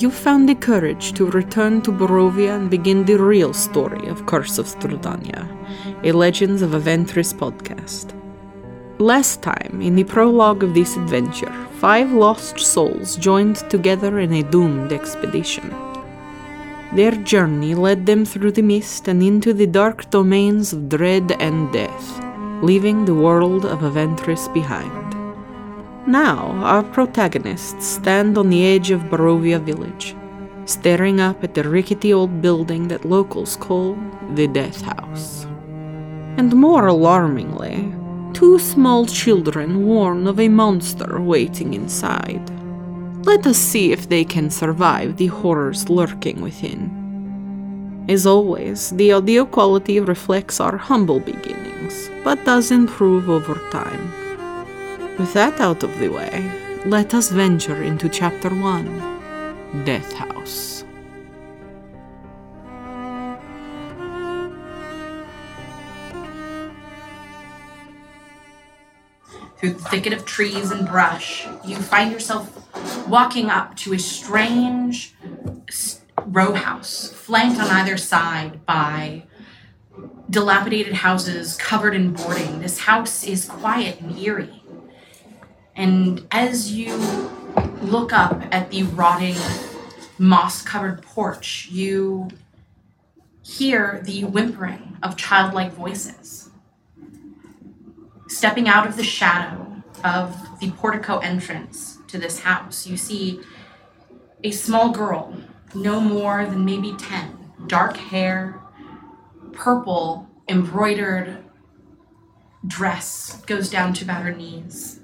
you found the courage to return to Barovia and begin the real story of Curse of Strahdanya, a Legends of Avantris podcast. Last time, in the prologue of this adventure, five lost souls joined together in a doomed expedition. Their journey led them through the mist and into the dark domains of dread and death, leaving the world of Avantris behind. Now, our protagonists stand on the edge of Barovia village, staring up at the rickety old building that locals call the Death House. And more alarmingly, two small children warn of a monster waiting inside. Let us see if they can survive the horrors lurking within. As always, the audio quality reflects our humble beginnings, but does improve over time. With that out of the way, let us venture into Chapter 1 Death House. Through the thicket of trees and brush, you find yourself walking up to a strange row house, flanked on either side by dilapidated houses covered in boarding. This house is quiet and eerie. And as you look up at the rotting, moss covered porch, you hear the whimpering of childlike voices. Stepping out of the shadow of the portico entrance to this house, you see a small girl, no more than maybe 10, dark hair, purple embroidered dress goes down to about her knees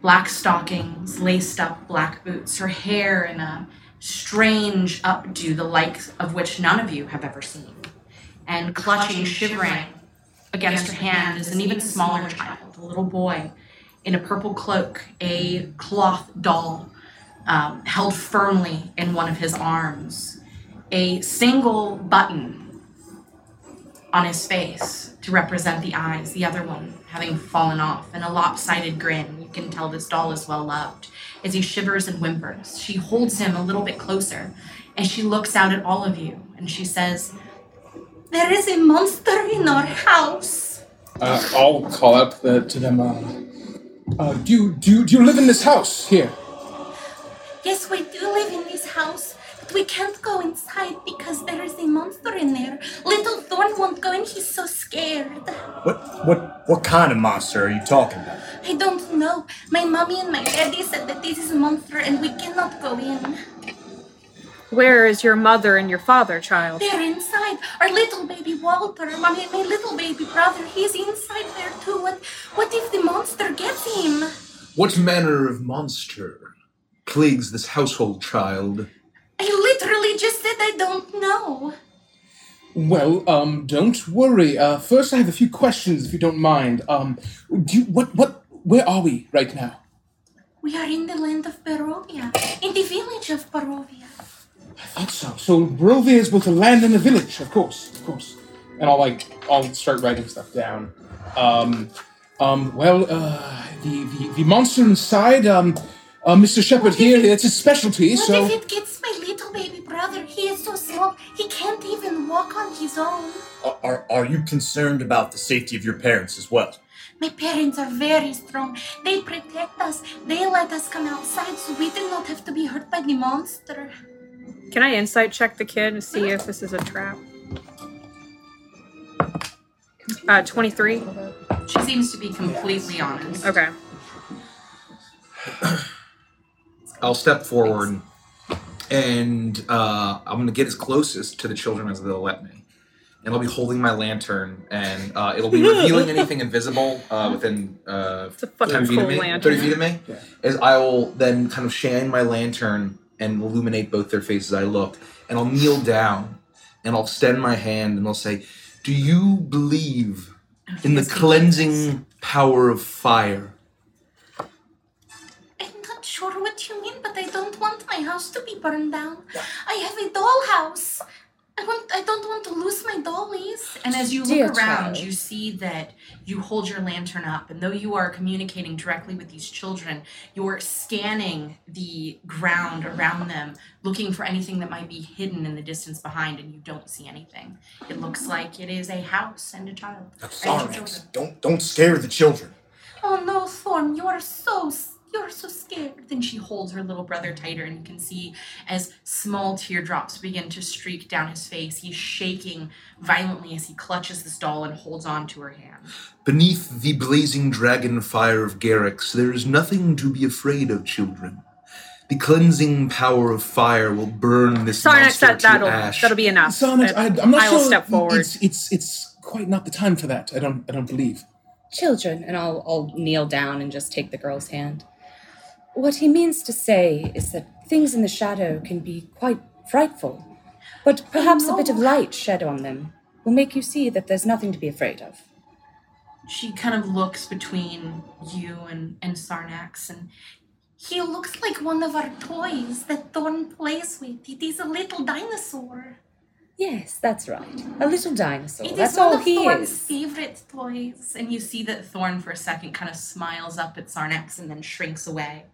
black stockings, laced up black boots, her hair in a strange updo, the like of which none of you have ever seen. And clutching, shivering against her hand is an even smaller child, a little boy in a purple cloak, a cloth doll um, held firmly in one of his arms, a single button on his face to represent the eyes, the other one having fallen off, and a lopsided grin. Can tell this doll is well loved. As he shivers and whimpers, she holds him a little bit closer and she looks out at all of you and she says, There is a monster in our house. Uh, I'll call out the, to them. Uh, uh, do, you, do, you, do you live in this house here? Yes, we do live in this house, but we can't go inside because there is a monster in there. Little Thorn won't go in, he's so scared. What what what kind of monster are you talking about? I don't know. My mommy and my daddy said that this is a monster and we cannot go in. Where is your mother and your father, child? They're inside. Our little baby Walter, my, my little baby brother, he's inside there too. What, what if the monster gets him? What manner of monster plagues this household child? I literally just said I don't know. Well, um, don't worry. Uh, first, I have a few questions, if you don't mind. Um, do you, what, what, where are we right now? We are in the land of Barovia, in the village of Barovia. I thought so. So Barovia is both a land and a village, of course, of course. And I'll like, I'll start writing stuff down. Um, um, well, uh, the, the, the monster inside, um, uh, Mr. Shepard here, it's his specialty, What so. if it gets my little baby brother? He is so small, he can't even walk on his own. Are, are are you concerned about the safety of your parents as well? My parents are very strong. They protect us. They let us come outside so we do not have to be hurt by the monster. Can I insight check the kid and see if this is a trap? Uh, 23. She seems to be completely honest. Okay. I'll step forward and uh, I'm going to get as closest to the children as they'll let me. And I'll be holding my lantern and uh, it'll be revealing anything invisible uh, within uh, It's a fucking 10 feet cool of me, lantern. 30 feet of me. As I will then kind of shine my lantern and illuminate both their faces as I look. And I'll kneel down and I'll extend my hand and I'll say, Do you believe in the cleansing power of fire? I'm not sure what you mean, but I don't want my house to be burned down. I have a dollhouse. I want. I don't want to lose my dollies. And as you Dear look around, child. you see that you hold your lantern up, and though you are communicating directly with these children, you're scanning the ground around them, looking for anything that might be hidden in the distance behind, and you don't see anything. It looks like it is a house and a child. and two Sarnax, children. don't don't scare the children. Oh no, Thorn, you are so s- you're so scared. Then she holds her little brother tighter, and you can see as small teardrops begin to streak down his face. He's shaking violently as he clutches this doll and holds on to her hand. Beneath the blazing dragon fire of Garrix, there is nothing to be afraid of, children. The cleansing power of fire will burn this Sarnax, monster that, to that'll, ash. that'll be enough. Sarnax, I, I'm not I sure. will step forward. It's it's it's quite not the time for that. I don't I don't believe. Children, and I'll, I'll kneel down and just take the girl's hand. What he means to say is that things in the shadow can be quite frightful, but perhaps a bit of light shed on them will make you see that there's nothing to be afraid of. She kind of looks between you and, and Sarnax, and He looks like one of our toys that Thorn plays with. It is a little dinosaur. Yes, that's right. A little dinosaur. It is that's one all of he Thorn's is. favorite toys. and you see that Thorn for a second kind of smiles up at Sarnax and then shrinks away.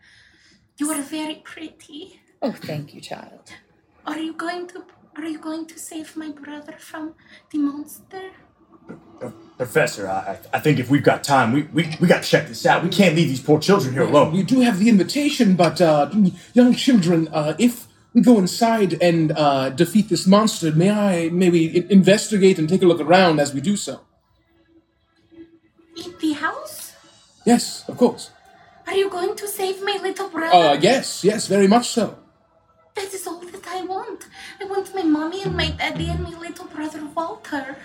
You are very pretty. Oh, thank you, child. Are you going to are you going to save my brother from the monster? Professor, I, I think if we've got time, we, we, we got to check this out. We can't leave these poor children here alone. We do have the invitation, but uh, young children, uh, if we go inside and uh, defeat this monster, may I maybe i- investigate and take a look around as we do so? In the house? Yes, of course. Are you going to save my little brother? Uh, yes, yes, very much so. That is all that I want. I want my mommy and my daddy and my little brother Walter.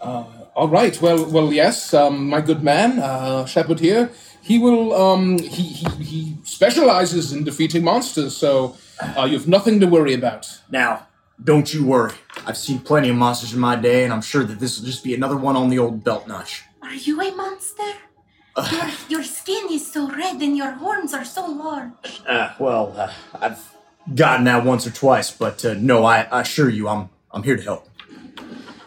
All right. Well, well, yes. Um, my good man, uh, Shepard here. He will. Um, he, he he specializes in defeating monsters, so uh, you have nothing to worry about. Now, don't you worry. I've seen plenty of monsters in my day, and I'm sure that this will just be another one on the old belt notch. Are you a monster? Your, your skin is so red and your horns are so large. Uh, well, uh, I've gotten that once or twice, but uh, no, I, I assure you, I'm I'm here to help.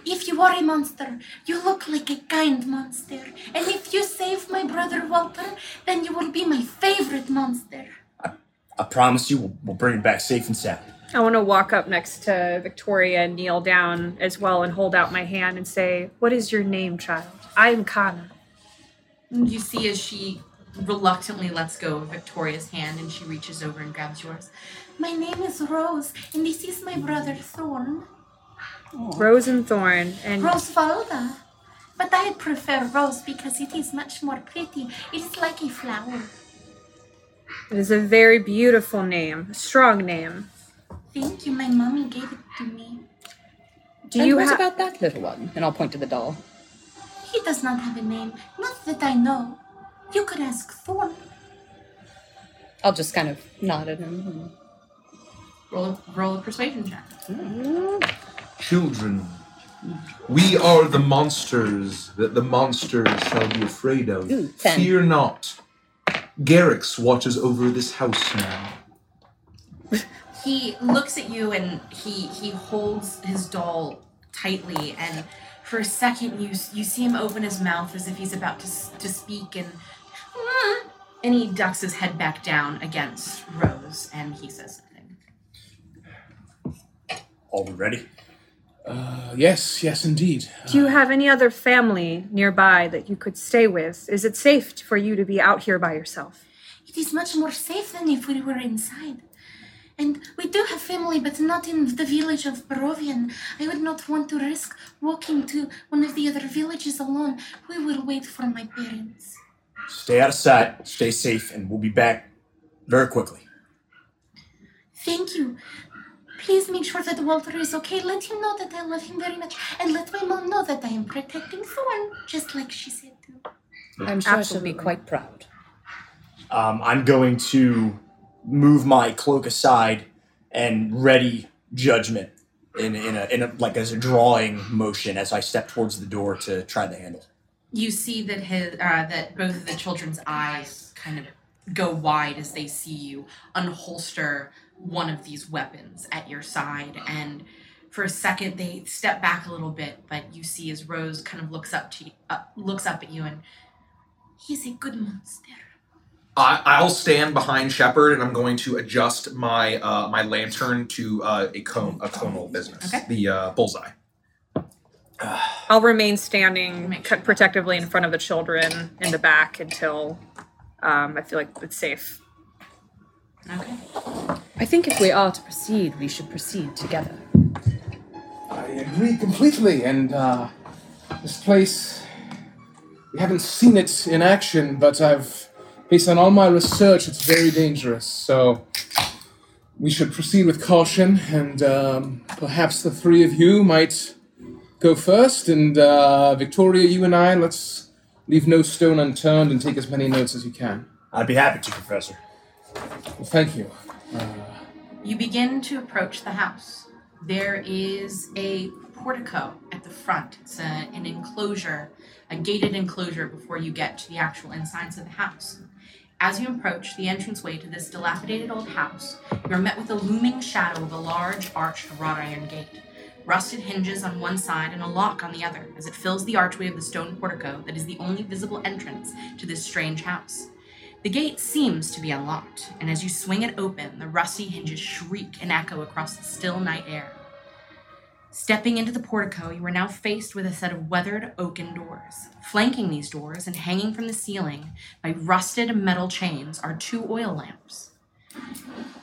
If you are a monster, you look like a kind monster. And if you save my brother Walter, then you will be my favorite monster. I I promise you, we'll, we'll bring it back safe and sound. I want to walk up next to Victoria and kneel down as well and hold out my hand and say, What is your name, child? I am Kana. And you see as she reluctantly lets go of Victoria's hand and she reaches over and grabs yours. My name is Rose, and this is my brother Thorn. Rose and Thorn. And Rosevalda. But I prefer Rose because it is much more pretty. It is like a flower. it is a very beautiful name, a strong name. Thank you. My mommy gave it to me. Do and you what have. about that little one? And I'll point to the doll. He does not have a name. Not that I know. You could ask Thorn. I'll just kind of nod at him. Roll a, roll a persuasion check. Children, we are the monsters that the monsters shall be afraid of. Ooh, ten. Fear not. Garrix watches over this house now. He looks at you and he he holds his doll tightly and for a second you you see him open his mouth as if he's about to to speak and and he ducks his head back down against Rose and he says nothing. All ready? Uh, yes, yes, indeed. Do you have any other family nearby that you could stay with? Is it safe for you to be out here by yourself? It is much more safe than if we were inside. And we do have family, but not in the village of Barovian. I would not want to risk walking to one of the other villages alone. We will wait for my parents. Stay out of sight, stay safe, and we'll be back very quickly. Thank you. Please make sure that Walter is okay. Let him know that I love him very much. And let my mom know that I am protecting Thorn, just like she said to. I'm sure Absolutely. she'll be quite proud. Um, I'm going to move my cloak aside and ready judgment in, in, a, in a like as a drawing motion as I step towards the door to try the handle. You see that his uh, that both of the children's eyes kind of go wide as they see you unholster one of these weapons at your side and For a second, they step back a little bit, but you see as Rose kind of looks up to you, uh, looks up at you, and He's a good monster. I, I'll stand behind Shepard, and I'm going to adjust my uh, my lantern to uh, a cone a conal business, Okay. the uh, bullseye. I'll remain standing Make protectively in front of the children in the back until um, I feel like it's safe. okay. I think if we are to proceed, we should proceed together. I agree completely, and uh, this place, we haven't seen it in action, but I've, based on all my research, it's very dangerous. So we should proceed with caution, and um, perhaps the three of you might go first, and uh, Victoria, you and I, let's leave no stone unturned and take as many notes as you can. I'd be happy to, Professor. Well, thank you. You begin to approach the house. There is a portico at the front. It's a, an enclosure, a gated enclosure before you get to the actual insides of the house. As you approach the entranceway to this dilapidated old house, you are met with the looming shadow of a large arched wrought iron gate. Rusted hinges on one side and a lock on the other, as it fills the archway of the stone portico that is the only visible entrance to this strange house. The gate seems to be unlocked, and as you swing it open, the rusty hinges shriek and echo across the still night air. Stepping into the portico, you are now faced with a set of weathered oaken doors. Flanking these doors and hanging from the ceiling by rusted metal chains are two oil lamps.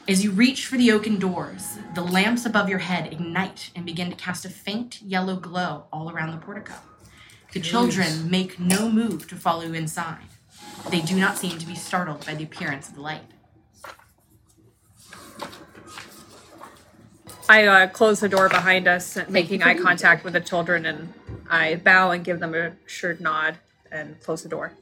As you reach for the oaken doors, the lamps above your head ignite and begin to cast a faint yellow glow all around the portico. The children make no move to follow you inside. They do not seem to be startled by the appearance of the light. I uh, close the door behind us, making eye contact with the children, and I bow and give them a assured nod and close the door.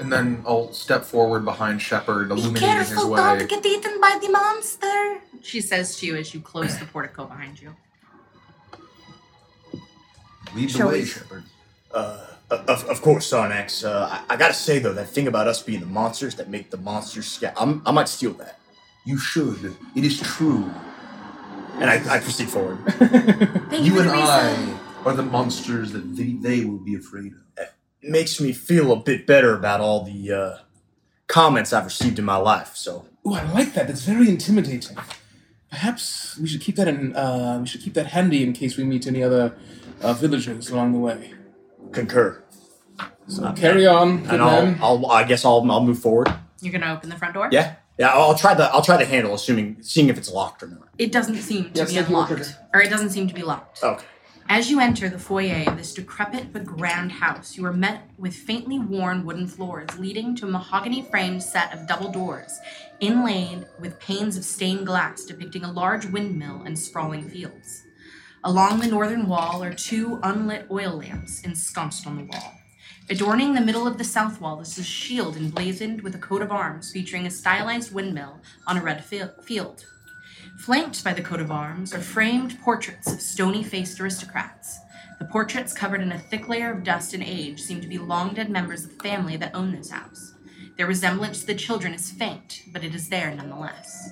And then I'll step forward behind Shepard, Be illuminating his careful, way. don't get eaten by the monster. She says to you as you close the portico behind you. Lead the Shall way, we- Shepard. Uh, of, of course, Sarnax. Uh, I, I gotta say though, that thing about us being the monsters that make the monsters scat. I'm, I might steal that, You should. It is true. And I, I proceed forward. Thank You and. I are the monsters that they, they will be afraid of. It makes me feel a bit better about all the uh, comments I've received in my life. So Ooh, I like that. That's very intimidating. Perhaps we should keep that in. Uh, we should keep that handy in case we meet any other uh, villagers along the way. concur. So carry on, good And I'll, man. I'll, I guess I'll, I'll move forward. You're gonna open the front door? Yeah, yeah. I'll, I'll try the, I'll try the handle, assuming, seeing if it's locked or not. It doesn't seem to Yes, be thank you, unlocked. Operator. Or it doesn't seem to be locked. Okay. As you enter the foyer of this decrepit but grand house, you are met with faintly worn wooden floors leading to a mahogany framed set of double doors, inlaid with panes of stained glass depicting a large windmill and sprawling fields. Along the northern wall are two unlit oil lamps ensconced on the wall. Adorning the middle of the south wall is a shield emblazoned with a coat of arms featuring a stylized windmill on a red field. Flanked by the coat of arms are framed portraits of stony faced aristocrats. The portraits, covered in a thick layer of dust and age, seem to be long dead members of the family that own this house. Their resemblance to the children is faint, but it is there nonetheless.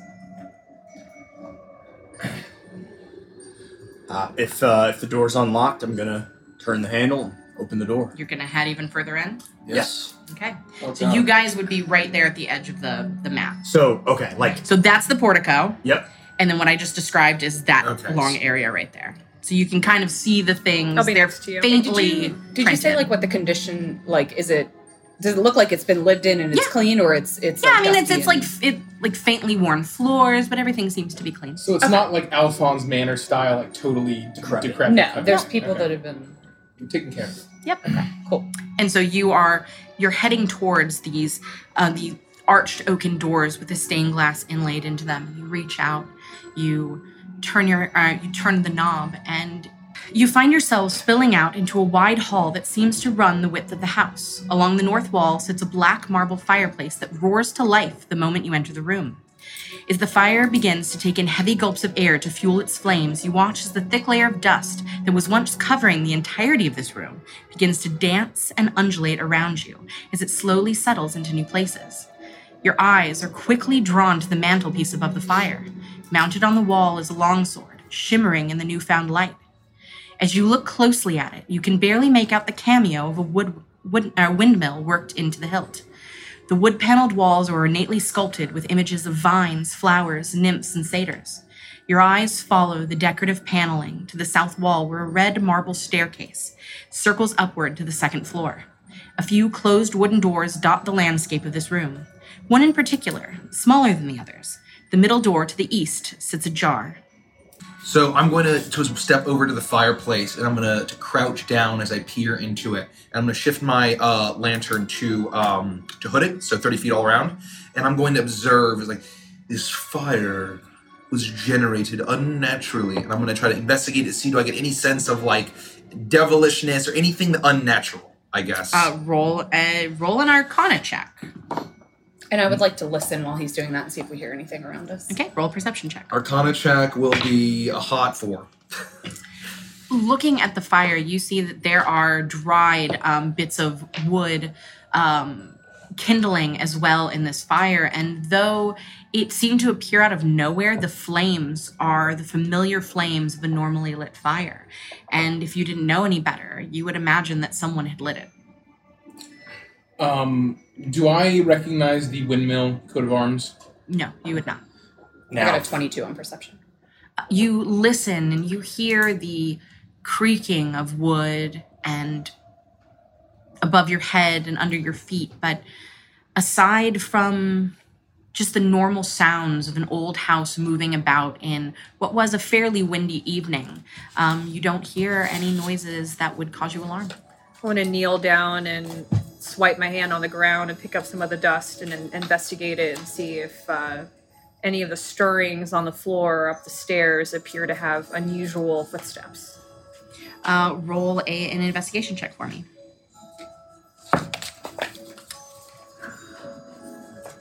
Uh, if uh, if the door's unlocked, I'm gonna turn the handle and open the door. You're gonna head even further in? Yes. Okay. What's So up? you guys would be right there at the edge of the, the map. So okay, like So that's the portico, yep. and then what I just described is that Okay. long area right there. So you can kind of see the things. I'll be They're next to you. faintly Did you, did you say like what the condition like is it does it look like it's been lived in and it's Yeah. clean or it's it's Yeah, like I mean it's dusty it's like and- f- it like faintly worn floors, but everything seems to be clean. So it's not like Alphonse Manor style, like totally Decrepit. decrepit. no there's people Okay. that have been You're taking care of it. Yep. Okay, cool And so you are you're heading towards these uh, the arched oaken doors with the stained glass inlaid into them. You reach out, you turn your uh, you turn the knob, and you find yourself spilling out into a wide hall that seems to run the width of the house. Along the north wall sits a black marble fireplace that roars to life the moment you enter the room. As the fire begins to take in heavy gulps of air to fuel its flames, you watch as the thick layer of dust that was once covering the entirety of this room begins to dance and undulate around you as it slowly settles into new places. Your eyes are quickly drawn to the mantelpiece above the fire. Mounted on the wall is a longsword, shimmering in the newfound light. As you look closely at it, you can barely make out the cameo of a wood, wood uh, windmill worked into the hilt. The wood paneled walls are ornately sculpted with images of vines, flowers, nymphs, and satyrs. Your eyes follow the decorative paneling to the south wall where a red marble staircase circles upward to the second floor. A few closed wooden doors dot the landscape of this room. One in particular, smaller than the others. The middle door to the east sits ajar. So I'm going to, to step over to the fireplace and I'm going to, to crouch down as I peer into it. And I'm going to shift my uh, lantern to um, to hood it, so 30 feet all around. And I'm going to observe like this fire was generated unnaturally, and I'm going to try to investigate it, see do I get any sense of like devilishness or anything unnatural. I guess. Uh, roll a roll an Arcana check. And I would like to listen while he's doing that and see if we hear anything around us. Okay, roll a perception check. Arcana check will be a hot four. looking at the fire, you see that there are dried um, bits of wood um, kindling as well in this fire. And though it seemed to appear out of nowhere, the flames are the familiar flames of a normally lit fire. And if you didn't know any better, you would imagine that someone had lit it. Um, do I recognize the windmill coat of arms? No, you would not. I Now, got a 22 on perception. you listen and you hear the creaking of wood and above your head and under your feet but aside from just the normal sounds of an old house moving about in what was a fairly windy evening um, you don't hear any noises that would cause you alarm I want to kneel down and swipe my hand on the ground and pick up some of the dust and in- investigate it and see if uh, any of the stirrings on the floor or up the stairs appear to have unusual footsteps. uh, roll a, an investigation check for me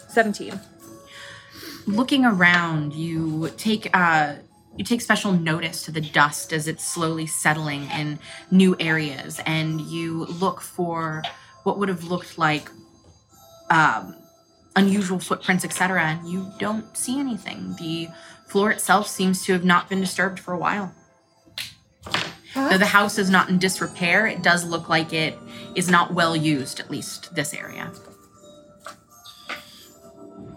17. looking around, you take uh, you take special notice to the dust as it's slowly settling in new areas, and you look for what would have looked like um, unusual footprints, etc. And you don't see anything. The floor itself seems to have not been disturbed for a while. Though the house is not in disrepair, it does look like it is not well used, at least this area.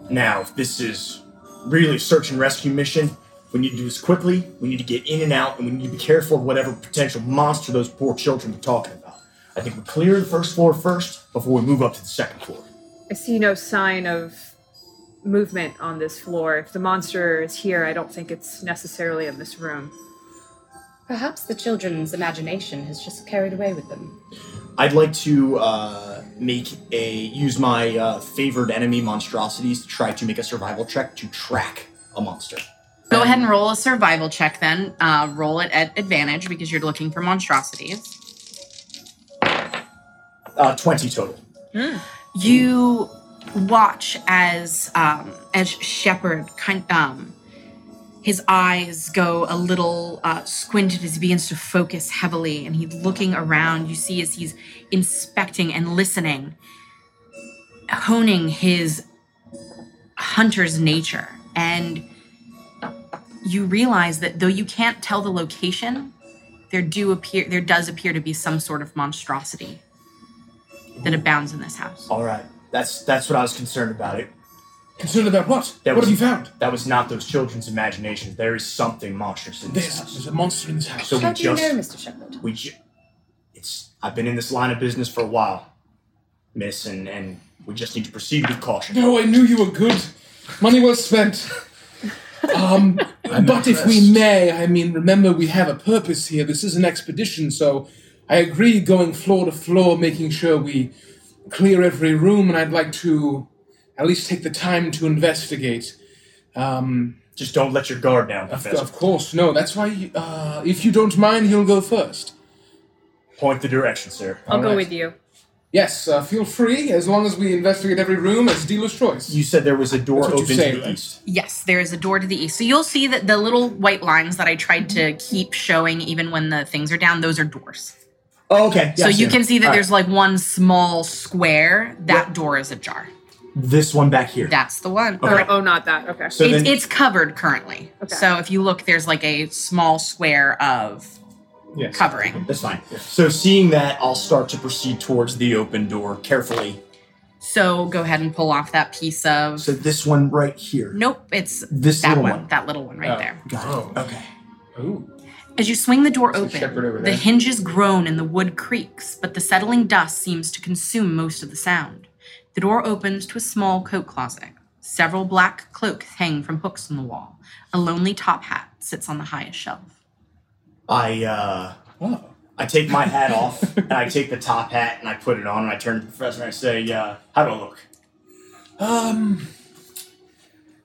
now, if this is really a search and rescue mission, we need to do this quickly. We need to get in and out, and we need to be careful of whatever potential monster those poor children were talking about. I think we clear the first floor first before we move up to the second floor. I see no sign of movement on this floor. If the monster is here, I don't think it's necessarily in this room. Perhaps the children's imagination has just carried away with them. I'd like to uh, make a use my uh, favored enemy monstrosities to try to make a survival check to track a monster. Go ahead and roll a survival check then. Uh, roll it at advantage because you're looking for monstrosities. Uh, Twenty total. You watch as um, as Shepard kind um, his eyes go a little uh, squinted as he begins to focus heavily, and he's looking around. You see as he's inspecting and listening, honing his hunter's nature, and you realize that though you can't tell the location, there do appear there does appear to be some sort of monstrosity that abounds in this house. All right, that's that's what I was concerned about. It Concerned about what? That what was- have you found? that was not those children's imaginations. There is something monstrous in this This. house. There's a monster in this house. So we How do you just know, Mr. Shepard? we ju- it's I've been in this line of business for a while, Miss, and and we just need to proceed with caution. No, I knew you were good. Money well spent. Um, but if we impressed. may, I mean, remember we have a purpose here. This is an expedition, so I agree going floor to floor, making sure we clear every room, and I'd like to at least take the time to investigate. Um, Just don't let your guard down, of, Professor. of course, no, that's why, uh, if you don't mind, you'll go first. Point the direction, sir. I'll go Alright. with you. Yes, uh, feel free, as long as we investigate every room, it's dealer's choice. You said there was a door That's what you open say, to the right? east. Yes, there is a door to the east. So you'll see that the little white lines that I tried to keep showing even when the things are down, those are doors. Oh, okay. so you yeah. can see that All right. there's like one small square. That door is ajar. This one back here. That's the one. Okay. Oh, not that. Okay. So it's, then, it's covered currently. Okay. So if you look, there's like a small square of Yes. covering. that's fine. So seeing that, I'll start to proceed towards the open door carefully. So go ahead and pull off that piece of. So this one right here. nope, it's This that little one, one. That little one right Oh. there. Got Oh. Okay. Ooh. As you swing the door There's a shepherd over open, the there. hinges groan and the wood creaks, but the settling dust seems to consume most of the sound. The door opens to a small coat closet. Several black cloaks hang from hooks on the wall. A lonely top hat sits on the highest shelf. I uh Oh. I take my hat off and I take the top hat and I put it on and I turn to the professor and I say, uh, how do I look? Um.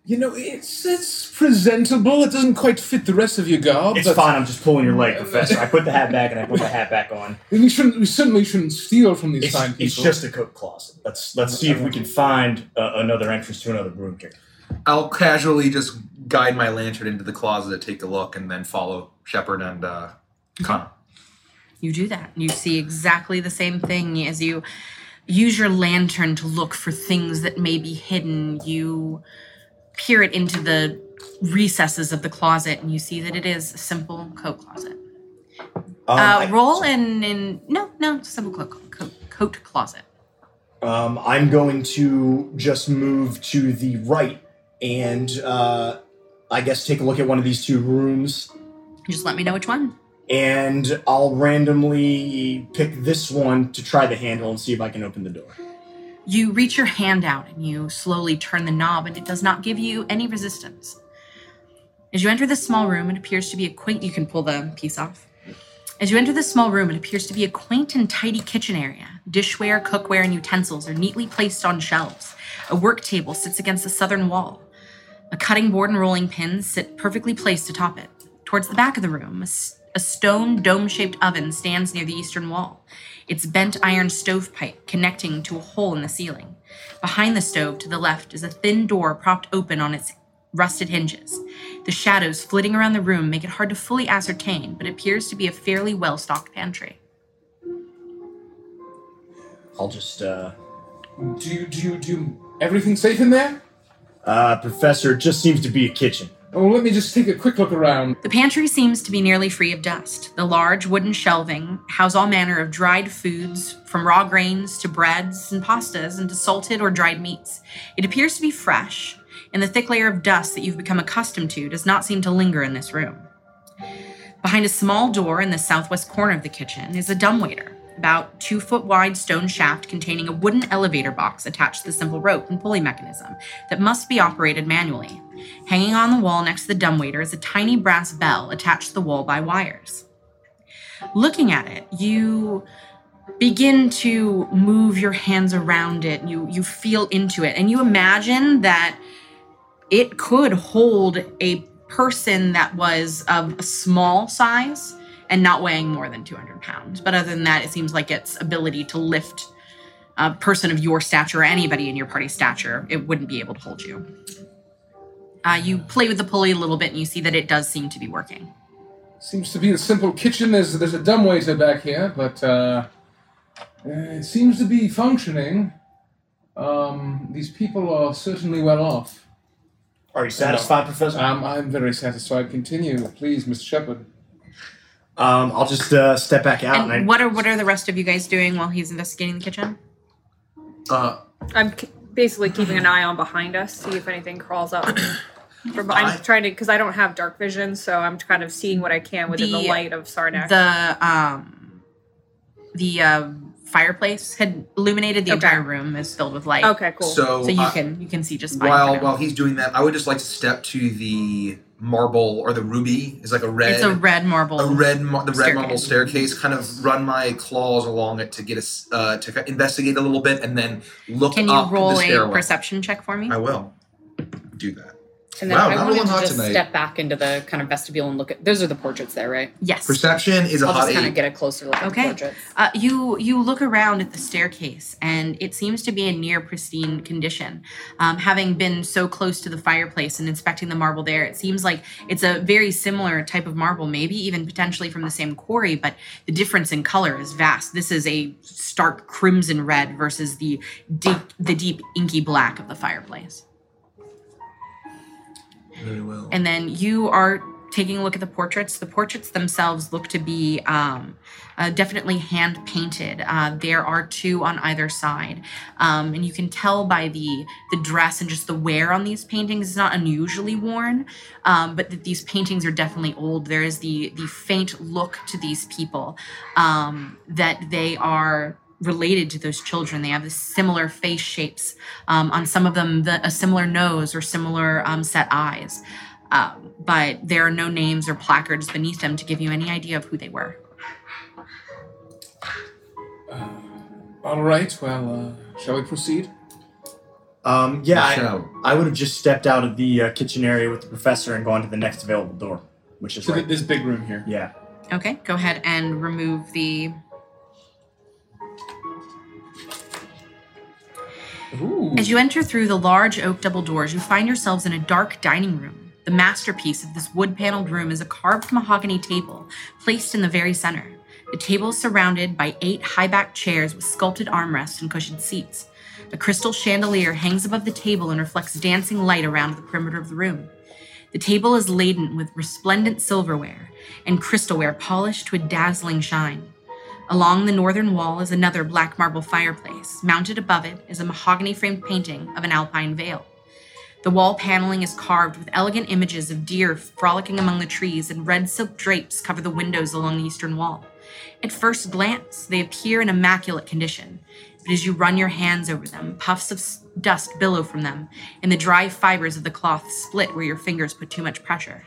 You know, it's it's presentable. It doesn't quite fit the rest of your garb. It's but fine, I'm just pulling your leg, Professor. I put the hat back and I put the hat back on. We shouldn't. We certainly shouldn't steal from these It's, fine people. it's just a coat closet. Let's let's see if we can find uh, another entrance to another room here. I'll casually just guide my lantern into the closet, to take a look, and then follow Shepard and uh, Connor. You do that. You see exactly the same thing as you use your lantern to look for things that may be hidden. You peer it into the recesses of the closet and you see that it is a simple coat closet. Um, uh, roll in, in no, no, simple coat, coat, coat closet. Um, I'm going to just move to the right and uh, I guess take a look at one of these two rooms. Just let me know which one. And I'll randomly pick this one to try the handle and see if I can open the door. You reach your hand out and you slowly turn the knob, and it does not give you any resistance. As you enter this small room, it appears to be a quaint. You can pull the piece off. As you enter this small room, it appears to be a quaint and tidy kitchen area. Dishware, cookware, and utensils are neatly placed on shelves. A work table sits against the southern wall. A cutting board and rolling pins sit perfectly placed atop it. Towards the back of the room, a, stone dome shaped oven stands near the eastern wall, its bent iron stovepipe connecting to a hole in the ceiling. Behind the stove to the left is a thin door propped open on its rusted hinges. The shadows flitting around the room make it hard to fully ascertain, but it appears to be a fairly well stocked pantry. I'll just, uh, Do you do you do you, everything safe in there? uh, Professor, it just seems to be a kitchen. Oh, let me just take a quick look around. The pantry seems to be nearly free of dust. The large wooden shelving house all manner of dried foods, from raw grains to breads and pastas and to salted or dried meats. It appears to be fresh, and the thick layer of dust that you've become accustomed to does not seem to linger in this room. Behind a small door in the southwest corner of the kitchen is a dumbwaiter, about two foot wide stone shaft containing a wooden elevator box attached to the simple rope and pulley mechanism that must be operated manually. Hanging on the wall next to the dumbwaiter is a tiny brass bell attached to the wall by wires. Looking at it, you begin to move your hands around it. You you feel into it, and you imagine that it could hold a person that was of a small size and not weighing more than 200 pounds. But other than that, it seems like its ability to lift a person of your stature or anybody in your party's stature, it wouldn't be able to hold you. Uh, you play with the pulley a little bit and you see that it does seem to be working. Seems to be a simple kitchen. There's there's a dumbwaiter back here, but uh, uh, it seems to be functioning. Um, these people are certainly well off. Are you satisfied, Professor? Um, I'm very satisfied. Continue, please, Mr. Shepard. Um, I'll just uh, step back out and, And what are what are the rest of you guys doing while he's investigating the kitchen? Uh, I'm k- basically keeping an eye on behind us, see if anything crawls up. From, I- I'm trying to, because I don't have dark vision, so I'm kind of seeing what I can within the, The- light of Sarnak. The um the uh, fireplace had illuminated the Okay. entire room is filled with light. okay, cool. so So you uh, can you can see just fine. while while he's doing that, I would just like to step to the marble or the ruby. Is like a red. it's a red marble. a red mar- the red marble staircase. staircase kind of run my claws along it to get us uh, to investigate a little bit and then look Can you up roll the a perception check for me? I will do that. And then Wow, I not wanted rolling to just tonight. step back into the kind of vestibule and look at. Those are the portraits there, right? Yes. Perception is a I'll hot just kind eight. of get a closer look at the Okay. portraits. Uh, you you look around at the staircase, and it seems to be in near pristine condition. Um, having been so close to the fireplace and inspecting the marble there, it seems like it's a very similar type of marble, maybe even potentially from the same quarry, but the difference in color is vast. This is a stark crimson red versus the deep the deep inky black of the fireplace. Well. And then you are taking a look at the portraits. The portraits themselves look to be um, uh, definitely hand painted. Uh, there are two on either side, um, and you can tell by the the dress and just the wear on these paintings. It's not unusually worn, um, but that these paintings are definitely old. There is the the faint look to these people um, that they are related to those children. They have this similar face shapes. Um, on some of them, the, a similar nose or similar um, set eyes. Um, but there are no names or placards beneath them to give you any idea of who they were. All right. Well, uh, shall we proceed? Um, yeah, I, I would have just stepped out of the uh, kitchen area with the professor and gone to the next available door, which is To right. this big room here. Yeah. Okay, go ahead and remove the. Ooh. As you enter through the large oak double doors, you find yourselves in a dark dining room. The masterpiece of this wood paneled room is a carved mahogany table placed in the very center. The table is surrounded by eight high backed chairs with sculpted armrests and cushioned seats. A crystal chandelier hangs above the table and reflects dancing light around the perimeter of the room. The table is laden with resplendent silverware and crystalware polished to a dazzling shine. Along the northern wall is another black marble fireplace. Mounted above it is a mahogany framed painting of an alpine vale. The wall paneling is carved with elegant images of deer frolicking among the trees, and red silk drapes cover the windows along the eastern wall. At first glance, they appear in immaculate condition, but as you run your hands over them, puffs of dust billow from them, and the dry fibers of the cloth split where your fingers put too much pressure.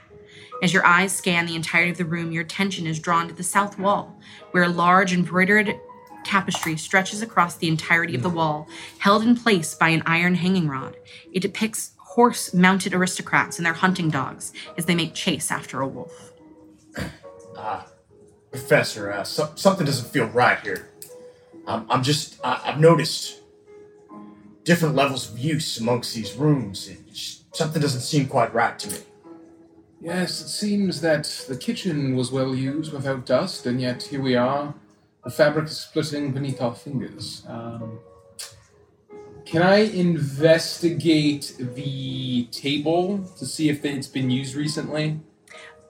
As your eyes scan the entirety of the room, your attention is drawn to the south wall, where a large embroidered tapestry stretches across the entirety of the wall, held in place by an iron hanging rod. It depicts horse mounted aristocrats and their hunting dogs as they make chase after a wolf. Ah, Professor, uh, so- something doesn't feel right here. I'm, I'm just, I, I've noticed different levels of use amongst these rooms. Just, something doesn't seem quite right to me. Yes, it seems that the kitchen was well used without dust, and yet here we are. The fabric is splitting beneath our fingers. Um, can I investigate the table to see if it's been used recently?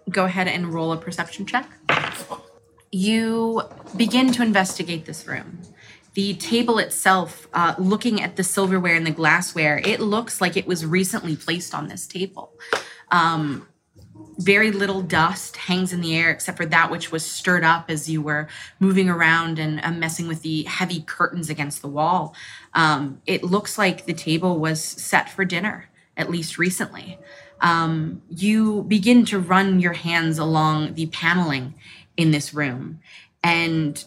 Go ahead and roll a perception check. You begin to investigate this room. The table itself, uh, looking at the silverware and the glassware, it looks like it was recently placed on this table. Um, very little dust hangs in the air except for that which was stirred up as you were moving around and uh, messing with the heavy curtains against the wall. Um, it looks like the table was set for dinner, at least recently. Um, you begin to run your hands along the paneling in this room, and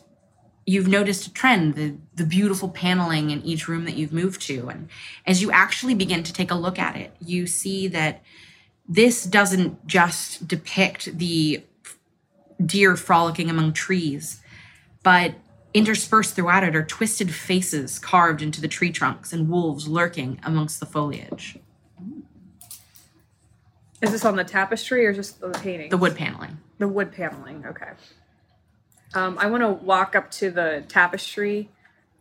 you've noticed a trend the, the beautiful paneling in each room that you've moved to. And as you actually begin to take a look at it, you see that this doesn't just depict the deer frolicking among trees, but interspersed throughout it are twisted faces carved into the tree trunks and wolves lurking amongst the foliage. Is this on the tapestry or just the painting? The wood paneling. The wood paneling. Okay. Um, I want to walk up to the tapestry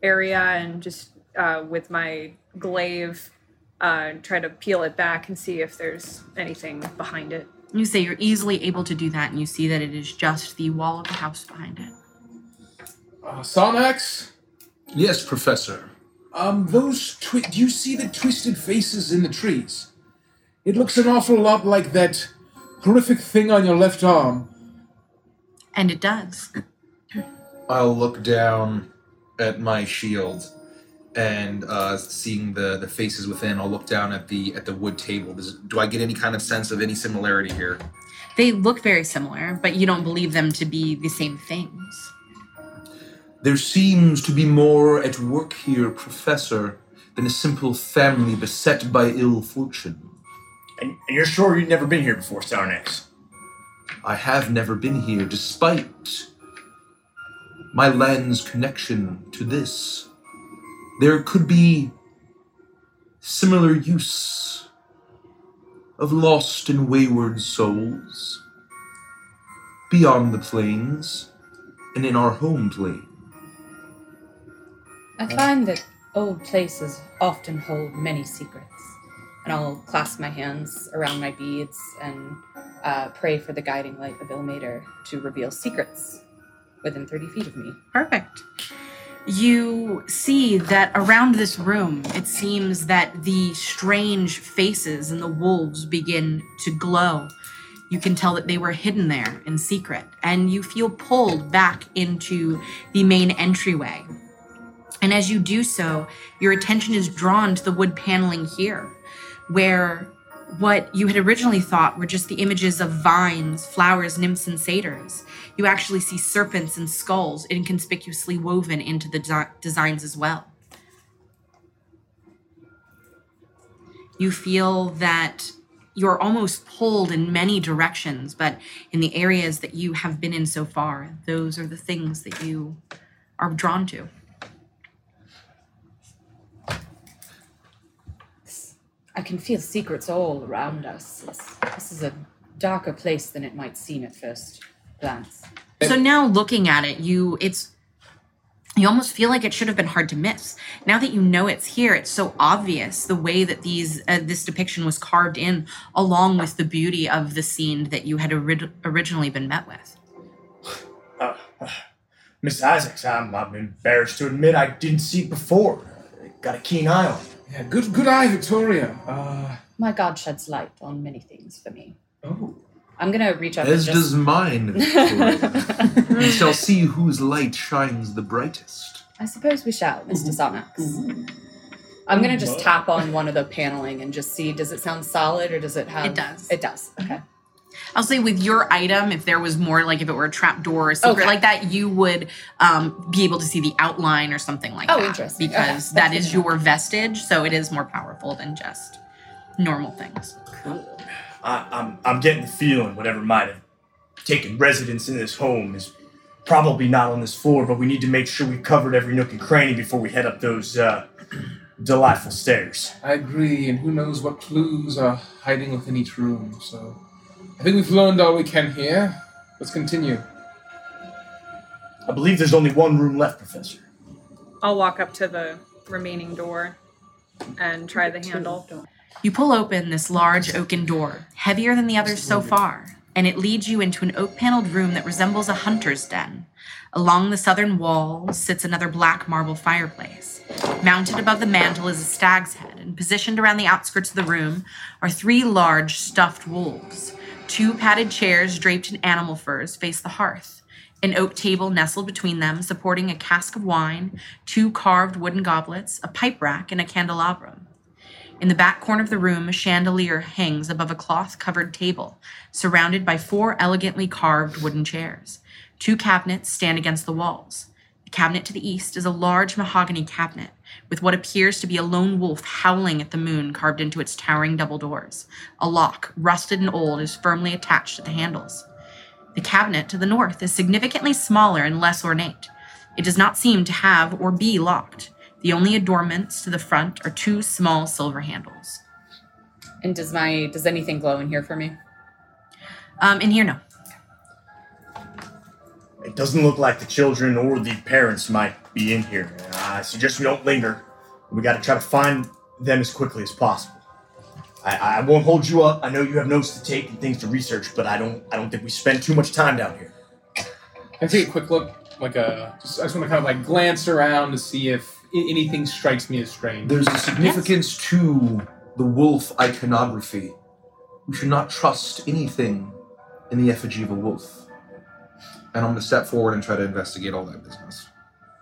area and just uh, with my glaive uh, try to peel it back and see if there's anything behind it. You say you're easily able to do that, and you see that it is just the wall of the house behind it. Uh, Sarnax, Yes, Professor. um, those twi- do you see the twisted faces in the trees? It looks an awful lot like that horrific thing on your left arm. And it does. I'll look down at my shield and uh, seeing the, the faces within, I'll look down at the at the wood table. Does, do I get any kind of sense of any similarity here? They look very similar, but you don't believe them to be the same things. There seems to be more at work here, Professor, than a simple family beset by ill fortune. And, and you're sure you've never been here before, Starnex? I have never been here despite my land's connection to this. There could be similar use of lost and wayward souls beyond the plains and in our home plane. I find that old places often hold many secrets. And I'll clasp my hands around my beads and uh, pray for the guiding light of Ilmater to reveal secrets within 30 feet of me. Perfect. You see that around this room, it seems that the strange faces and the wolves begin to glow. You can tell that they were hidden there in secret, and you feel pulled back into the main entryway. And as you do so, your attention is drawn to the wood paneling here, where what you had originally thought were just the images of vines, flowers, nymphs, and satyrs. You actually see serpents and skulls inconspicuously woven into the desi- designs as well. You feel that you're almost pulled in many directions, but in the areas that you have been in so far, those are the things that you are drawn to. I can feel secrets all around us. It's, this is a darker place than it might seem at first glance. So now looking at it, you it's you almost feel like it should have been hard to miss. Now that you know it's here, it's so obvious the way that these uh, this depiction was carved in, along with the beauty of the scene that you had ori- originally been met with. Uh, Miss Isaacs, I'm, I'm embarrassed to admit I didn't see it before. Got a keen eye on it. Yeah, good good eye, Victoria. Uh, My god sheds light on many things for me. oh. I'm gonna reach up As and does mine, Victoria. we shall see whose light shines the brightest. I suppose we shall, Mr. Mm-hmm. Sarnax. Mm-hmm. I'm gonna just mm-hmm. tap on one of the paneling and just see. Does it sound solid or does it have? It does. It does. Okay. I'll say with your item, if there was more like if it were a trap door or something Okay. like that, you would um, be able to see the outline or something like Oh, that. interesting. Okay, Because that's that good is to know. your vestige, so it is more powerful than just normal things. I, I'm, I'm getting the feeling whatever might have taken residence in this home is probably not on this floor, but we need to make sure we've covered every nook and cranny before we head up those uh, delightful stairs. I agree, and who knows what clues are hiding within each room. So, I think we've learned all we can here. Let's continue. I believe there's only one room left, Professor. I'll walk up to the remaining door and try the handle. You pull open this large oaken door, heavier than the others so far, and it leads you into an oak paneled room that resembles a hunter's den. Along the southern wall sits another black marble fireplace. Mounted above the mantel is a stag's head, and positioned around the outskirts of the room are three large stuffed wolves. Two padded chairs draped in animal furs face the hearth. An oak table nestled between them, supporting a cask of wine, two carved wooden goblets, a pipe rack, and a candelabrum. In the back corner of the room, a chandelier hangs above a cloth covered table, surrounded by four elegantly carved wooden chairs. Two cabinets stand against the walls. The cabinet to the east is a large mahogany cabinet, with what appears to be a lone wolf howling at the moon carved into its towering double doors. A lock, rusted and old, is firmly attached to the handles. The cabinet to the north is significantly smaller and less ornate. It does not seem to have or be locked. The only adornments to the front are two small silver handles. And does my does anything glow in here for me? Um, in here, no. It doesn't look like the children or the parents might be in here. Uh, I suggest we don't linger. We got to try to find them as quickly as possible. I, I won't hold you up. I know you have notes to take and things to research, but I don't. I don't think we spend too much time down here. Can I take a quick look? Like a, just, I just want to kind of like glance around to see if i- anything strikes me as strange. There's a significance to the wolf iconography. We should not trust anything in the effigy of a wolf. And I'm going to step forward and try to investigate all that business.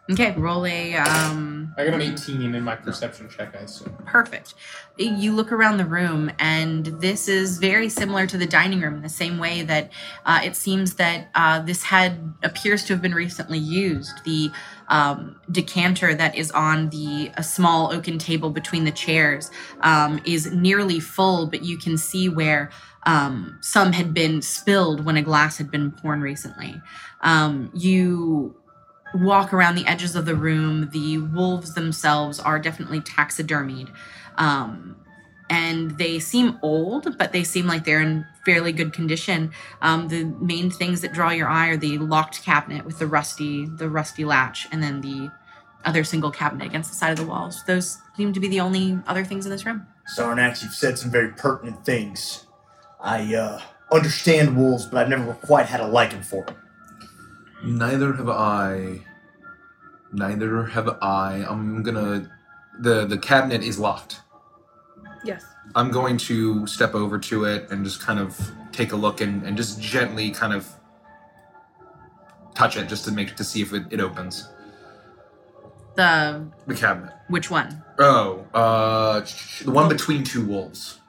Okay, roll a um, I got an 18 in my perception check, I assume. Perfect. You look around the room, and this is very similar to the dining room in the same way that uh, it seems that uh, this had appears to have been recently used. The um, decanter that is on the a small oaken table between the chairs um, is nearly full, but you can see where um, some had been spilled when a glass had been poured recently. Um, you walk around the edges of the room. The wolves themselves are definitely taxidermied. Um, and they seem old, but they seem like they're in fairly good condition. Um, the main things that draw your eye are the locked cabinet with the rusty, the rusty latch, and then the other single cabinet against the side of the walls. Those seem to be the only other things in this room. Sarnax, you've said some very pertinent things. I uh, understand wolves, but I've never quite had a liking for them. Neither have I. Neither have I. I'm gonna. The the cabinet is locked. Yes. I'm going to step over to it and just kind of take a look and, and just gently kind of touch it just to make to see if it, it opens. The The cabinet. which one? Oh, uh, the one between two wolves.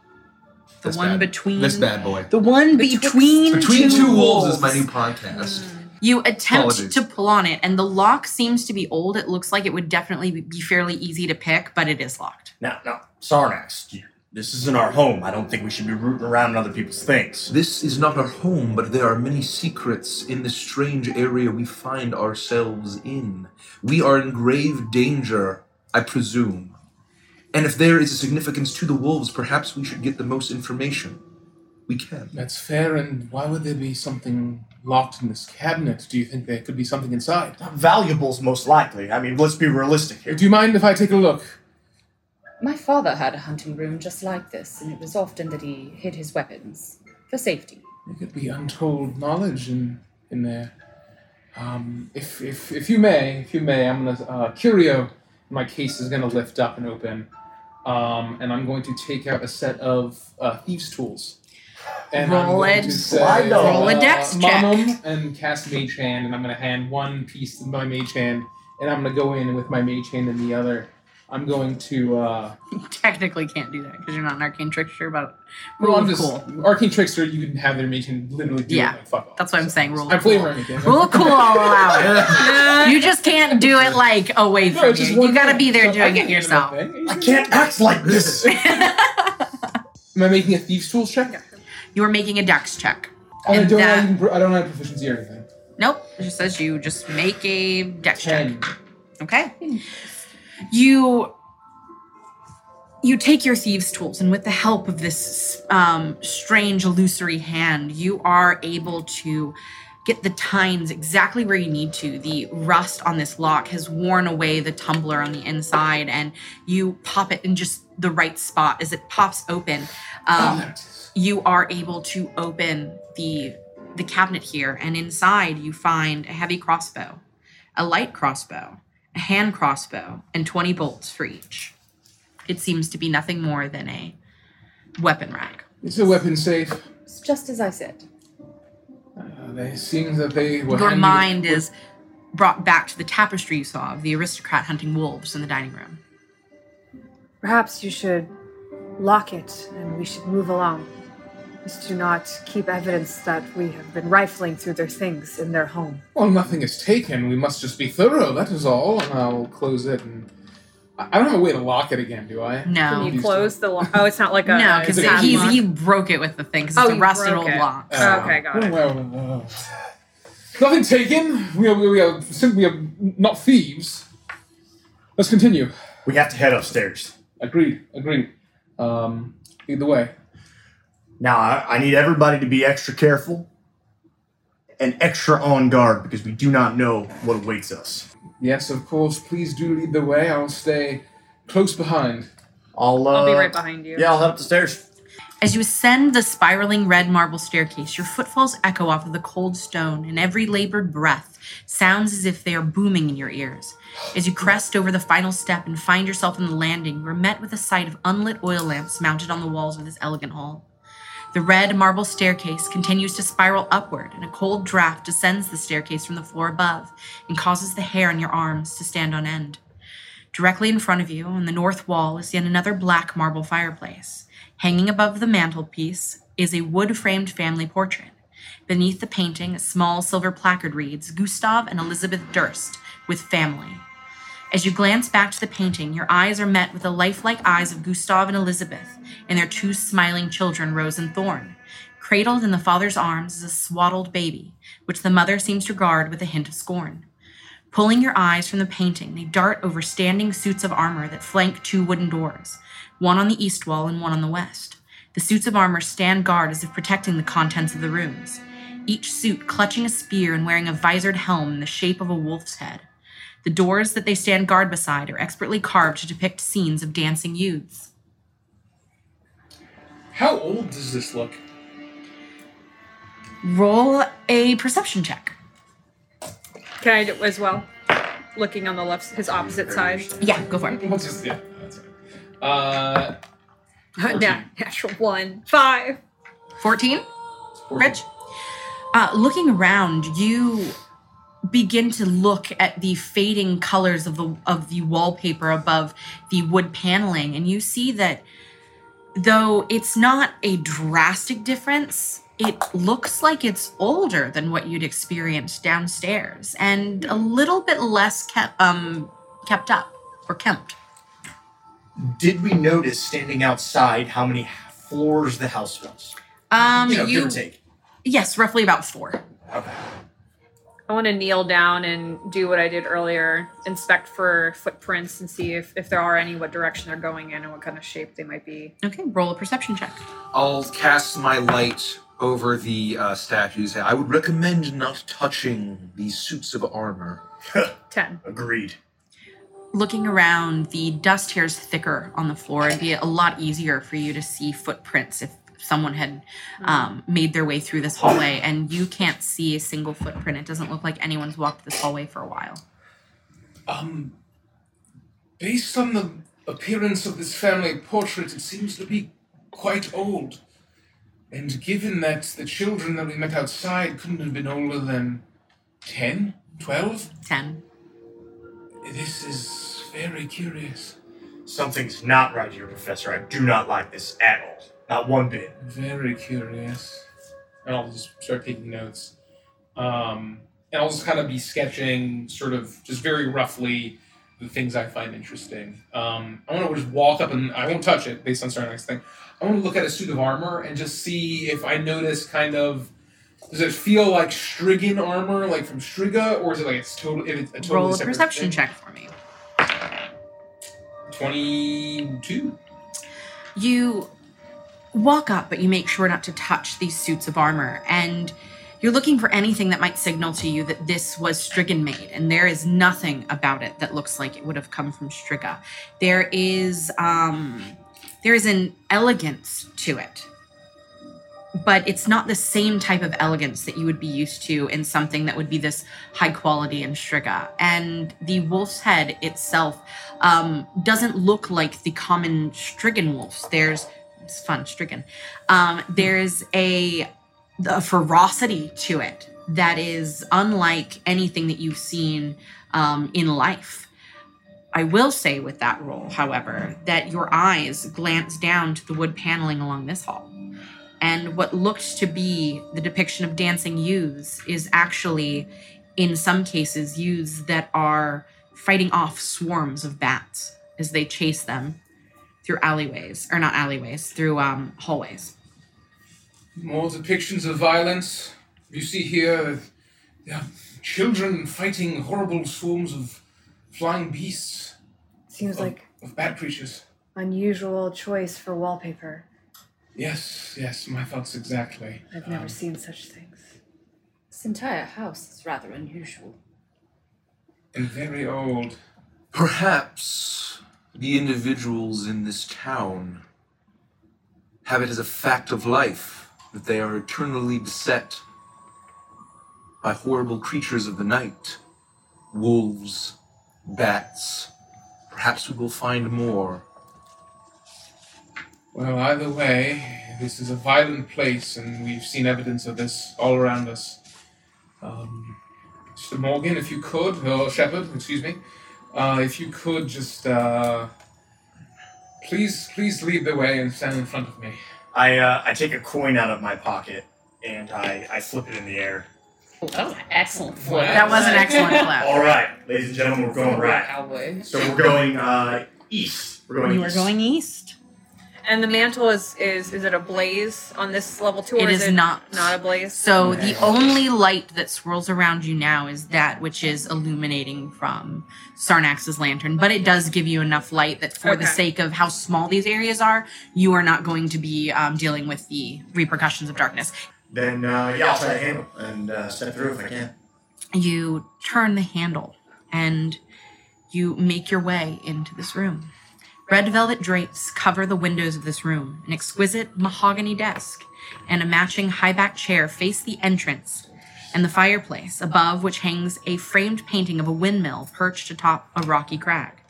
The This one bad- between this bad boy. The one between Between two, wolves is my new podcast. You attempt Apologies. to pull on it, and the lock seems to be old. It looks like it would definitely be fairly easy to pick, but it is locked. Now, now, Sarnax, this isn't our home. I don't think we should be rooting around in other people's things. This is not our home, but there are many secrets in the strange area we find ourselves in. We are in grave danger, I presume. And if there is a significance to the wolves, perhaps we should get the most information we can. That's fair, and why would there be something locked in this cabinet? Do you think there could be something inside? Valuables, most likely. I mean, let's be realistic here. Do you mind if I take a look? My father had a hunting room just like this, and it was often that he hid his weapons for safety. There could be untold knowledge in in there. Um, if if if you may, if you may, I'm gonna uh, curio. My case is gonna lift up and open, um, and I'm going to take out a set of uh, thieves' tools. And I'm Roll it. to Slide say, down. Roll a dex uh, check. Mamam, and cast Mage Hand, and I'm gonna hand one piece to my Mage Hand, and I'm gonna go in with my Mage Hand in the other. I'm going to. Uh, You technically can't do that because you're not an arcane trickster, but well, I'm just cool. arcane trickster. You can have their Mage Hand literally do Yeah, it. Like, fuck off. that's what I'm saying, rule of I'm cool. flavoring it. Rule cool, I'll allow it. You just can't do it like away No, from you. just You gotta be there So doing it yourself. I can't act like this. Am I making a thieves' tools check? You are making a dex check. I And don't, that- have, even- I don't have proficiency or anything. Nope. It just says you just make a dex check. Okay. You you take your thieves' tools, and with the help of this um, strange illusory hand, you are able to get the tines exactly where you need to. The rust on this lock has worn away the tumbler on the inside, and you pop it in just the right spot as it pops open. Oh, Um, is. You are able to open the the cabinet here and inside you find a heavy crossbow a light crossbow a hand crossbow and 20 bolts for each it seems to be nothing more than a weapon rack It's a weapon safe. It's just as I said. Uh, they seem that they were. your handing- mind is brought back to the tapestry you saw of the aristocrat hunting wolves in the dining room Perhaps you should lock it and we should move along. Is to not keep evidence that we have been rifling through their things in their home. Well, nothing is taken. We must just be thorough. That is all. And I'll close it. And I I don't have a way to lock it again, do I? No Can you Used close the lock? Oh, it's not like a. no because Is it a he's lock? he broke it with the thing because Oh, it's a rusted old it. lock Uh, Okay, got it. well, well, well. Nothing taken. We are, we are simply are not thieves. Let's continue. we have to head upstairs. Agreed. Agreed. Um, either way. Now, I, I need everybody to be extra careful and extra on guard because we do not know what awaits us. Yes, of course. Please do lead the way. I'll stay close behind. I'll, uh, I'll be right behind you. Yeah, I'll head up the stairs. As you ascend the spiraling red marble staircase, your footfalls echo off of the cold stone, and every labored breath sounds as if they are booming in your ears. As you crest over the final step and find yourself on the landing, you are met with a sight of unlit oil lamps mounted on the walls of this elegant hall. The red marble staircase continues to spiral upward, and a cold draft descends the staircase from the floor above and causes the hair on your arms to stand on end. Directly in front of you, on the north wall, is yet another black marble fireplace. Hanging above the mantelpiece is a wood framed family portrait. Beneath the painting, a small silver placard reads Gustav and Elizabeth Durst with family. As you glance back to the painting, your eyes are met with the lifelike eyes of Gustav and Elizabeth and their two smiling children, Rose and Thorn. Cradled in the father's arms is a swaddled baby, which the mother seems to regard with a hint of scorn. Pulling your eyes from the painting, they dart over standing suits of armor that flank two wooden doors, one on the east wall and one on the west. The suits of armor stand guard as if protecting the contents of the rooms, each suit clutching a spear and wearing a visored helm in the shape of a wolf's head. The doors that they stand guard beside are expertly carved to depict scenes of dancing youths. How old does this look? Roll a perception check. Can I do it as well? Looking on the left, his opposite side. Yeah, go for it. What's this? Yeah, that's it. Uh, Nat- natural one. Five. 14? Rich? Uh, looking around, you begin to look at the fading colors of the of the wallpaper above the wood paneling, and you see that though it's not a drastic difference, it looks like it's older than what you'd experienced downstairs, and a little bit less kept um kept up or kempt. Did we notice standing outside how many floors the house was? Um, You know, you give or take. yes, roughly about four. Okay. I want to kneel down and do what I did earlier inspect for footprints and see if, if there are any, what direction they're going in, and what kind of shape they might be. Okay, roll a perception check. I'll cast my light over the uh, statues. I would recommend not touching these suits of armor. 10. Agreed. looking around, the dust here is thicker on the floor. It'd be a lot easier for you to see footprints if someone had um, made their way through this hallway, and you can't see a single footprint. It doesn't look like anyone's walked this hallway for a while. um, based on the appearance of this family portrait, it seems to be quite old. And given that the children that we met outside couldn't have been older than 10, 12, Ten. this is very curious. Something's not right here, Professor. I do not like this at all. Not one bit. Very curious. And I'll just start taking notes. Um, and I'll just kind of be sketching, sort of, just very roughly, the things I find interesting. Um, I want to just walk up and I won't touch it based on starting next thing. I want to look at a suit of armor and just see if I notice kind of. Does it feel like Strigan armor, like from Striga, or is it like it's total? It's a totally Roll a perception thing? check for me. Twenty-two. You walk up, but you make sure not to touch these suits of armor, and you're looking for anything that might signal to you that this was Strigan made, and there is nothing about it that looks like it would have come from Striga. There is um, there is an elegance to it, but it's not the same type of elegance that you would be used to in something that would be this high quality in Striga. And the wolf's head itself um, doesn't look like the common Strigan wolves. There's fun, stricken. Um, there's a, a ferocity to it that is unlike anything that you've seen um, in life. I will say with that roll, however, that your eyes glance down to the wood paneling along this hall. And what looked to be the depiction of dancing youths is actually, in some cases, youths that are fighting off swarms of bats as they chase them through alleyways, or not alleyways, through um, hallways. More depictions of violence. You see here, yeah, children fighting horrible swarms of flying beasts, Seems of, like of bad creatures. unusual choice for wallpaper. Yes, yes, my thoughts exactly. I've never Um, seen such things. This entire house is rather unusual. and very old. Perhaps the individuals in this town have it as a fact of life that they are eternally beset by horrible creatures of the night wolves, bats. Perhaps we will find more. Well, either way, this is a violent place, and we've seen evidence of this all around us. Um, Mr. Morgan, if you could, or Shepard, excuse me, uh, if you could just uh, please, please lead the way and stand in front of me. I uh, I take a coin out of my pocket and I, I flip it in the air. Oh, excellent flip. That was an excellent flap. All right, ladies and gentlemen, we're going right. Cowboy. So we're going uh, east. We're going You are east. going east. And the mantle is is is it a blaze on this level too? Or It is is it not. Not a blaze. So the only light that swirls around you now is that which is illuminating from Sarnax's lantern, but it does give you enough light that for the sake of how small these areas are, you are not going to be um, dealing with the repercussions of darkness. Then uh, yeah, I'll try to handle and uh, step through if I can. You turn the handle and you make your way into this room. Red velvet drapes cover the windows of this room. An exquisite mahogany desk and a matching high back chair face the entrance and the fireplace, above which hangs a framed painting of a windmill perched atop a rocky crag.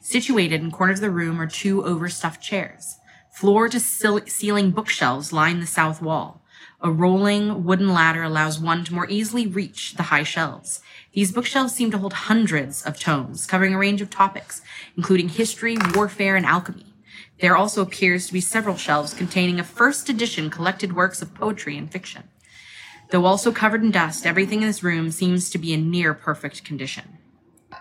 Situated in corners of the room are two overstuffed chairs. Floor to ceiling bookshelves line the south wall. A rolling wooden ladder allows one to more easily reach the high shelves. These bookshelves seem to hold hundreds of tomes, covering a range of topics, including history, warfare, and alchemy. There also appears to be several shelves containing a first edition collected works of poetry and fiction. Though also covered in dust, everything in this room seems to be in near perfect condition.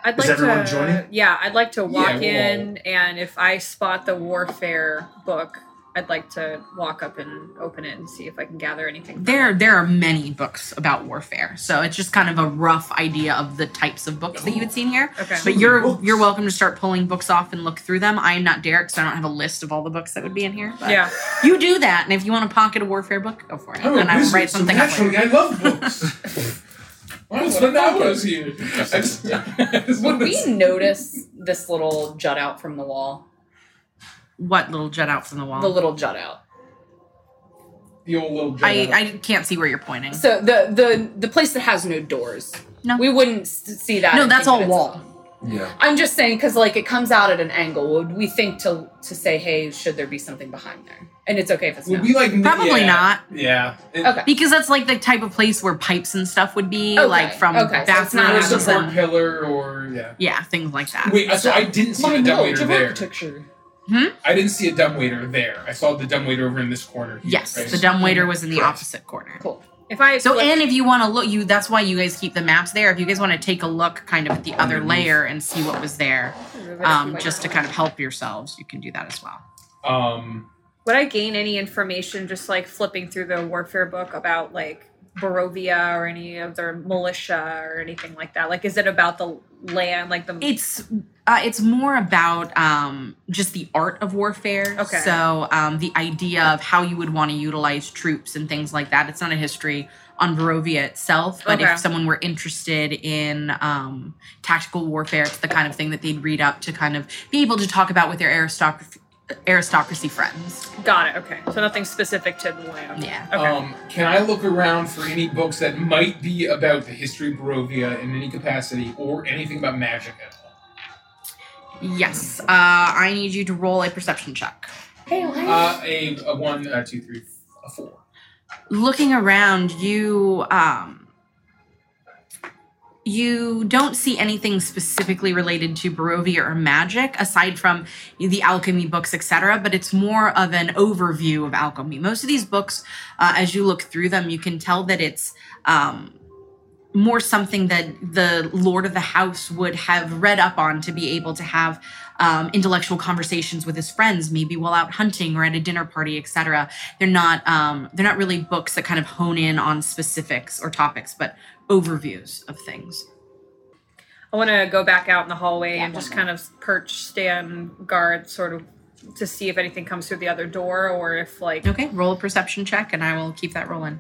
I'd Is like everyone to joining? Yeah, I'd like to walk we'll in and if I spot the warfare book, I'd like to walk up and open it and see if I can gather anything. from There, it. there are many books about warfare, so it's just kind of a rough idea of the types of books that you would see in here. Okay. But you're you're welcome to start pulling books off and look through them. I am not Derek, so I don't have a list of all the books that would be in here. But Yeah. you do that, and if you want to pocket a warfare book, go for it, I'm a and I will wizard, write something up. later. I love books. I'll spend hours here. I just, I just Would wanna- we notice this little jut out from the wall? What little jut out from the wall? The little jut out. the old little. I Jedi. I can't see where you're pointing. So the the the place that has no doors. No. we wouldn't s- see that. No, and that's think all that it's wall. Yeah. I'm just saying because like it comes out at an angle. Would we think to to say, hey, should there be something behind there? And it's okay if it's Would not. we like Probably yeah, not. Yeah. It- okay. Because that's like the type of place where pipes and stuff would be, Okay, like from okay, so it's not a bathrooms support and pillar, or yeah. yeah, things like that. Wait, so I didn't see the My dumbwaiter of there. architecture. I didn't see a dumbwaiter there. I saw the dumbwaiter over in this corner. Here, Yes, right? the dumbwaiter was in the Correct. opposite corner. Cool. If I So, flip- and if you want to look, you that's why you guys keep the maps there. If you guys want to take a look, kind of at the other layer and see what was there, um, just to kind of help yourselves, you can do that as well. Um, Would I gain any information just like flipping through the warfare book about like Barovia or any of their militia or anything like that? Like, is it about the land, like the? It's uh, it's more about um, just the art of warfare. Okay. So um, the idea of how you would want to utilize troops and things like that. It's not a history on Barovia itself, but Okay. if someone were interested in um, tactical warfare, it's the kind of thing that they'd read up to kind of be able to talk about with their aristocracy aristocracy friends. Got it. Okay, so nothing specific to the land. Yeah. Okay. um, can I look around for any books that might be about the history of Barovia in any capacity, or anything about magic at all? Yes. Uh, I need you to roll a perception check. Okay, uh, a, a one, uh, two, three, a four. looking around you um you don't see anything specifically related to Barovia or magic aside from the alchemy books etc but it's more of an overview of alchemy. Most of these books uh, as you look through them you can tell that it's um more something that the lord of the house would have read up on to be able to have um, intellectual conversations with his friends maybe while out hunting or at a dinner party etc they're not um, they're not really books that kind of hone in on specifics or topics but overviews of things I want to go back out in the hallway and just kind of perch, stand guard, sort of, to see if anything comes through the other door or if like okay roll a perception check and i will keep that rolling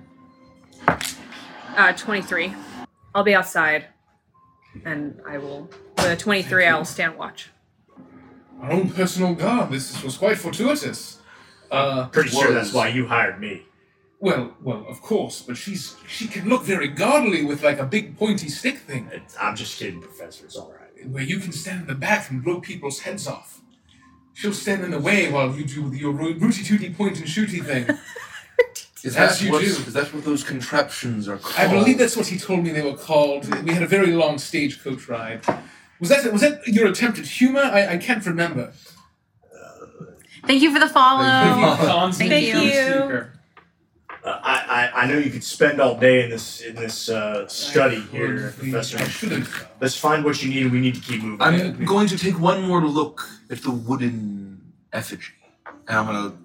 uh, twenty three. I'll be outside, and I will. With a twenty three, I'll stand watch. Our own personal guard. This was quite fortuitous. Uh, Pretty sure was- that's why you hired me. Well, well, of course, but she's she can look very godly with like a big pointy stick thing, It's, I'm just kidding, Professor. It's all right. where you can stand in the back and blow people's heads off. she'll stand in the way while you do your ro- rooty tooty point and shooty thing. Is that, you what, do. is that what those contraptions are called? I believe that's what he told me they were called. We had a very long stagecoach ride. Was that was that your attempt at humor? I, I can't remember. Thank you for the follow. Thank you, Hans. Thank Thank you. Seeker. Uh, I, I I know you could spend all day in this in this uh, study here, Professor. Let's find what you need. and We need to keep moving. I'm going to take one more look at the wooden effigy. And I'm going to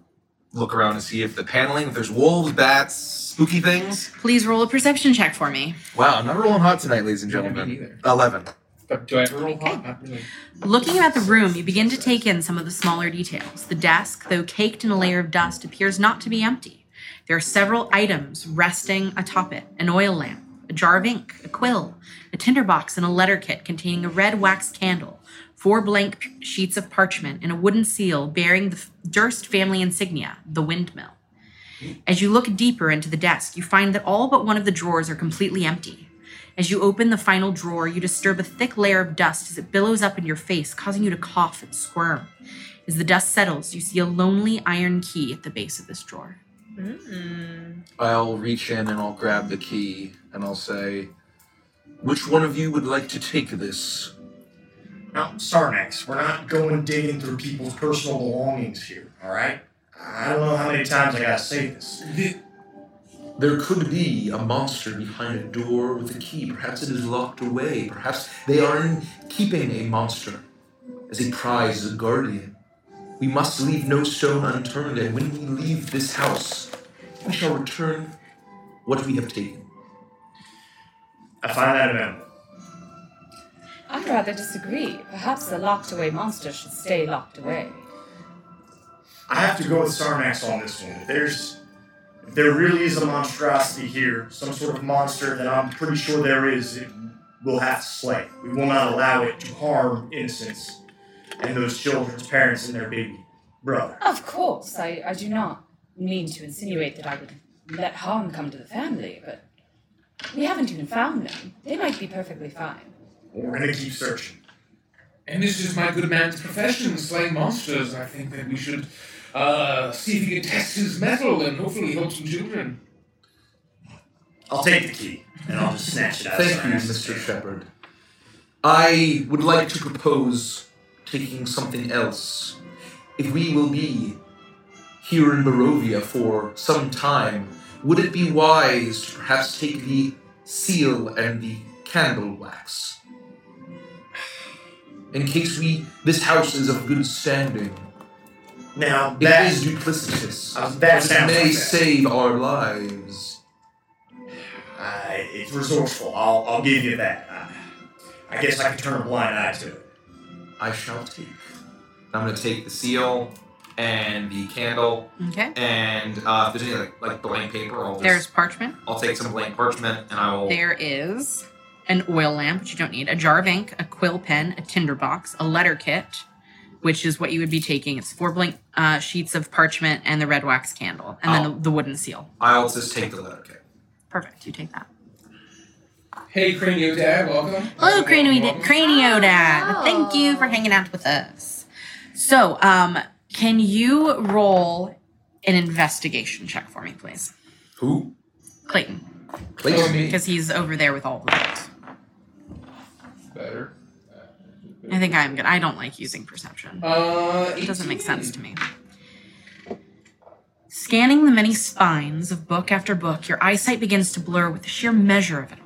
look around and see if the paneling, if there's wolves, bats, spooky things. Please roll a perception check for me. Wow, I'm not rolling hot tonight, ladies and Yeah, me gentlemen. neither. 11. But do I ever roll Okay. hot? Really. Looking about the room, you begin to take in some of the smaller details. The desk, though caked in a layer of dust, appears not to be empty. There are several items resting atop it an oil lamp, a jar of ink, a quill, a tinderbox, and a letter kit containing a red wax candle, four blank sheets of parchment, and a wooden seal bearing the Durst family insignia, the windmill. As you look deeper into the desk, you find that all but one of the drawers are completely empty. As you open the final drawer, you disturb a thick layer of dust as it billows up in your face, causing you to cough and squirm. As the dust settles, you see a lonely iron key at the base of this drawer. Hmm. I'll reach in and I'll grab the key and I'll say, Which one of you would like to take this? Now, Sarnax, we're not going digging through people's personal belongings here, all right? I don't know how many times I gotta say this. There could be a monster behind a door with a key. Perhaps it is locked away. Perhaps they are in keeping a monster as a prize, as a guardian. We must leave no stone unturned, and when we leave this house, we shall return what we have taken. I find that amenable. I'd rather disagree. Perhaps the locked away monster should stay locked away. I have to go with Sarnax on this one. If there's if there really is a monstrosity here, some sort of monster that I'm pretty sure there is, it will have to slay. We will not allow it to harm innocents and those children's parents and their baby brother. Of course, I, I do not mean to insinuate that I would let harm come to the family, but we haven't even found them. They might be perfectly fine. We're gonna keep searching. And this is my good man's profession, slaying monsters. I think that we should uh, see if he can test his metal and hopefully help some children. I'll take the key and I'll just snatch it out. of Thank you, Mr. hand. Shepard. I would like to propose taking something else. If we will be here in Barovia for some time, would it be wise to perhaps take the seal and the candle wax? In case we this house is of good standing. Now It that is duplicitous. Uh, that it may like that. save our lives. uh, it's resourceful. I'll I'll give you that. I, I guess I can turn a blind eye to it. I shall take. I'm gonna take the seal and the candle, Okay. and uh, if there's any like, like blank paper, I'll just There's parchment. I'll take some blank parchment and I will. There is an oil lamp, which you don't need, a jar of ink, a quill pen, a tinder box, a letter kit, which is what you would be taking. It's four blank uh, sheets of parchment and the red wax candle, and then Oh. the, the wooden seal. I'll just take the letter kit. Perfect. You take that. Hey, Cranio Dad, welcome. Hello, Welcome, Cranio, welcome. Cranio Dad. Thank you for hanging out with us. So, um, can you roll an investigation check for me, please, Who? Clayton? Clayton. Because he's over there with all the books. Better. I think I'm good. I don't like using perception. Uh, It doesn't make sense to me. Scanning the many spines of book after book, your eyesight begins to blur with the sheer measure of it all.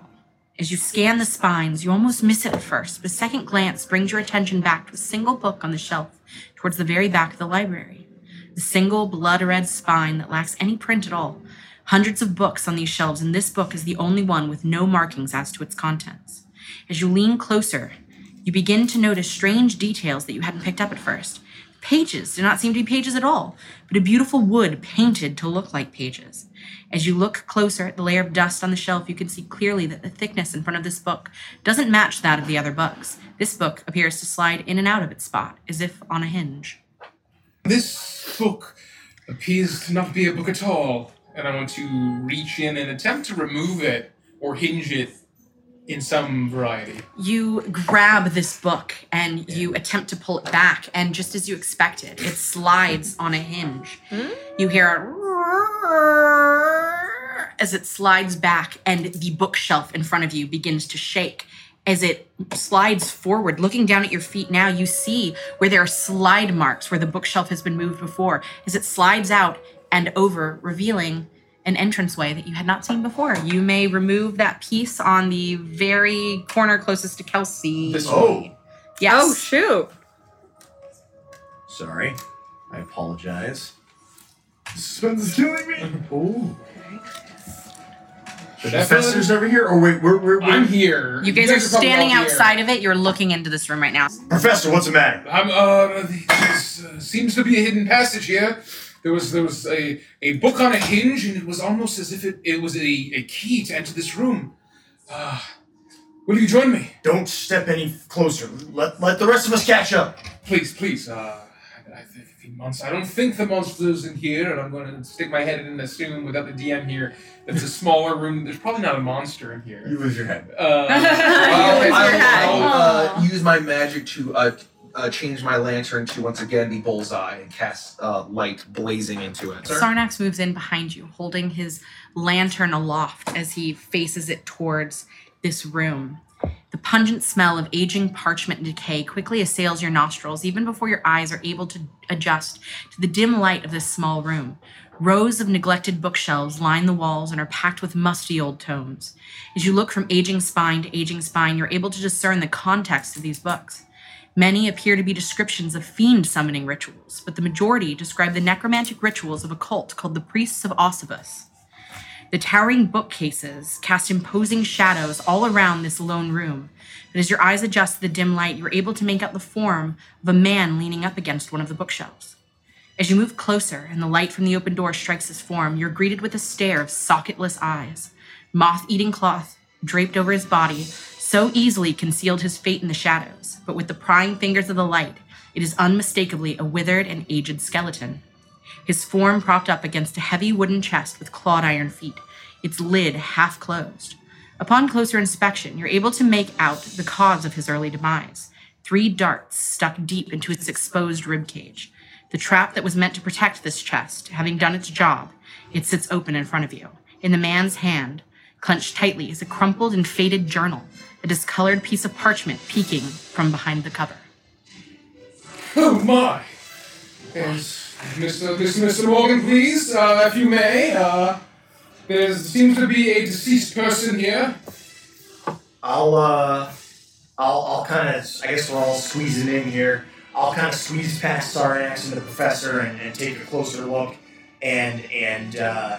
As you scan the spines, you almost miss it at first, but a second glance brings your attention back to a single book on the shelf towards the very back of the library. The single blood red spine that lacks any print at all. Hundreds of books on these shelves, and this book is the only one with no markings as to its contents. As you lean closer, you begin to notice strange details that you hadn't picked up at first. Pages do not seem to be pages at all, but a beautiful wood painted to look like pages. As you look closer at the layer of dust on the shelf, you can see clearly that the thickness in front of this book doesn't match that of the other books. This book appears to slide in and out of its spot, as if on a hinge. This book appears to not be a book at all, and I want to reach in and attempt to remove it or hinge it in some variety. You grab this book and you attempt to pull it back, and just as you expected, it slides on a hinge. Hmm? You hear as it slides back, and the bookshelf in front of you begins to shake. As it slides forward, looking down at your feet now, you see where there are slide marks where the bookshelf has been moved before. As it slides out and over, revealing an entranceway that you had not seen before. You may remove that piece on the very corner closest to Kelsey. This Oh, Yes. Oh shoot! sorry. I apologize. Suspense is killing me. Ooh. The professor's over here. Or wait, we're, we're, we're I'm here. You guys, are probably standing all here. outside of it. You're looking into this room right now. Professor, what's the matter? I'm, uh, this, uh, seems to be a hidden passage here. There was there was a, a book on a hinge, and it was almost as if it, it was a, a key to enter this room. Uh, will you join me? Don't step any closer. Let let the rest of us catch up. Please, please. Uh, I, I think the monster. I don't think the monster's in here, and I'm going to stick my head in and assume without the DM here that it's a smaller room. There's probably not a monster in here. You lose your head. Uh, I'll, well, your I'll, hat. I'll, uh, use my magic to uh, uh, change my lantern to once again be bullseye and cast uh, light blazing into it. Sarnax moves in behind you, holding his lantern aloft as he faces it towards this room. The pungent smell of aging parchment and decay quickly assails your nostrils even before your eyes are able to adjust to the dim light of this small room. Rows of neglected bookshelves line the walls and are packed with musty old tomes. As you look from aging spine to aging spine, you're able to discern the context of these books. Many appear to be descriptions of fiend summoning rituals, but the majority describe the necromantic rituals of a cult called the Priests of Osybus. The towering bookcases cast imposing shadows all around this lone room, but as your eyes adjust to the dim light, you're able to make out the form of a man leaning up against one of the bookshelves. As you move closer and the light from the open door strikes his form, you're greeted with a stare of socketless eyes. Moth eating cloth draped over his body so easily concealed his fate in the shadows, but with the prying fingers of the light, it is unmistakably a withered and aged skeleton. His form propped up against a heavy wooden chest with clawed iron feet, its lid half closed. Upon closer inspection, you're able to make out the cause of his early demise three darts stuck deep into its exposed ribcage. The trap that was meant to protect this chest, having done its job, it sits open in front of you. In the man's hand, clenched tightly, is a crumpled and faded journal, a discolored piece of parchment peeking from behind the cover. Oh my! Yes, Mr. Mr. Mr. Morgan, please, uh, if you may. Uh, there seems to be a deceased person here. I'll uh, I'll I'll kind of I guess we're all squeezing in here. I'll kind of squeeze past Sarnax and the professor and, and take a closer look, and and uh,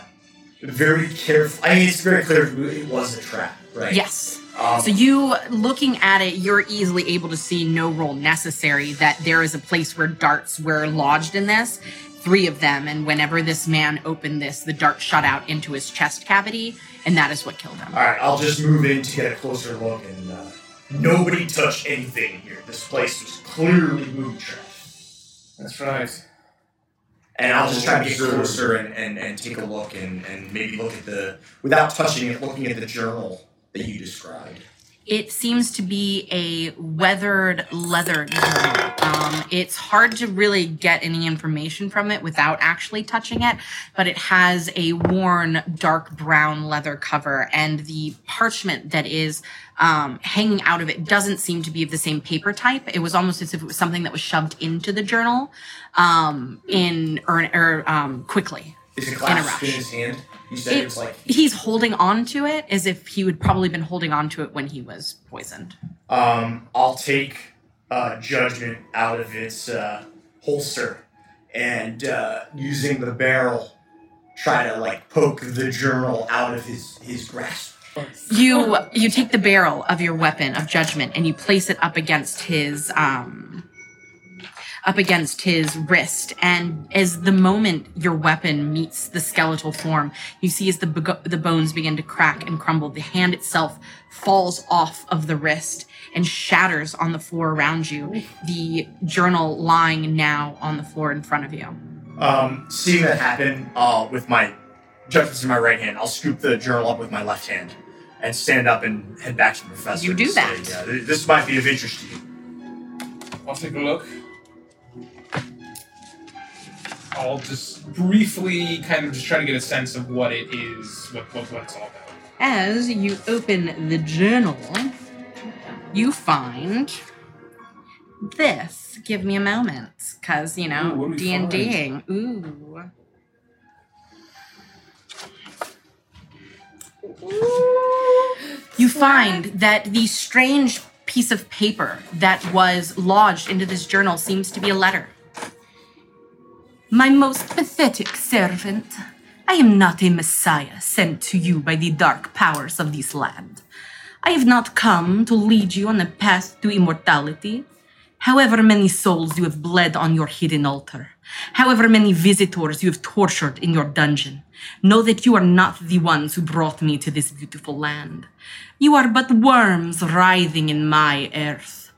very careful. I mean, it's very clear it was a trap, right? Yes. Um, So you looking at it, you're easily able to see no roll necessary that there is a place where darts were lodged in this. Three of them, and whenever this man opened this, the dart shot out into his chest cavity, and that is what killed him. All right, I'll just move in to get a closer look, and uh, nobody touched anything here. This place was clearly booby trapped. That's right. And I'll just try to get closer and, and, and take a look and, and maybe look at the, without touching it, looking at the journal that you described. It seems to be a weathered leather journal. Um, it's hard to really get any information from it without actually touching it, but it has a worn dark brown leather cover, and the parchment that is um, hanging out of it doesn't seem to be of the same paper type. It was almost as if it was something that was shoved into the journal um, in or, or um, quickly. Is it In a clasped in rush. his hand? You said it, like, he's holding on to it as if he would probably been holding on to it when he was poisoned. um, I'll take uh, judgment out of its uh, holster and uh, using the barrel, try to like poke the journal out of his, his grasp. You you take the barrel of your weapon of judgment and you place it up against his um up against his wrist and as the moment your weapon meets the skeletal form you see as the bego- the bones begin to crack and crumble the hand itself falls off of the wrist and shatters on the floor around you the journal lying now on the floor in front of you Um, seeing that happen, uh, with my judgments in my right hand, I'll scoop the journal up with my left hand and stand up and head back to the professor. You and do say, that. "Yeah, this might be of interest to you. I'll take a look. I'll just briefly kind of just try to get a sense of what it is, what, what, what it's all about. As you open the journal, you find this. Give me a moment, cause you Ooh, know what do we D and Ding. Ooh. You find that the strange piece of paper that was lodged into this journal seems to be a letter. My most pathetic servant, I am not a messiah sent to you by the dark powers of this land. I have not come to lead you on the path to immortality. However many souls you have bled on your hidden altar, however many visitors you have tortured in your dungeon, know that you are not the ones who brought me to this beautiful land. You are but worms writhing in my earth.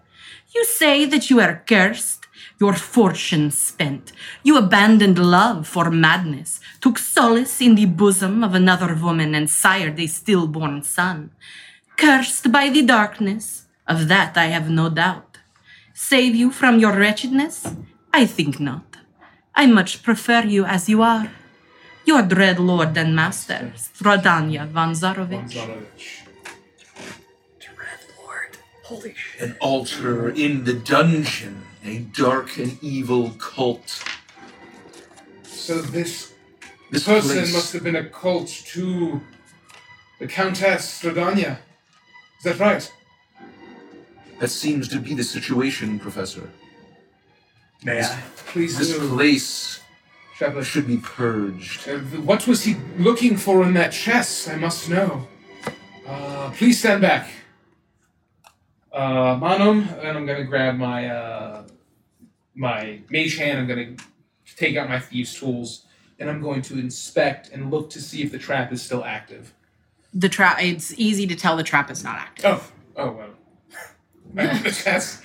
You say that you are cursed, your fortune spent. You abandoned love for madness, took solace in the bosom of another woman, and sired a stillborn son. Cursed by the darkness, of that I have no doubt. Save you from your wretchedness? I think not. I much prefer you as you are. Your dread lord and master, Strahdanya von Zarovich. Zarovich. An altar in the dungeon, a dark and evil cult. So this This person place, must have been a cult to the Countess Strahdanya. Is that right? that seems to be the situation, Professor. May I? Please This do. place Traveler. should be purged. Uh, what was he looking for in that chest? I must know. Uh, please stand back. Uh, Manum, and I'm gonna grab my uh, my mage hand. I'm gonna take out my thieves' tools, and I'm going to inspect and look to see if the trap is still active. The trap, it's easy to tell the trap is not active. Oh, oh well. the chest.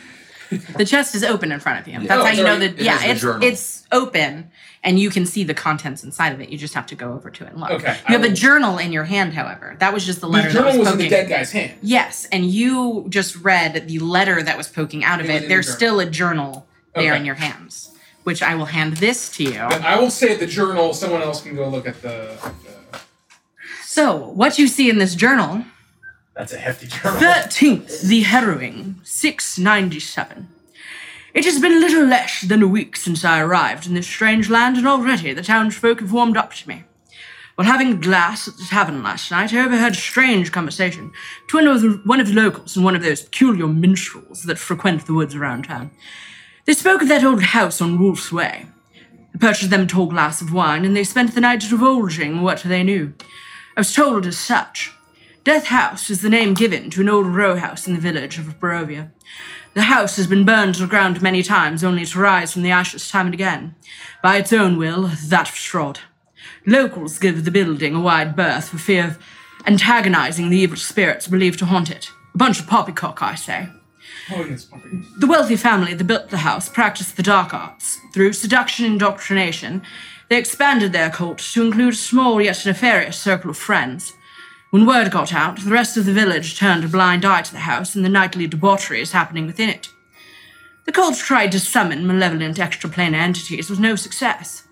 The chest is open in front of you. That's Oh, how you know sorry. that. It Yeah, is it's journal. it's open, and you can see the contents inside of it. You just have to go over to it and look. Okay, You have I a will- journal in your hand, however. That was just the The letter that journal was was in poking. the dead guy's hand. Yes, and you just read the letter that was poking out of It it. There's the still a journal there Okay. in your hands, which I will hand this to you. Then I will say at the journal. Someone else can go look at the. the- So, what you see in this journal That's a hefty journal. 13th, the harrowing, 697. It has been little less than a week since I arrived in this strange land, and already the townsfolk have warmed up to me. While having a glass at the tavern last night, I overheard a strange conversation between one of the, one of the locals and one of those peculiar minstrels that frequent the woods around town. They spoke of that old house on Wolf's Way. I purchased them a tall glass of wine, and they spent the night divulging what they knew. I was told as such. Death House is the name given to an old row house in the village of Barovia. The house has been burned to the ground many times, only to rise from the ashes time and again, by its own will, that of Strahd. Locals give the building a wide berth for fear of antagonizing the evil spirits believed to haunt it. A bunch of poppycock, I say. The wealthy family that built the house practiced the dark arts. Through seduction and indoctrination, they expanded their cult to include a small yet nefarious circle of friends. When word got out, the rest of the village turned a blind eye to the house and the nightly debaucheries happening within it. The cult tried to summon malevolent extraplanar entities with no success.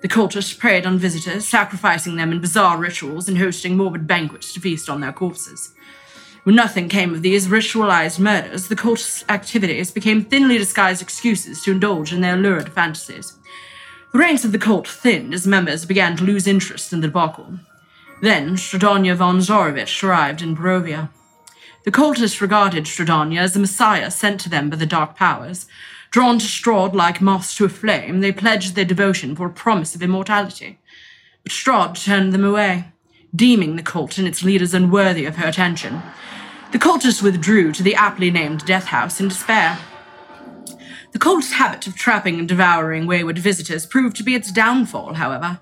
The cultists preyed on visitors, sacrificing them in bizarre rituals and hosting morbid banquets to feast on their corpses. When nothing came of these ritualized murders, the cult's activities became thinly disguised excuses to indulge in their lurid fantasies. The ranks of the cult thinned as members began to lose interest in the debacle. Then Strahdanya von Zarovich arrived in Barovia. The cultists regarded Strahdanya as the messiah sent to them by the dark powers. Drawn to Strahd like moths to a flame, they pledged their devotion for a promise of immortality. But Strahd turned them away, deeming the cult and its leaders unworthy of her attention. The cultists withdrew to the aptly named Death House in despair. The cult's habit of trapping and devouring wayward visitors proved to be its downfall, however.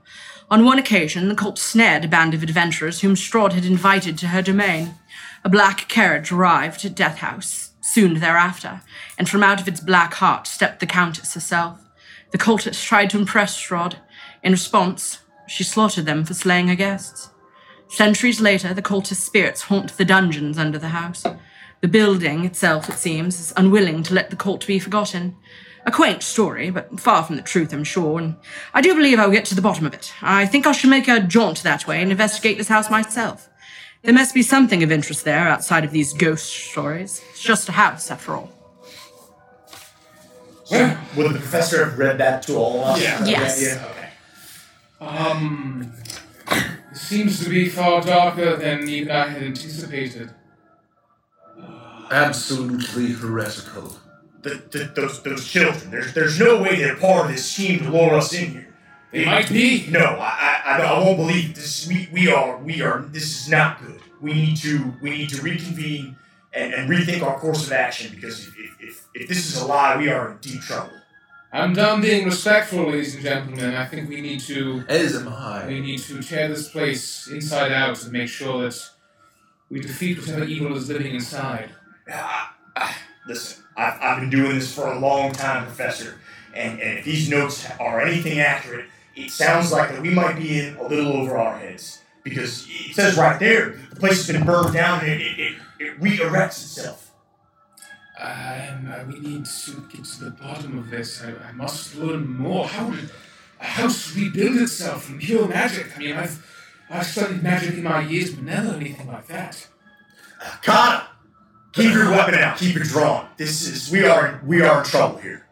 On one occasion, the cult snared a band of adventurers whom Strahd had invited to her domain. A black carriage arrived at Death House soon thereafter, and from out of its black heart stepped the Countess herself. The cultists tried to impress Strahd. In response, she slaughtered them for slaying her guests. Centuries later, the cultist spirits haunt the dungeons under the house. The building itself, it seems, is unwilling to let the cult be forgotten. A quaint story, but far from the truth, I'm sure, and I do believe I'll get to the bottom of it. I think I shall make a jaunt that way and investigate this house myself. There must be something of interest there outside of these ghost stories. It's just a house, after all. Well, Would the professor have read that to all of us? Yeah. Yes. Yeah, okay. um, it seems to be far darker than even I had anticipated. Absolutely heretical. The, the, those, those children, there's, there's no way they're part of this scheme to lure us in here. They might be. No, I, I, I, I won't believe this. We, we are, we are, this is not good. We need to, we need to reconvene and, and rethink our course of action because if, if, if, if this is a lie, we are in deep trouble. I'm done being respectful, ladies and gentlemen. I think we need to As am I. we need to tear this place inside out and make sure that we defeat whatever evil is living inside. Ah, ah, listen, I've, I've been doing this for a long time, Professor, and, and if these notes are anything accurate, it sounds like that we might be in a little over our heads. Because it says right there, the place has been burned down and it, it, it, it re-erects itself. Um, uh, we need to get to the bottom of this. I, I must learn more. How did a house rebuild itself from pure magic? I mean, I've I've studied magic in my years, but never anything like that. Kana, keep your weapon out, keep it drawn. This is we are we are in trouble here.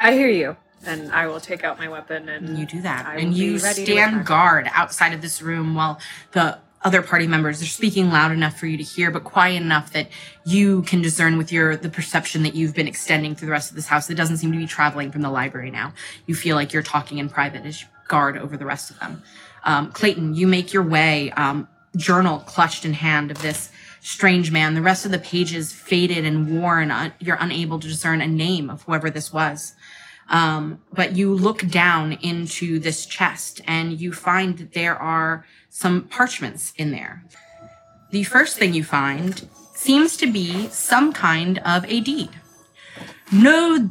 I hear you, and I will take out my weapon and And you do that. I and you stand guard outside of this room while the other party members. They're speaking loud enough for you to hear, but quiet enough that you can discern with your the perception that you've been extending through the rest of this house. It doesn't seem to be traveling from the library now. You feel like you're talking in private as you guard over the rest of them. Um, Clayton, you make your way, um, journal clutched in hand of this strange man. The rest of the pages faded and worn. Uh, you're unable to discern a name of whoever this was. Um, but you look down into this chest and you find that there are some parchments in there. The first thing you find seems to be some kind of a deed. Know,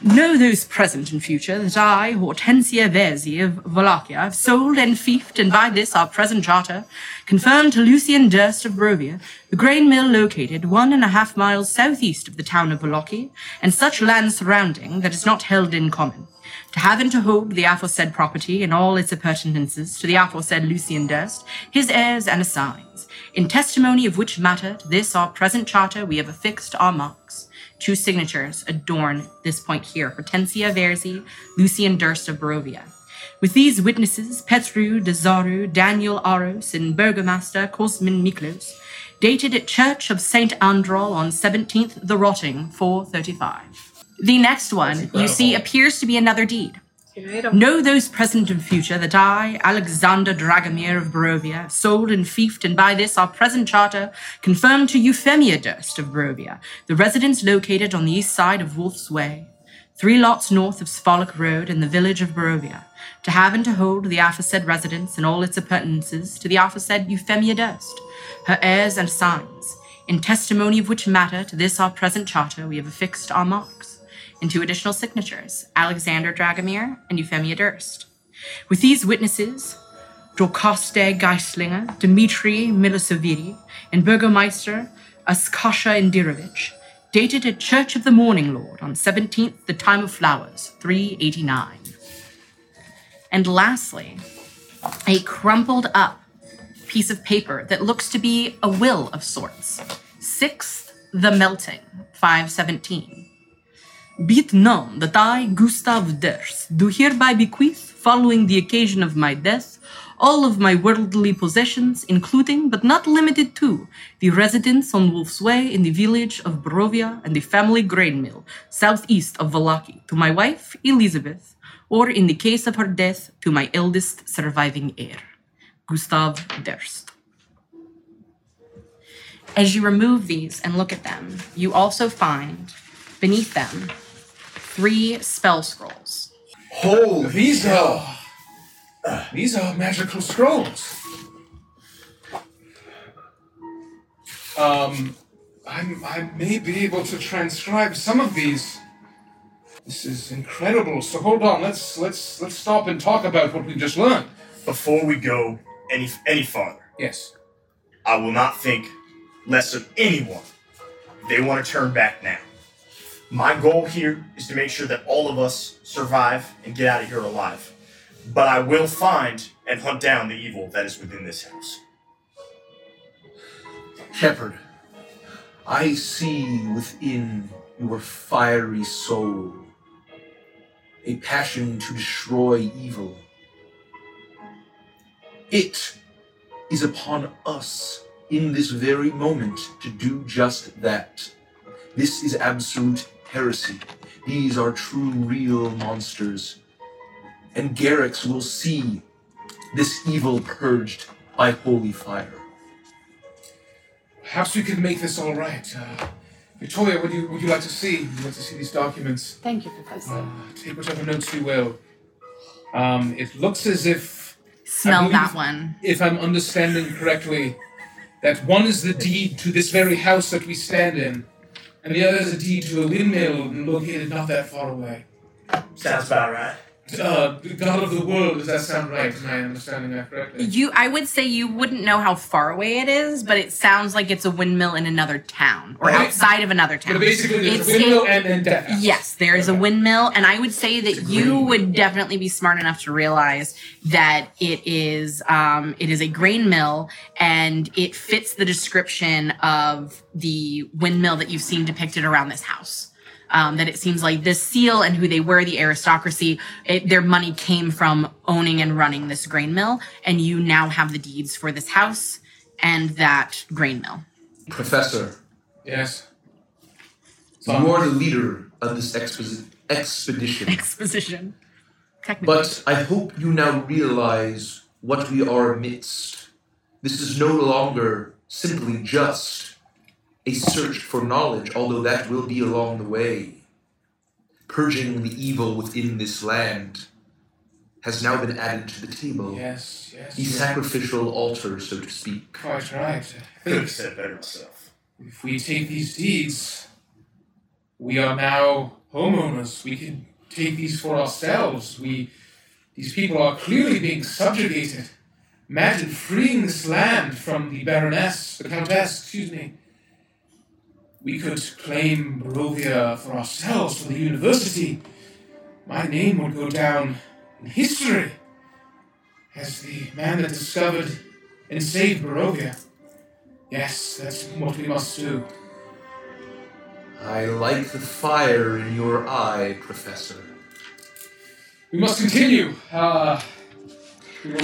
know those present and future that I, Hortensia Verzi of Vallaki, have sold and fiefed, and by this our present charter, confirmed to Lucian Durst of Barovia, the grain mill located one and a half miles southeast of the town of Vallaki, and such land surrounding that is not held in common. To have and to hold the aforesaid property and all its appurtenances to the aforesaid Lucian Durst, his heirs and assigns, in testimony of which matter to this our present charter we have affixed our marks. Two signatures adorn this point here, Hortensia Verzi, Lucian Durst of Barovia. With these witnesses, Petru, Dezaru, Daniel Aros, and Burgomaster Cosmin Miklos, dated at Church of St. Andral on 17th the Rotting, 435. The next one you see appears to be another deed. Know those present and future that I, Alexander Dragomir of Barovia, have sold and fiefed, and by this our present charter confirmed to Euphemia Durst of Barovia, the residence located on the east side of Wolf's Way, three lots north of Spholic Road in the village of Barovia, to have and to hold the aforesaid residence and all its appurtenances to the aforesaid Euphemia Durst, her heirs and assigns, in testimony of which matter to this our present charter we have affixed our marks and two additional signatures, Alexander Dragomir and Euphemia Durst. With these witnesses, Dorkaste Geislinger, Dmitri Miloseviri, and Burgomeister Askasha Indirovich, dated at Church of the Morning Lord on 17th, the time of flowers, 389. And lastly, a crumpled up piece of paper that looks to be a will of sorts. Sixth, the melting, 517. Be it known that I, Gustav Durst, do hereby bequeath, following the occasion of my death, all of my worldly possessions, including but not limited to the residence on Wolf's Way in the village of Barovia and the family grain mill southeast of Vallaki, to my wife, Elizabeth, or in the case of her death, to my eldest surviving heir, Gustav Durst. As you remove these and look at them, you also find beneath them three spell scrolls. Holy These are these are magical scrolls. Um, I'm, I may be able to transcribe some of these. This is incredible. So hold on. Let's let's let's stop and talk about what we just learned. before we go any any farther, Yes. I will not think less of anyone they want to turn back now. My goal here is to make sure that all of us survive and get out of here alive. But I will find and hunt down the evil that is within this house. Shepard, I see within your fiery soul a passion to destroy evil. It is upon us in this very moment to do just that. This is absolute heresy. These are true, real monsters. And Garrix will see this evil purged by holy fire. Perhaps we could make this all right. Uh, Victoria, would you would you like to see? Would you like to see these documents? Thank you, Professor. Uh, take whichever notes you will. Um, it looks as if, Smell believe- that one. if I'm understanding correctly, that one is the deed to this very house that we stand in, and the other is a deed to a windmill located not that far away. Sounds about right. Uh, the God of the world, does that sound right? Am I understanding that correctly? You, I would say you wouldn't know how far away it is, but it sounds like it's a windmill in another town or Right. outside of another town. But basically, there's It's a windmill a- and then death. Yes, there is a windmill, and I would say that you would definitely be smart enough to realize that it is um, it is a grain mill, and it fits the description of the windmill that you've seen depicted around this house. Um, that it seems like this seal and who they were, the aristocracy, it, their money came from owning and running this grain mill, and you now have the deeds for this house and that grain mill. Professor, Yes. you are the leader of this exposi- expedition. Exposition. Technically. But I hope you now realize what we are amidst. This is no longer simply just a search for knowledge, although that will be along the way. Purging the evil within this land has now been added to the table. Yes. Yes. The you're sacrificial altar, so to speak. Quite right. I Could have said better myself. if we take these deeds, we are now homeowners. We can take these for ourselves. We, these people are clearly being subjugated. Imagine freeing this land from the Baroness, the Countess, excuse me. We could claim Barovia for ourselves, for the university. My name would go down in history as the man that discovered and saved Barovia. Yes, that's what we must do. I like the fire in your eye, Professor. We must continue. Uh,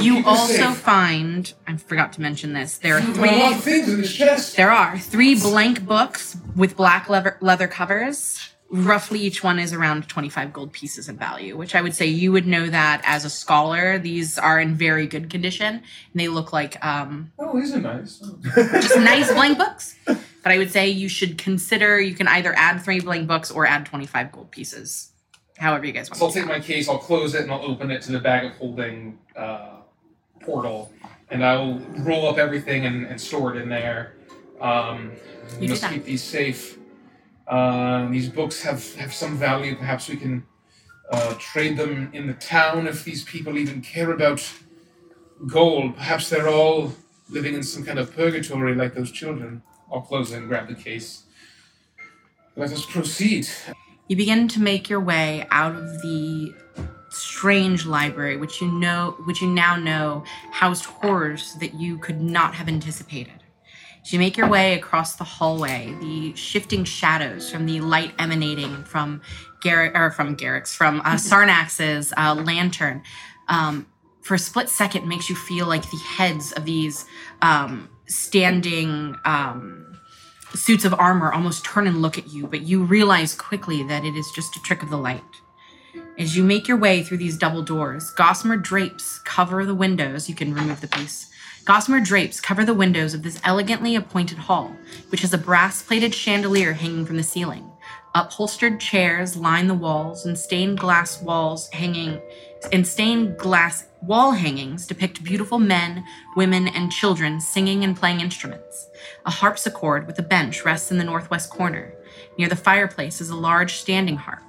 You also find, I forgot to mention this, there are There are a lot three, of things in this chest. there are three blank books with black leather, leather covers. Roughly each one is around 25 gold pieces in value, which I would say you would know that as a scholar. These are in very good condition and they look like um, Oh, these are nice. Oh. just nice blank books. But I would say you should consider, you can either add three blank books or add 25 gold pieces. However you guys want So I'll take my case, I'll close it, and I'll open it to the bag of holding uh, portal, and I'll roll up everything and, and store it in there. Um, You must keep these safe. Uh, these books have, have some value. Perhaps we can uh, trade them in the town if these people even care about gold. Perhaps they're all living in some kind of purgatory like those children. I'll close it and grab the case. Let us proceed. You begin to make your way out of the strange library, which you know, which you now know housed horrors that you could not have anticipated. As you make your way across the hallway, the shifting shadows from the light emanating from Garrett or from Garrick's, from uh, Sarnax's uh, lantern, um, for a split second makes you feel like the heads of these um, standing. Um, suits of armor almost turn and look at you, but you realize quickly that it is just a trick of the light. As you make your way through these double doors, gossamer drapes cover the windows. You can remove the piece. Gossamer drapes cover the windows of this elegantly appointed hall, which has a brass plated chandelier hanging from the ceiling. Upholstered chairs line the walls, and stained glass walls hanging and stained glass wall hangings depict beautiful men, women, and children singing and playing instruments. A harpsichord with a bench rests in the northwest corner. Near the fireplace is a large standing harp.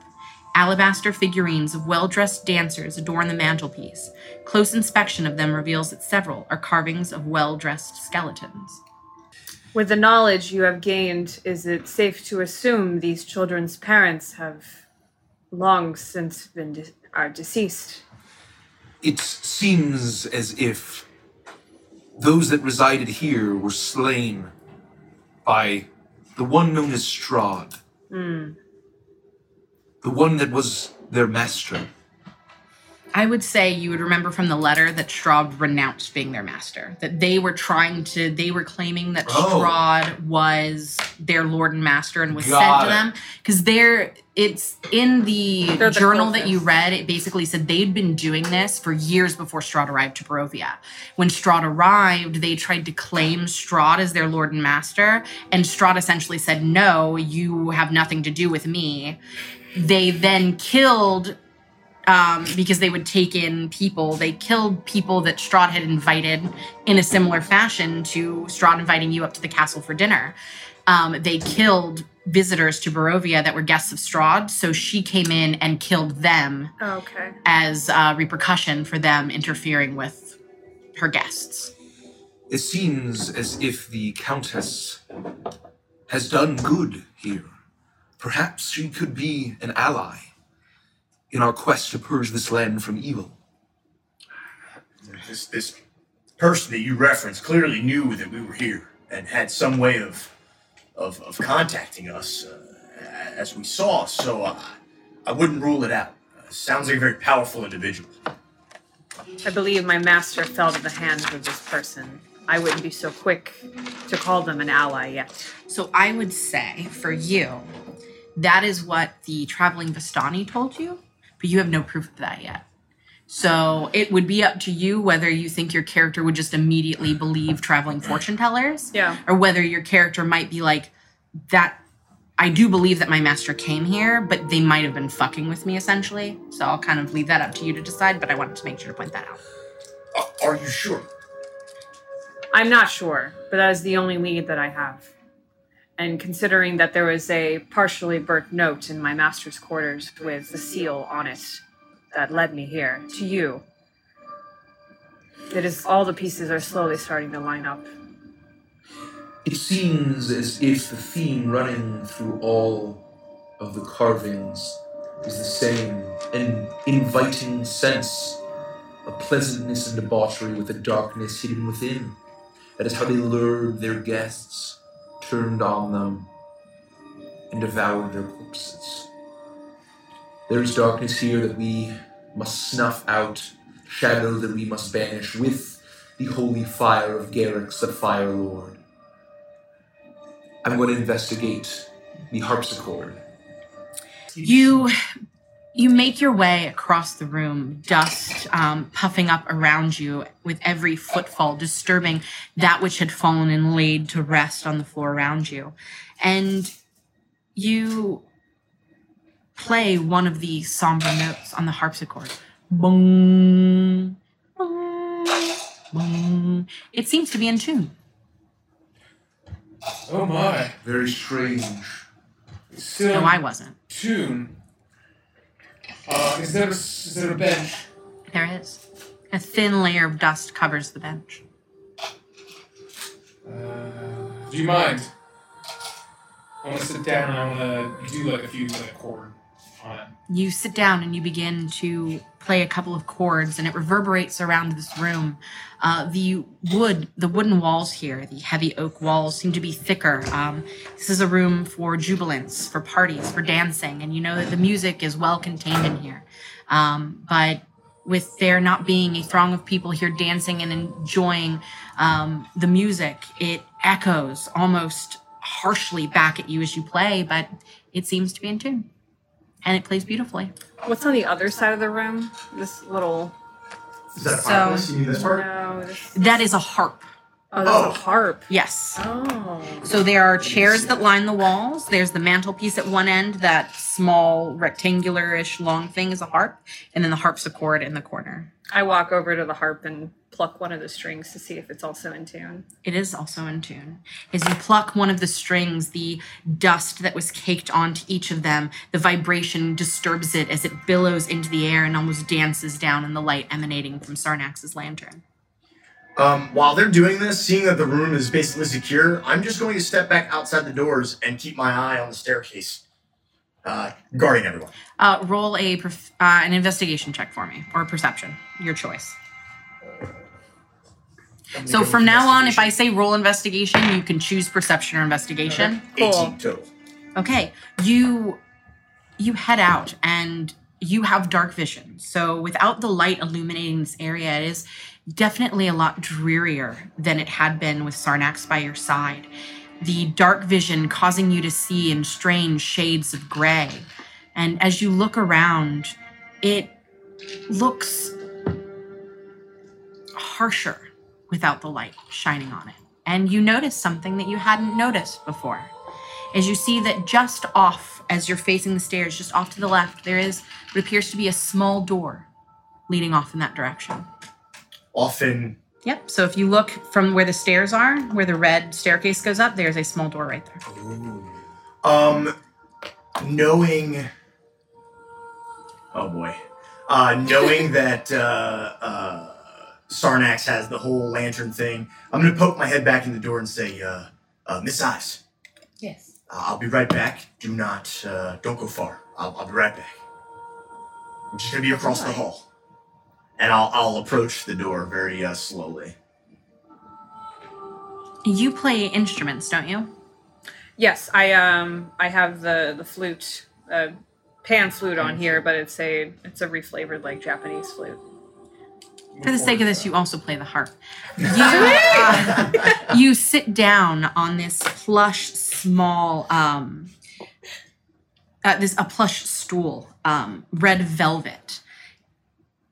Alabaster figurines of well dressed dancers adorn the mantelpiece. Close inspection of them reveals that several are carvings of well dressed skeletons. With the knowledge you have gained, is it safe to assume these children's parents have long since been de- are deceased? It seems as if those that resided here were slain by the one known as Strahd. Hmm. The one that was their master. I would say you would remember from the letter that Strahd renounced being their master. That they were trying to, they were claiming that Oh. Strahd was their lord and master and was Got sent to them. Because they're, it's in the, the journal that you read, it basically said they'd been doing this for years before Strahd arrived to Barovia. When Strahd arrived, they tried to claim Strahd as their lord and master. And Strahd essentially said, no, you have nothing to do with me. They then killed um, because they would take in people. They killed people that Strahd had invited in a similar fashion to Strahd inviting you up to the castle for dinner. Um, they killed visitors to Barovia that were guests of Strahd, so she came in and killed them Okay. as uh, repercussion for them interfering with her guests. It seems as if the Countess has done good here. Perhaps she could be an ally in our quest to purge this land from evil. This this person that you referenced clearly knew that we were here and had some way of of, of contacting us uh, as we saw. So uh, I wouldn't rule it out. Uh, sounds like a very powerful individual. I believe my master fell to the hands of this person. I wouldn't be so quick to call them an ally yet. So I would say for you, that is what the traveling Vistani told you, but you have no proof of that yet. So it would be up to you whether you think your character would just immediately believe traveling fortune tellers, Yeah. or whether your character might be like that. I do believe that my master came here, but they might have been fucking with me essentially. So I'll kind of leave that up to you to decide. But I wanted to make sure to point that out. Uh, are you sure? I'm not sure, but that is the only lead that I have. And considering that there was a partially burnt note in my master's quarters with the seal on it that led me here to you, it is all the pieces are slowly starting to line up. It seems as if the theme running through all of the carvings is the same an inviting sense of pleasantness and debauchery with a darkness hidden within. That is how they lured their guests, turned on them, and devoured their corpses. There is darkness here that we must snuff out, shadow that we must banish with the holy fire of Garrix, the Fire Lord. I'm going to investigate the harpsichord. You you make your way across the room, dust um, puffing up around you with every footfall, disturbing that which had fallen and laid to rest on the floor around you. And you play one of the somber notes on the harpsichord. Boom, boom, boom. It seems to be in tune. Oh my. Very strange. Still No, I wasn't. tune. Uh, is there a, there a bench? There is. A thin layer of dust covers the bench. Uh, do you mind? I want to sit down and I want to do like a few like chord on it. You sit down and you begin to play a couple of chords, and it reverberates around this room. Uh, the wood, the wooden walls here, the heavy oak walls, seem to be thicker. Um, this is a room for jubilance, for parties, for dancing, and you know that the music is well contained in here. Um, but with there not being a throng of people here dancing and enjoying um, the music, it echoes almost harshly back at you as you play, but it seems to be in tune. And it plays beautifully. What's on the other side of the room? This little. Is that a So- fireplace? You mean this part? No, this. That is a harp. Oh, that's a oh. harp. Yes. Oh. So there are chairs that line the walls. There's the mantelpiece at one end. That small rectangular-ish long thing is a harp, and then the harpsichord in the corner. I walk over to the harp and pluck one of the strings to see if it's also in tune. It is also in tune. As you pluck one of the strings, the dust that was caked onto each of them, the vibration disturbs it as it billows into the air and almost dances down in the light emanating from Sarnax's lantern. Um, while they're doing this, seeing that the room is basically secure, I'm just going to step back outside the doors and keep my eye on the staircase, uh, guarding everyone. Uh, roll a perf- uh, an investigation check for me, or perception, your choice. I'm gonna So from now on, if I say roll investigation, you can choose perception or investigation. 18 total. Okay, you you head out and you have dark vision. So without the light illuminating this area, it is definitely a lot drearier than it had been with Sarnax by your side. The dark vision causing you to see in strange shades of gray. And as you look around, it looks harsher without the light shining on it. And you notice something that you hadn't noticed before as you see that just off, as you're facing the stairs, just off to the left, there is what appears to be a small door leading off in that direction. Often, Yep. So if you look from where the stairs are, where the red staircase goes up, there's a small door right there. um, knowing. Oh boy. Uh, knowing that uh, uh, Sarnax has the whole lantern thing, I'm going to poke my head back in the door and say, uh, uh, Miss Ives, Yes. I'll be right back. Do not, uh, don't go far. I'll, I'll be right back. I'm just gonna be across the hall, and I'll I'll approach the door very uh, slowly. You play instruments, don't you? Yes, I um I have the the flute, uh, pan flute on here, but it's a it's a reflavored like Japanese flute. For the sake of this, you also play the harp. You, uh, you sit down on this plush, small, um, uh, this a plush stool, um, red velvet,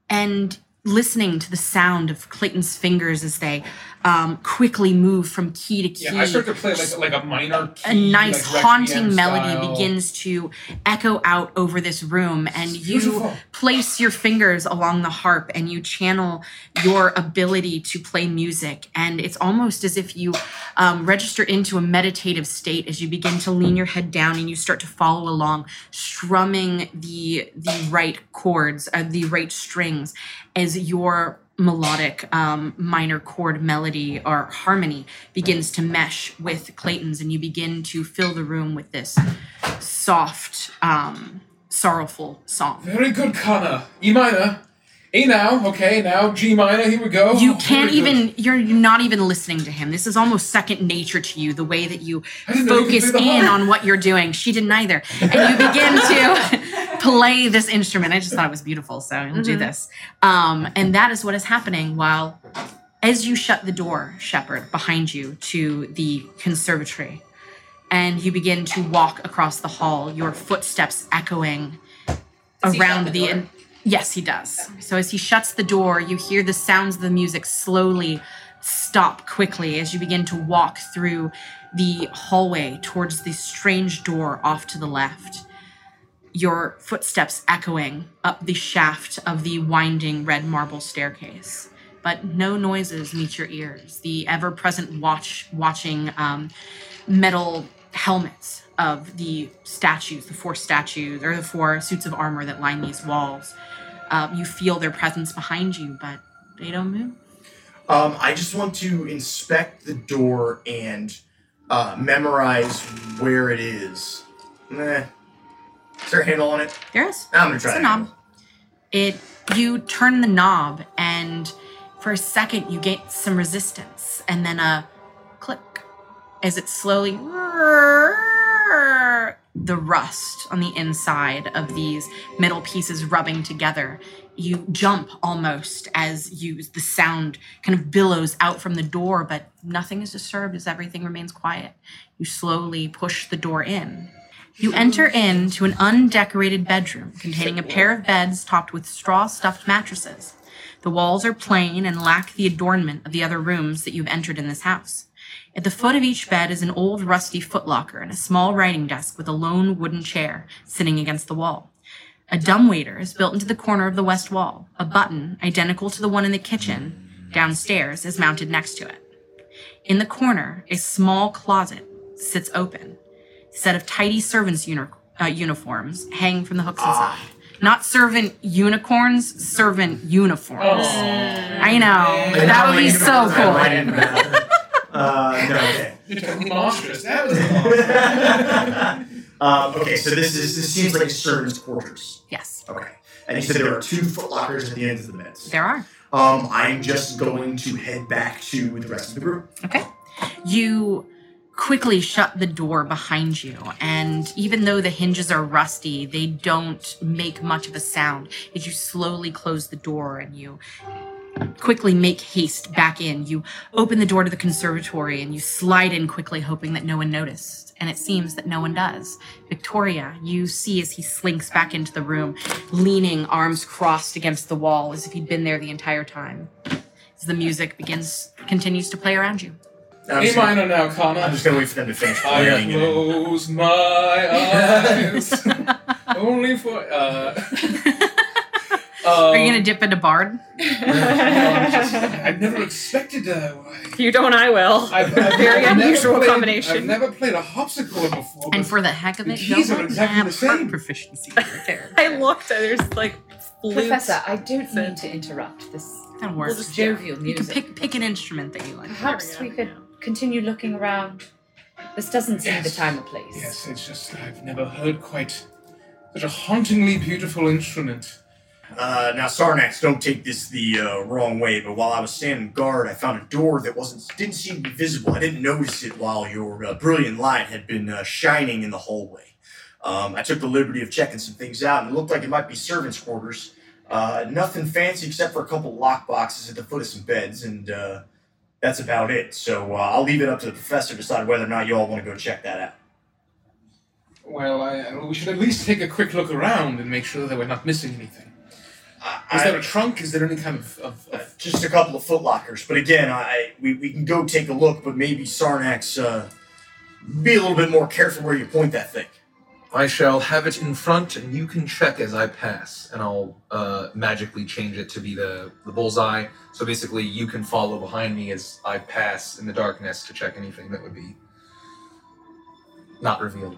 and listening to the sound of Clayton's fingers as they um, quickly move from key to key Yeah, I start to play like like a minor key, a nice like haunting melody style. begins to echo out over this room and you beautiful. place your fingers along the harp and you channel your ability to play music and it's almost as if you um, register into a meditative state as you begin to lean your head down and you start to follow along strumming the the right chords uh, the right strings as your melodic um, minor chord melody or harmony begins to mesh with Clayton's, and you begin to fill the room with this soft, um, sorrowful song. Very good, Kana. E minor. A now, okay, now G minor, here we go. You can't very good. even, you're not even listening to him. This is almost second nature to you, the way that you I you focus in on what you're doing. She didn't either. And you begin to play this instrument. I just thought it was beautiful, so I'll do this. Um, and that is what is happening while, as you shut the door, Shepard, behind you to the conservatory, and you begin to walk across the hall, your footsteps echoing Does he shut around the the. Yes, he does. So as he shuts the door, you hear the sounds of the music slowly stop quickly as you begin to walk through the hallway towards the strange door off to the left. Your footsteps echoing up the shaft of the winding red marble staircase. But no noises meet your ears. The ever-present watch, watching um, metal helmets of the statues, the four statues or the four suits of armor that line these walls. Um, you feel their presence behind you, but they don't move. Um, I just want to inspect the door and uh, memorize where it is. Meh. Is there a handle on it? There is. I'm gonna try It's a knob. It you turn the knob and for a second you get some resistance and then a click as it slowly the rust on the inside of these metal pieces rubbing together you jump almost as you the sound kind of billows out from the door but nothing is disturbed as everything remains quiet you slowly push the door in you enter into an undecorated bedroom containing a pair of beds topped with straw stuffed mattresses. The walls are plain and lack the adornment of the other rooms that you've entered in this house. At the foot of each bed is an old rusty footlocker and a small writing desk with a lone wooden chair sitting against the wall. A dumbwaiter is built into the corner of the west wall. A button, identical to the one in the kitchen, downstairs is mounted next to it. In the corner, a small closet sits open. A set of tidy servants' uni- uh, uniforms hang from the hooks inside. Not servant unicorns, servant uniforms. I know. That would be so cool. Uh, no, okay. You're totally monstrous. That was um, okay, so this is this seems like a servant's quarters. Yes, Okay, and you said there are two foot lockers at the ends of the beds. there are. Um, I'm just going to head back to the rest of the group. Okay. You quickly shut the door behind you, and even though the hinges are rusty, they don't make much of a sound as you slowly close the door and you quickly make haste back in. You open the door to the conservatory and you slide in quickly, hoping that no one noticed. And it seems that no one does. Victoria, you see as he slinks back into the room, leaning, arms crossed against the wall, as if he'd been there the entire time. As the music begins, continues to play around you. I'm A just, gonna, minor now, I'm just gonna wait for them to finish I playing. and then- close my eyes only for. Uh, Are you um, gonna dip into Bard? I've never expected a. If you don't, I will. I've, I've Very never unusual played- combination. I've never played a hopsicle before. And for the heck of the it, keys go are ahead and exactly have the same. heart proficiency right there. I looked. and There's like flutes. Professor, I don't So- mean to interrupt this That works. this jovial you can music. pick pick an instrument that you like. Perhaps we could continue looking around. This doesn't seem the time or place. Yes, it's just I've never heard quite such a hauntingly beautiful instrument. Uh, now, Sarnax, don't take this the uh, wrong way, but while I was standing guard, I found a door that wasn't didn't seem to be visible. I didn't notice it while your uh, brilliant light had been uh, shining in the hallway. Um, I took the liberty of checking some things out, and it looked like it might be servants' quarters. Uh, nothing fancy except for a couple lock boxes at the foot of some beds, and uh, that's about it. So I'll leave it up to the professor to decide whether or not you all want to go check that out. Well, I, we should at least take a quick look around and make sure that we're not missing anything. I- Is there a trunk? Is there any kind of, of, of just a couple of footlockers. But again, I we, we can go take a look, but maybe Sarnax uh, be a little bit more careful where you point that thing. I shall have it in front, and you can check as I pass, and I'll uh, magically change it to be the, the bullseye. So basically, you can follow behind me as I pass in the darkness to check anything that would be not revealed.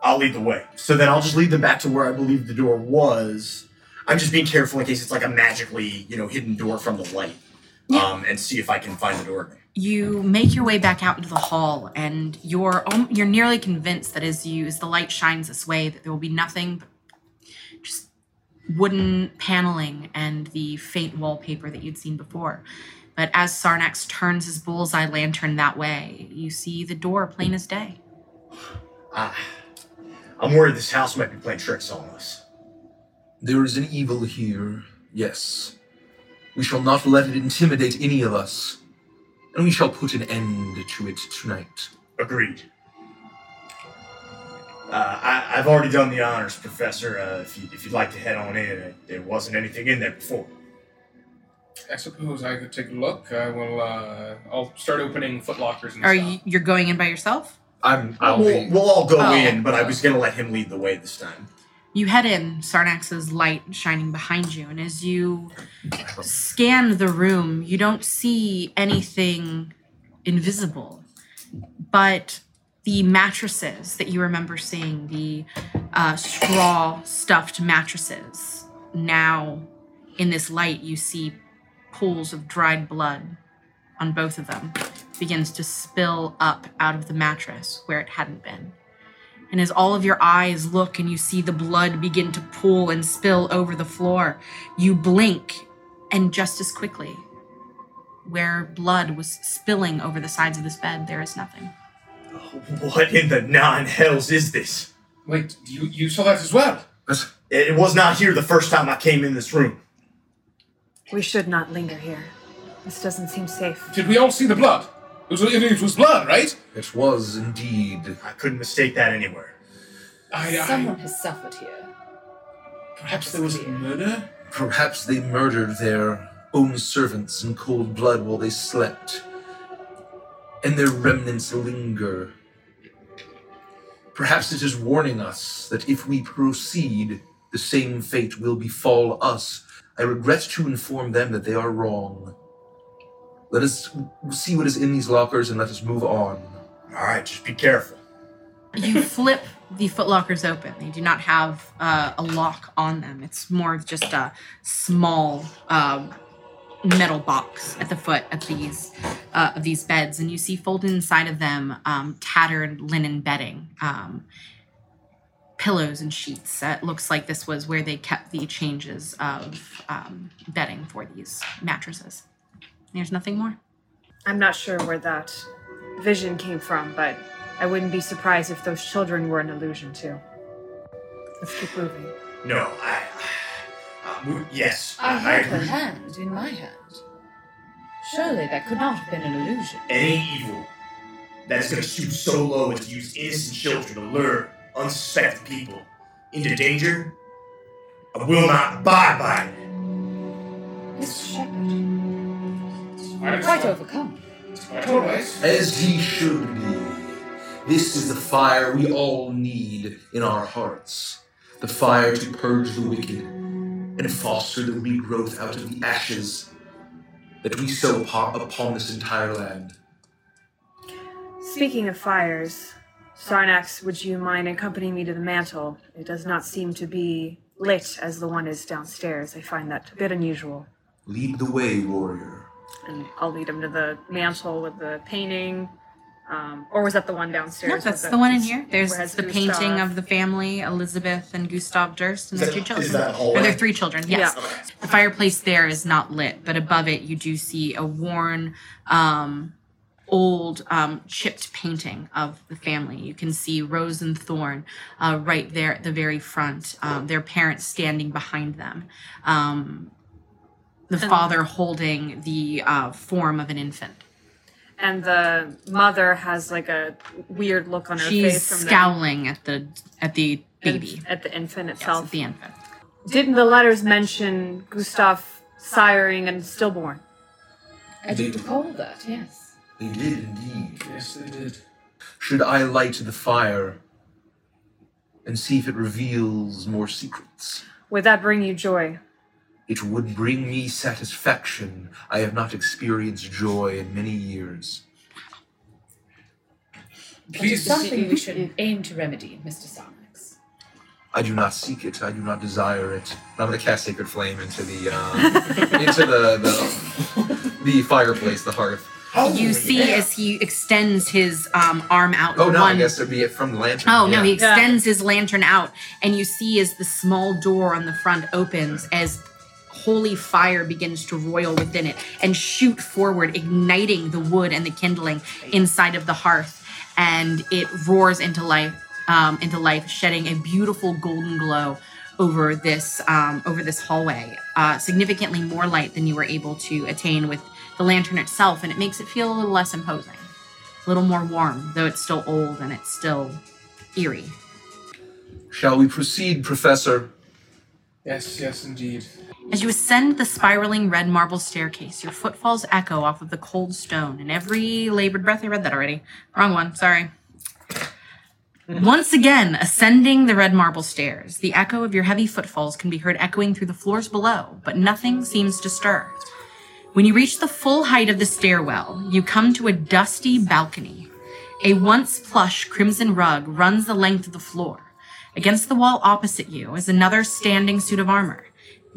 I'll lead the way. So then I'll just lead them back to where I believe the door was. I'm just being careful in case it's like a magically, you know, hidden door from the light. Um, and see if I can find the door. You make your way back out into the hall, and you're you're nearly convinced that as you as the light shines this way, that there will be nothing but just wooden paneling and the faint wallpaper that you'd seen before. But as Sarnax turns his bullseye lantern that way, you see the door plain as day. Ah, I'm worried this house might be playing tricks on us. There is an evil here, yes. We shall not let it intimidate any of us, and we shall put an end to it tonight. Agreed. Uh, I, I've already done the honors, Professor. Uh, if, you, if you'd like to head on in, uh, there wasn't anything in there before. I suppose I could take a look. I will. Uh, I'll start opening footlockers and Are stuff. you you're going in by yourself? I'm. I'll We'll, be. we'll all go Oh. in, but I was going to let him lead the way this time. You head in, Sarnax's light shining behind you, and as you scan the room, you don't see anything invisible. But the mattresses that you remember seeing, the uh, straw stuffed mattresses, now in this light, you see pools of dried blood on both of them begins to spill up out of the mattress where it hadn't been. And as all of your eyes look and you see the blood begin to pool and spill over the floor, you blink, and just as quickly, where blood was spilling over the sides of this bed, there is nothing. What in the nine hells is this? Wait, you you saw that as well? It was not here the first time I came in this room. We should not linger here. This doesn't seem safe. Did we all see the blood? It was, it was blood, right? It was indeed. I couldn't mistake that anywhere. I, Someone has suffered here. perhaps there was a murder. Perhaps they murdered their own servants in cold blood while they slept, and their remnants linger. Perhaps it is warning us that if we proceed, the the same fate will befall us. I regret to inform them that they are wrong. Let us see what is in these lockers and let us move on. All right, just be careful. You flip the footlockers open. They do not have uh, a lock on them. It's more of just a small um, metal box at the foot of these uh, of these beds, and you see folded inside of them um, tattered linen bedding, um, pillows and sheets. Uh, it looks like this was where they kept the changes of um, bedding for these mattresses. There's nothing more. I'm not sure where that vision came from, but I wouldn't be surprised if those children were an illusion too. Let's keep moving. No, I. Uh, yes, I I, held her hand in my hand. Surely that could not have been an illusion. Any evil that's going to stoop so low as to use innocent children to lure unsuspecting people into danger, I will not abide by it. Mr. Shepard, quite overcome. As he should be. This is the fire we all need in our hearts. The fire to purge the wicked and foster the regrowth out of the ashes that we sow upon this entire land. Speaking of fires, Sarnax, would you mind accompanying me to the mantle? It does not seem to be lit as the one is downstairs. I find that a bit unusual. Lead the way, warrior. And I'll lead him to the mantle with the painting. Um, or was that the one downstairs? No, that's the one in here. There's where it has the painting of the family, Elizabeth and Gustav Durst, and their two children. is that or hallway? their three children. Yes. Yeah. The fireplace there is not lit, but above it you do see a worn, um, old, um, chipped painting of the family. You can see Rose and Thorn uh, right there at the very front. Um, their parents standing behind them. The father holding the uh, form of an infant. And the mother has like a weird look on her She's face from scowling at the at the the baby. at the infant itself. at the infant. Didn't the letters mention Gustav siring and stillborn? I do recall that, yes. They did indeed. Yes, they did. Should I light the fire and see if it reveals more secrets? Would that bring you joy? It would bring me satisfaction. I have not experienced joy in many years. It Please, is something we should aim to remedy, Mr. Sarnax. I do not seek it. I do not desire it. I'm gonna cast Sacred Flame into the um, into the, the the fireplace, the hearth. you see as he extends his um, arm out. Oh no! one, I guess it'd be it from the lantern. Oh no, he extends his lantern out, and you see as the small door on the front opens, as holy fire begins to roil within it and shoot forward, igniting the wood and the kindling inside of the hearth, and it roars into life, um, into life, shedding a beautiful golden glow over this um, over this hallway, uh, significantly more light than you were able to attain with the lantern itself, and it makes it feel a little less imposing, a little more warm, though it's still old and it's still eerie. Shall we proceed, Professor? Yes, yes, indeed. As you ascend the spiraling red marble staircase, your footfalls echo off of the cold stone, and every labored breath, I read that already. Wrong one, sorry. Once again, ascending the red marble stairs, the echo of your heavy footfalls can be heard echoing through the floors below, but nothing seems to stir. When you reach the full height of the stairwell, you come to a dusty balcony. A once plush crimson rug runs the length of the floor. Against the wall opposite you is another standing suit of armor.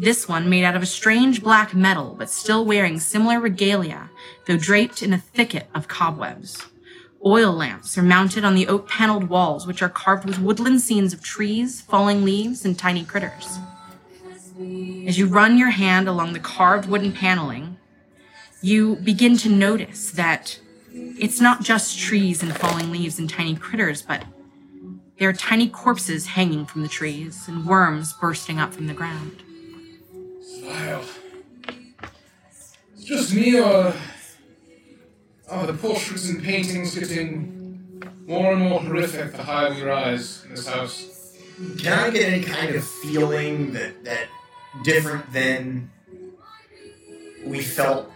This one made out of a strange black metal, but still wearing similar regalia, though draped in a thicket of cobwebs. Oil lamps are mounted on the oak paneled walls, which are carved with woodland scenes of trees, falling leaves, and tiny critters. As you run your hand along the carved wooden paneling, you begin to notice that it's not just trees and falling leaves and tiny critters, but there are tiny corpses hanging from the trees and worms bursting up from the ground. Vile. It's just me or are the portraits and paintings getting more and more horrific the higher we rise in this house? Can I get any kind of feeling that that different than we felt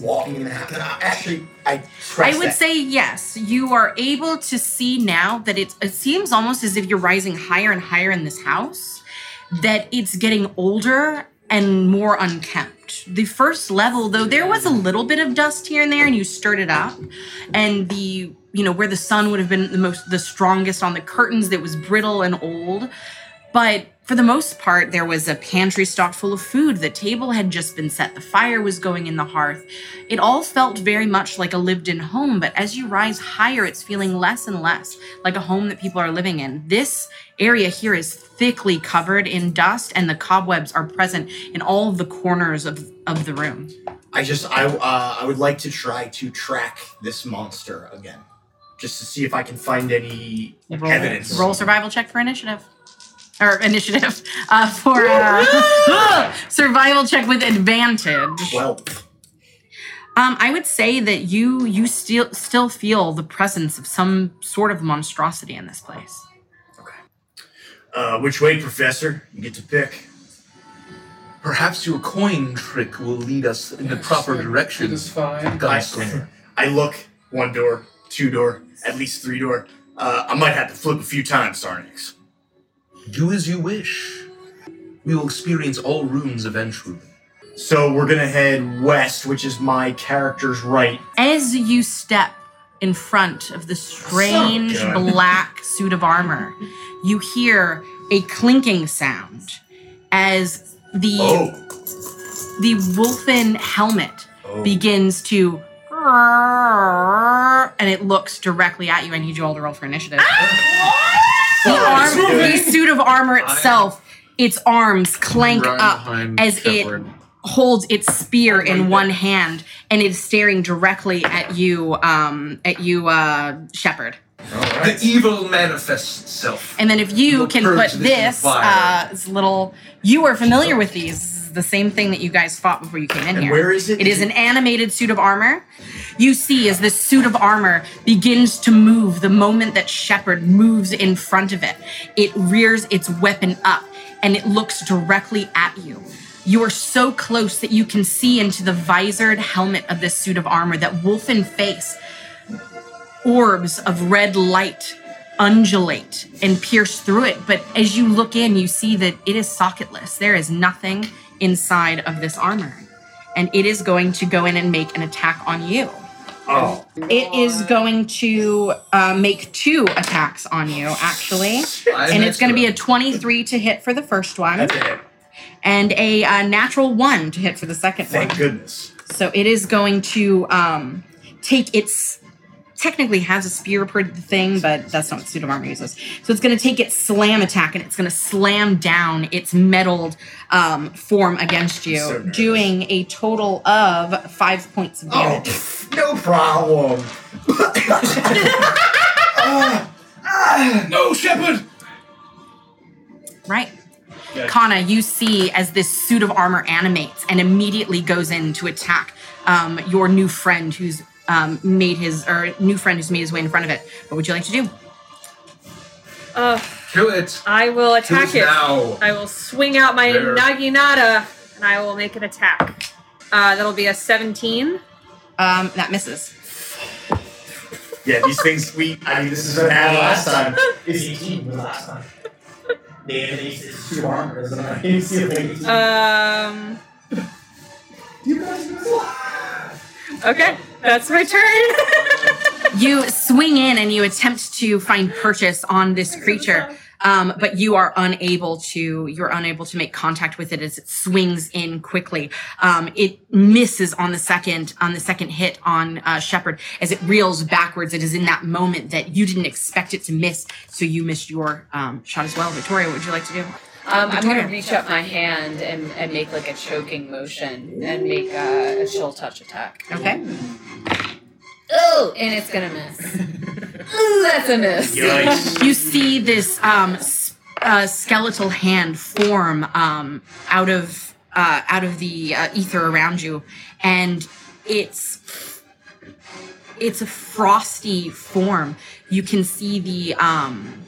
walking in the house? Can I actually I press I would that. say yes. You are able to see now that it, it seems almost as if you're rising higher and higher in this house. that it's getting older and more unkempt. The first level, though, there was a little bit of dust here and there, and you stirred it up. And the, you know, where the sun would have been the most, the strongest on the curtains, that was brittle and old. But for the most part, there was a pantry stocked full of food. The table had just been set. The fire was going in the hearth. It all felt very much like a lived in home, but as you rise higher, it's feeling less and less like a home that people are living in. This area here is thickly covered in dust, and the cobwebs are present in all of the corners of, of the room. I just I uh, I would like to try to track this monster again, just to see if I can find any Roll, evidence. roll survival check for initiative. Or initiative uh, for uh, survival check with advantage. Well, Um, I would say that you you still still feel the presence of some sort of monstrosity in this place. uh, which way, Professor? You get to pick. Perhaps your coin trick will lead us in the proper direction. It is fine. Gunslinger. I look one door, two door, at least three door. Uh, I might have to flip a few times, Sarnax. Do as you wish. We will experience all rooms eventually. So we're gonna head west, which is my character's right. As you step in front of the strange Son of a gun. black suit of armor, you hear a clinking sound as the Oh, the wolfen helmet Oh. begins to and it looks directly at you. I need you all to roll for initiative. Ah! The, arm, the suit of armor itself, its arms clank Run up behind as Shepard. it holds its spear in one hand and is staring directly at you, um, at you, uh, Shepard. The evil manifests itself. And then if you We'll can purge put this this, fire. uh, this little, you are familiar with these. Is The same thing that you guys fought before you came in And here. where is it? It is an animated suit of armor. You see as this suit of armor begins to move the moment that Shepard moves in front of it. It rears its weapon up and it looks directly at you. You are so close that you can see into the visored helmet of this suit of armor, that wolfen face orbs of red light undulate and pierce through it. But as you look in, you see that it is socketless. There is nothing inside of this armor. And it is going to go in and make an attack on you. oh, It is going to uh, make two attacks on you, actually. And it's going to be a 23 to hit for the first one, that's it. and a, uh natural one to hit for the second Thank one. Thank goodness. So it is going to um, take its technically has a spear per thing, but that's not what suit of armor uses. So it's going to take its slam attack and it's going to slam down its metaled um, form against you, So doing a total of five points of Oh, damage. pff, no problem. No, Shepard! Right. Kana, you see as this suit of armor animates and immediately goes in to attack um, your new friend who's um, made his or new friend who's made his way in front of it. What would you like to do? Uh, Kill it. I will attack Who's it. now? I will swing out my There. Naginata and I will make an attack. Uh, that'll be a 17. Um, that misses. Yeah, these things we. I mean, this is what happened last time. It's 18 the last time. They have it's two armor, isn't it? You see Um, you guys know okay, that's my turn. You swing in and you attempt to find purchase on this creature, um, but you are unable to. You're unable to make contact with it as it swings in quickly. Um, it misses on the second on the second hit on uh, Shepard as it reels backwards. It is in that moment that you didn't expect it to miss, so you missed your um, shot as well. Victoria, what would you like to do? Um, I'm going to reach up my hand and, and make like a choking motion and make a, a chill touch attack. Okay. Oh, and it's going to miss. Ooh, that's a miss. Yikes. you see this um, s- uh, skeletal hand form um, out of uh, out of the uh, ether around you, and it's it's a frosty form. You can see the um,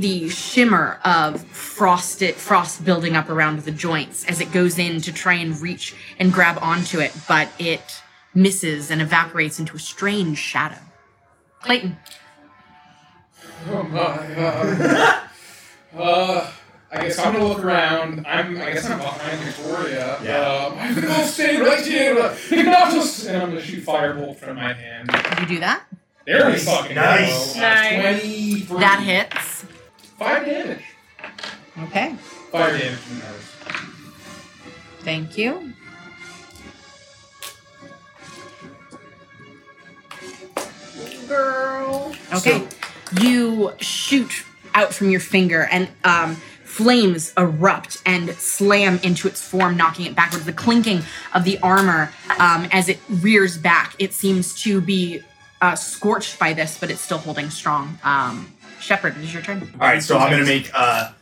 the shimmer of frosted frost building up around the joints as it goes in to try and reach and grab onto it, but it misses and evaporates into a strange shadow. Clayton. Oh my. Uh, uh, I guess I'm gonna look around. I'm. I guess I'm behind Victoria. Yeah. Um, I'm gonna go stay right here, Ignatus, and I'm gonna shoot firebolt from my hand. You do that. There we Nice. fucking Nice. go. Nice. That hits. Five damage. Okay. Five damage. from those. Thank you. Girl. Okay. you shoot out from your finger and um, flames erupt and slam into its form, knocking it backwards. The clinking of the armor um, as it rears back, it seems to be uh, scorched by this, but it's still holding strong. Um, Shepard, it is your turn. All right, so I'm gonna make uh,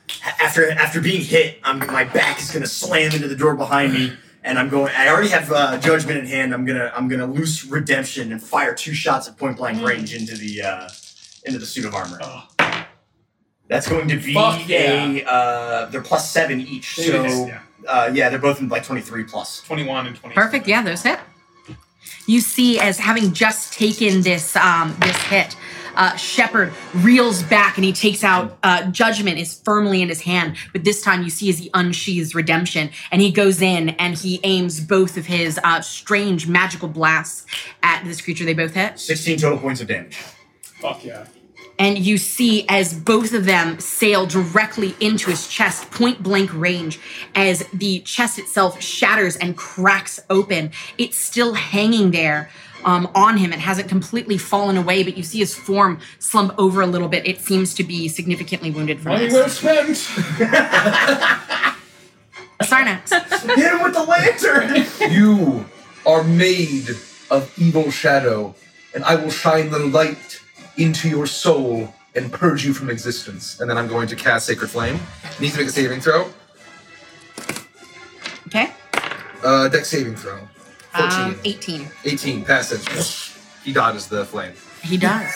after after being hit, I'm my back is gonna slam into the door behind me, and I'm going. I already have uh, judgment in hand. I'm gonna I'm gonna loose redemption and fire two shots at point blank range into the uh, into the suit of armor. Oh. That's going to be Fuck a uh, they're plus seven each. They So hit, yeah. uh, yeah, they're both in like twenty three plus twenty one and twenty. Perfect. Yeah, those hit. You see, as having just taken this um, this hit, uh, Shepard reels back and he takes out uh, Judgment is firmly in his hand, but this time you see as he unsheathes Redemption and he goes in and he aims both of his uh, strange magical blasts at this creature. They both hit. 16 total points of damage. Fuck yeah. and you see as both of them sail directly into his chest, point blank range, as the chest itself shatters and cracks open. It's still hanging there um, on him. It hasn't completely fallen away, but you see his form slump over a little bit. It seems to be significantly wounded from Money this. well spent. Sarnax. Hit him with the lantern. You are made of evil shadow, and I will shine the light into your soul and purge you from existence. And then I'm going to cast Sacred Flame. Needs to make a saving throw. Okay. Uh, Dex saving throw. 14. Um, 18. 18, passage. He dodges the flame. He does.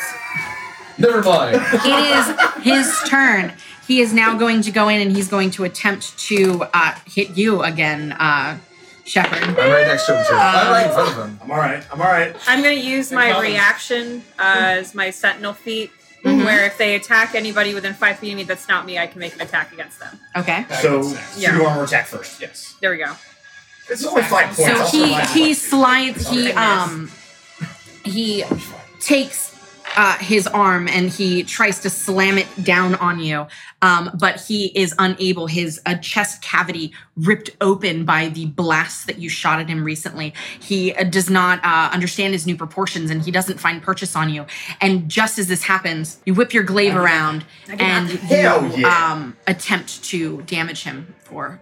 Never mind. it is his turn. He is now going to go in and he's going to attempt to uh, hit you again, uh, Shepard. I'm right next to him, too. I'm right in front of him. I'm all right. I'm all right. I'm going to use They're my coming. reaction uh, as my sentinel feat, Mhm. where if they attack anybody within five feet of me that's not me, I can make an attack against them. Okay. So Yes. suit of armor attack first. Yes. There we go. It's only five points. So I'll he survive. he slides he um he takes uh, his arm and he tries to slam it down on you, um, but he is unable. His uh, chest cavity ripped open by the blast that you shot at him recently. He uh, does not uh, understand his new proportions and he doesn't find purchase on you. And just as this happens, you whip your glaive around and you Hell yeah. um, attempt to damage him for.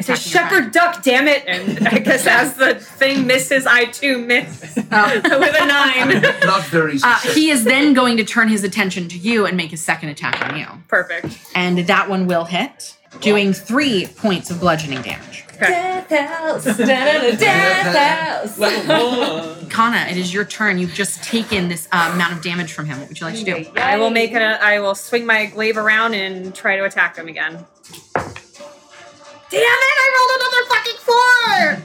It's a attacking your shepherd duck, damn it! And I guess as the thing misses, I too miss with a nine. Not very Uh, he is then going to turn his attention to you and make a second attack on you. Perfect. And that one will hit, doing three points of bludgeoning damage. Death house. Death house. Kana, it is your turn. You've just taken this uh, amount of damage from him. What would you like to do? I will make an. I will swing my glaive around and try to attack him again. Damn it! I rolled another fucking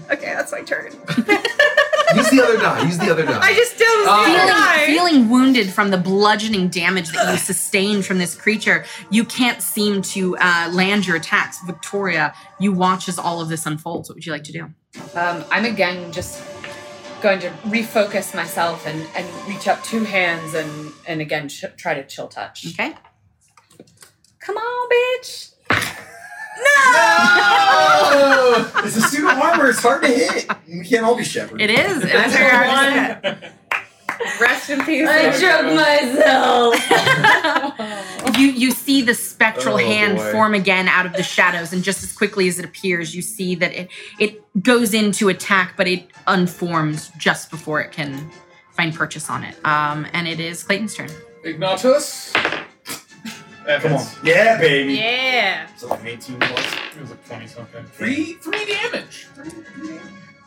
four. Okay, that's my turn. Use the other die. Use the other die. I just don't see the Feeling, die. feeling wounded from the bludgeoning damage that you sustained from this creature, you can't seem to uh, land your attacks. Victoria, you watch as all of this unfolds. What would you like to do? Um, I'm again just going to refocus myself and, and reach up two hands and, and again ch- try to chill touch. Okay. Come on, bitch. Oh! it's a suit of armor. It's hard to hit. We can't all be shepherds. It is. It is That's very hard to hit. Rest in peace. I Lord. choked myself. you you see the spectral Oh, hand boy. form again out of the shadows and just as quickly as it appears you see that it it goes into attack but it unforms just before it can find purchase on it um and it is clayton's turn Ignatus. That Come on. Yeah, baby. Yeah. It's like 18 plus. It was like twenty something. Three, three damage. Three, three.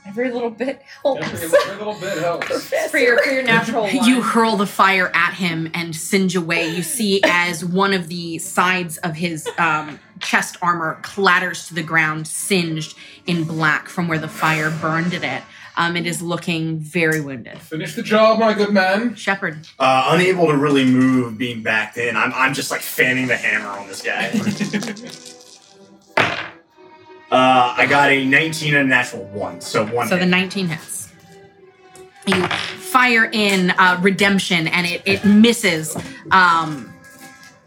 Every little bit helps. Every, every little bit helps. For your for your natural one. you hurl the fire at him and singe away you see as one of the sides of his um chest armor clatters to the ground singed in black from where the fire burned at it um it is looking very wounded Finish the job, my good man. Shepard. Uh, unable to really move, being backed in. I'm, I'm just like fanning the hammer on this guy. Uh, I got a 19 and a natural one, so one. So the 19 hits. You fire in uh, redemption, and it it misses, um,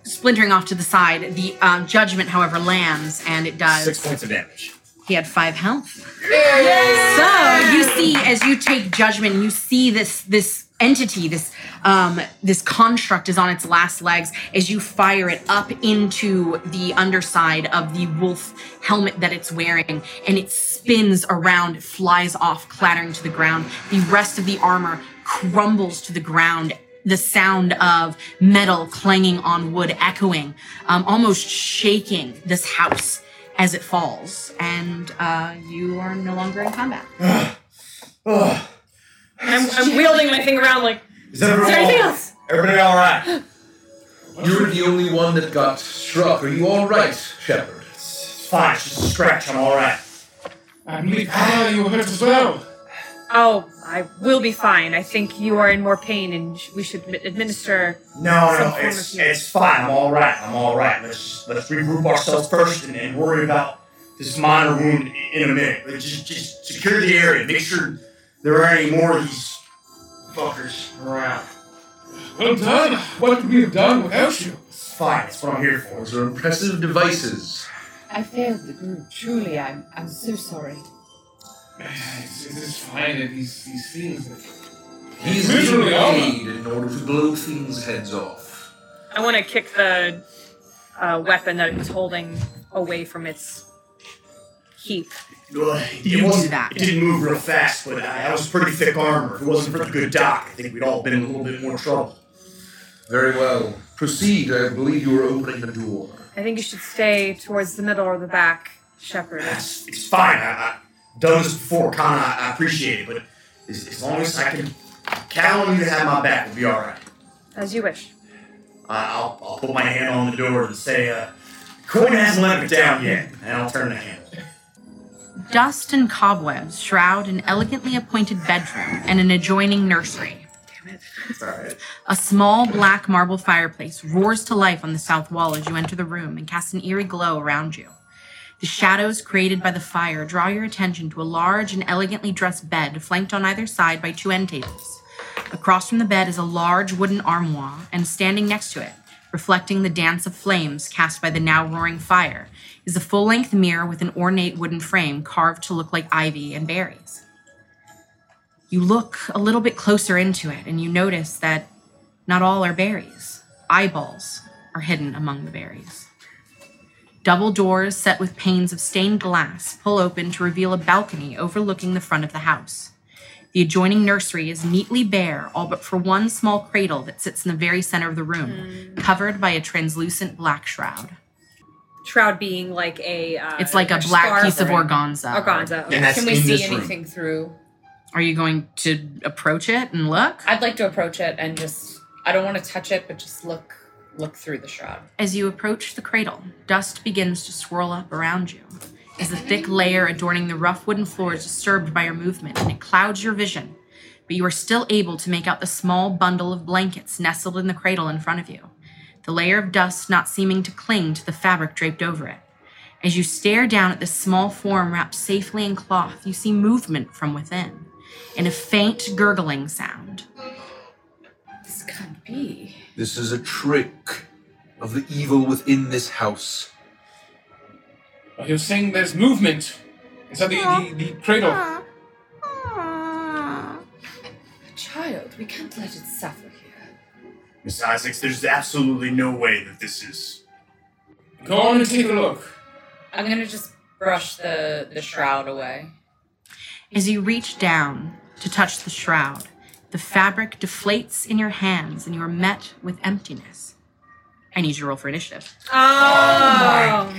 splintering off to the side. The uh, judgment, however, lands, and it does. Six points of damage. He had five health. So you see, as you take judgment, you see this this entity, this um, this construct is on its last legs as you fire it up into the underside of the wolf helmet that it's wearing, and it spins around, it flies off, clattering to the ground. The rest of the armor crumbles to the ground. The sound of metal clanging on wood echoing, um, almost shaking this house as it falls, and uh, you are no longer in combat. Oh, I'm, I'm wielding my thing around like, is is everybody, there anything all, else? everybody all right? You're the only one that got struck. Are you all right, Shepard? It's fine. It's just a scratch. I'm all right. I believe Hannah, you were hurt as well. Oh, I will be fine. I think you are in more pain and we should administer. No, Some no, form it's of healing. it's fine. I'm all right. I'm all right. Let's let's regroup ourselves first and, and worry about this minor wound in a minute. Let's just just secure the area. Make sure there aren't any more of these fuckers around. Well done. What would we have done without you? It's fine. That's what I'm here for. Those are impressive devices. I failed the group. Truly, I'm, I'm so sorry. It's, it's fine. These these things. He's Literally being armor. paid in order to blow things' heads off. I want to kick the uh, weapon that it was holding away from its heap. Well, it wasn't- that. It didn't move real fast, but I, I was pretty thick armor. If it wasn't for the good doc, I think we'd all been in a little bit more trouble. Very well. Proceed. I believe you were opening the door. I think you should stay towards the middle or the back, Shepard. It's, it's fine. I, I've done this before. Kind of, I, I appreciate it, but as, as long as I can count on you to have my back, we'll be all right. As you wish. I, I'll, I'll put my hand on the door and say, uh, Coin hasn't let me down yet, and I'll turn the handle. Dust and cobwebs shroud an elegantly appointed bedroom and an adjoining nursery. It's all right. A small black marble fireplace roars to life on the south wall as you enter the room and casts an eerie glow around you. The shadows created by the fire draw your attention to a large and elegantly dressed bed flanked on either side by two end tables. Across from the bed is a large wooden armoire, and standing next to it, reflecting the dance of flames cast by the now roaring fire, is a full length mirror with an ornate wooden frame carved to look like ivy and berries. You look a little bit closer into it, and you notice that not all are berries. Eyeballs are hidden among the berries. Double doors set with panes of stained glass pull open to reveal a balcony overlooking the front of the house. The adjoining nursery is neatly bare, all but for one small cradle that sits in the very center of the room, covered by a translucent black shroud. Shroud being like a. Uh, It's like a a black piece of or- organza. Organza. And that's Can we see this room. anything through? Are you going to approach it and look? I'd like to approach it and just. I don't want to touch it, but just look look through the shroud. As you approach the cradle, dust begins to swirl up around you. As the thick layer adorning the rough wooden floor is disturbed by your movement and it clouds your vision, but you are still able to make out the small bundle of blankets nestled in the cradle in front of you, the layer of dust not seeming to cling to the fabric draped over it. As you stare down at this small form wrapped safely in cloth, you see movement from within, and a faint gurgling sound. This can't be. This is a trick of the evil within this house. Well, he was saying there's movement inside the, the, the cradle. A child. We can't let it suffer here. Miss Isaacs, there's absolutely no way that this is. Go on and take a look. I'm gonna just brush the the shroud away. As you reach down to touch the shroud, the fabric deflates in your hands and you are met with emptiness. I need you to roll for initiative. Oh.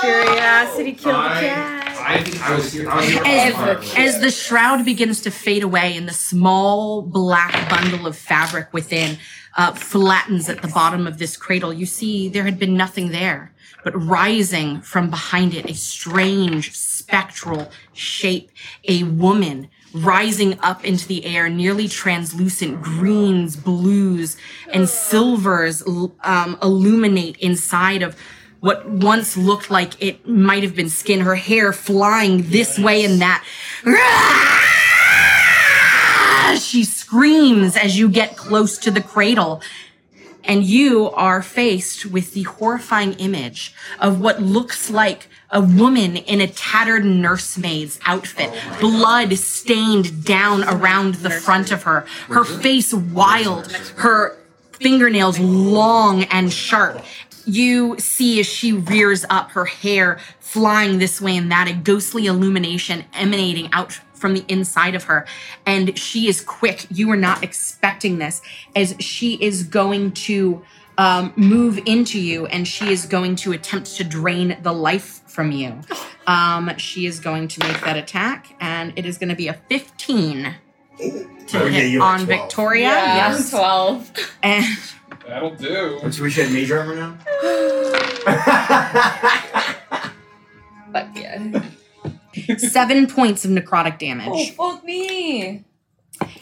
Curiosity killed the cat. I think I was here. I was here As, as the shroud begins to fade away and the small black bundle of fabric within uh, flattens at the bottom of this cradle, you see there had been nothing there. But rising from behind it, a strange spectral shape, a woman rising up into the air, nearly translucent greens, blues, and silvers um, illuminate inside of what once looked like it might have been skin, her hair flying this way and that. She screams as you get close to the cradle and you are faced with the horrifying image of what looks like a woman in a tattered nursemaid's outfit, blood stained down around the front of her, her face wild, her fingernails long and sharp. You see as she rears up, her hair flying this way and that, a ghostly illumination emanating out from the inside of her. And she is quick. You are not expecting this, as she is going to um, move into you and she is going to attempt to drain the life from you. Um, she is going to make that attack, and it is going to be a 15 to Oh, yeah, hit you're on 12. Victoria. Yeah, Yes. 12. And That'll do. So we should have major armor now? But yeah. seven points of necrotic damage. Oh, fuck me.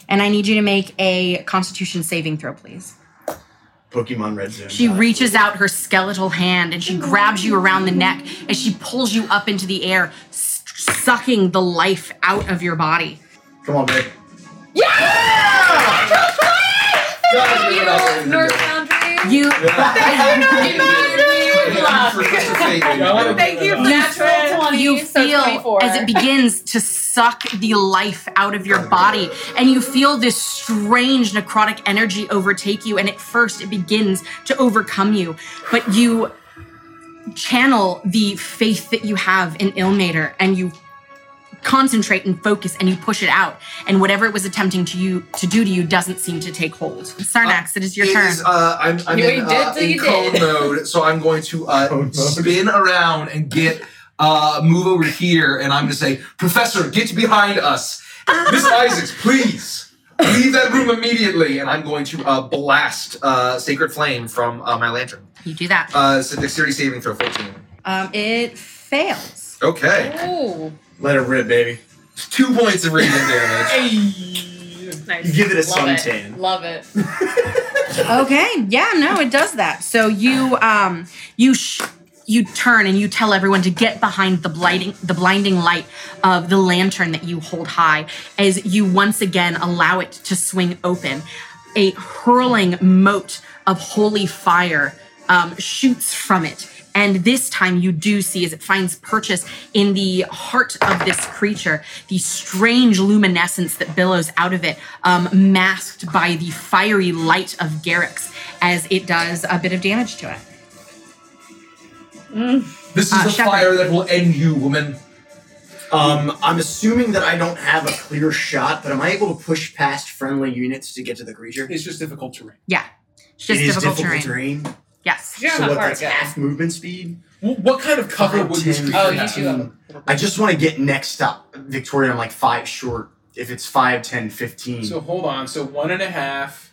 And I need you to make a constitution saving throw, please. Pokemon Red Zone. She reaches out her skeletal hand and she grabs you around the neck as she pulls you up into the air, s- sucking the life out of your body. Come on, babe. Yeah! North Boundary. You Thank you. Natural 20. you feel 24. as it begins to suck the life out of your body and you feel this strange necrotic energy overtake you and at first it begins to overcome you but you channel the faith that you have in Ilmater and you concentrate and focus and you push it out and whatever it was attempting to you to do to you doesn't seem to take hold Sarnax it is your It turn is, uh, I'm, I'm in, ain't uh, till in you cone did. mode, so I'm going to uh, spin around and get uh, move over here, and I'm going to say, Professor, get behind us. Miss Isaacs, please leave that room immediately, and I'm going to uh, blast uh, Sacred Flame from uh, my lantern. you do that Uh, it's a dexterity saving throw, 14. um it fails Okay, Ooh. Let it rip, baby. two points of radiant damage. Nice. You give it a Love it. suntan. Love it. Okay, yeah, no, it does that. So you um you sh- you turn and you tell everyone to get behind the blinding the blinding light of the lantern that you hold high as you once again allow it to swing open. A hurling moat of holy fire um, shoots from it. And this time you do see as it finds purchase in the heart of this creature, the strange luminescence that billows out of it, um, masked by the fiery light of Garrix's as it does a bit of damage to it. This is Uh, the Shepard. fire that will end you, woman. Um, I'm assuming that I don't have a clear shot, but am I able to push past friendly units to get to the creature? It's just difficult terrain. Yeah. It's just It is difficult, difficult terrain. terrain. Yes. You're so what? That's guys. half movement speed. Wh- What kind of cover Five, would this creature Oh, have? do have just want to get next up, Victoria. I'm like five short. If it's 5, 10, 15. So hold on. So one and a half.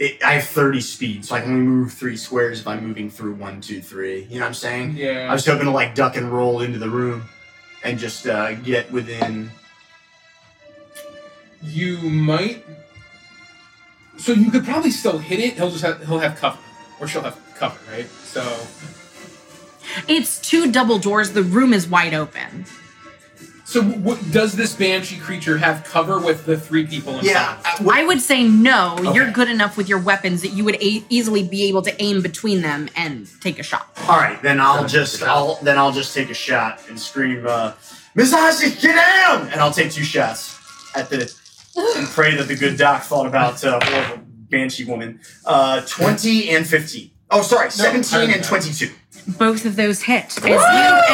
It, I have 30 speed, so I can only move three squares if I'm moving through one, two, three. You know what I'm saying? Yeah. I was hoping to like duck and roll into the room and just uh, get within. you might. So you could probably still hit it. He'll just have he'll have cover, or she'll have cover, right? So It's two double doors. The room is wide open. So what does this banshee creature have cover with the three people inside? Yeah. uh, what- I would say no. You're good enough with your weapons that you would a- easily be able to aim between them and take a shot. all right, then I'll Sounds just. I'll then I'll just take a shot and scream, uh, "Miss Isaac, get down!" And I'll take two shots at the and pray that the good doc thought about uh, horrible banshee woman. Uh, 20 and 15. Oh, sorry, 17 higher than and that. 22. Both of those hit. As you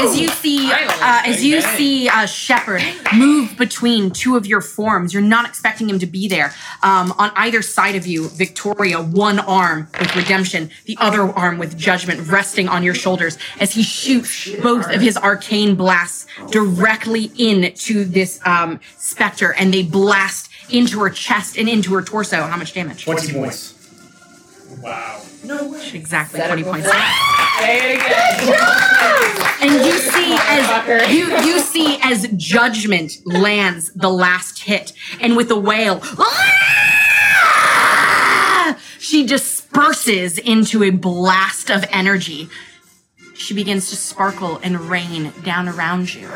as you see uh, as you see uh, Shepard move between two of your forms, you're not expecting him to be there. Um, on either side of you, Victoria, one arm with redemption, the other arm with judgment, resting on your shoulders as he shoots both of his arcane blasts directly into this um, specter, and they blast into her chest and into her torso. How much damage? 20 points. Wow. No way. Exactly Said twenty points. Say it again. And you see as you you see as judgment lands the last hit, and with a wail, "Ah!" she disperses into a blast of energy. she begins to sparkle and rain down around you.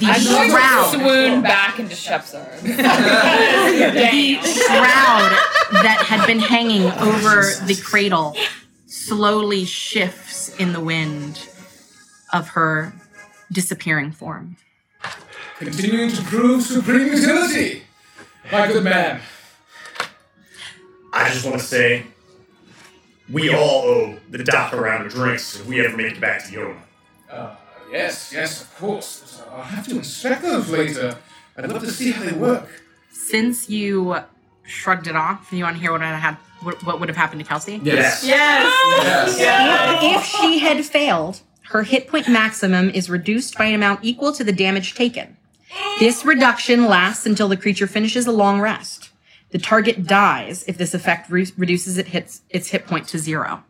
The I'm going to shroud, swoon back into Shep's arms. the shroud that had been hanging over the cradle slowly shifts in the wind of her disappearing form. Continuing to prove supreme utility. My good man. I just want to say, we all owe the doc a round of drinks if we ever make it back to Yoma. Uh, yes, yes, of course. I'll have to inspect those later. I'd love to see how they work. Since you shrugged it off, you want to hear what I had, what, what would have happened to Kelsey? Yes. Yes. yes. If she had failed, her hit point maximum is reduced by an amount equal to the damage taken. This reduction lasts until the creature finishes a long rest. The target dies if this effect re- reduces it hits its hit point to zero.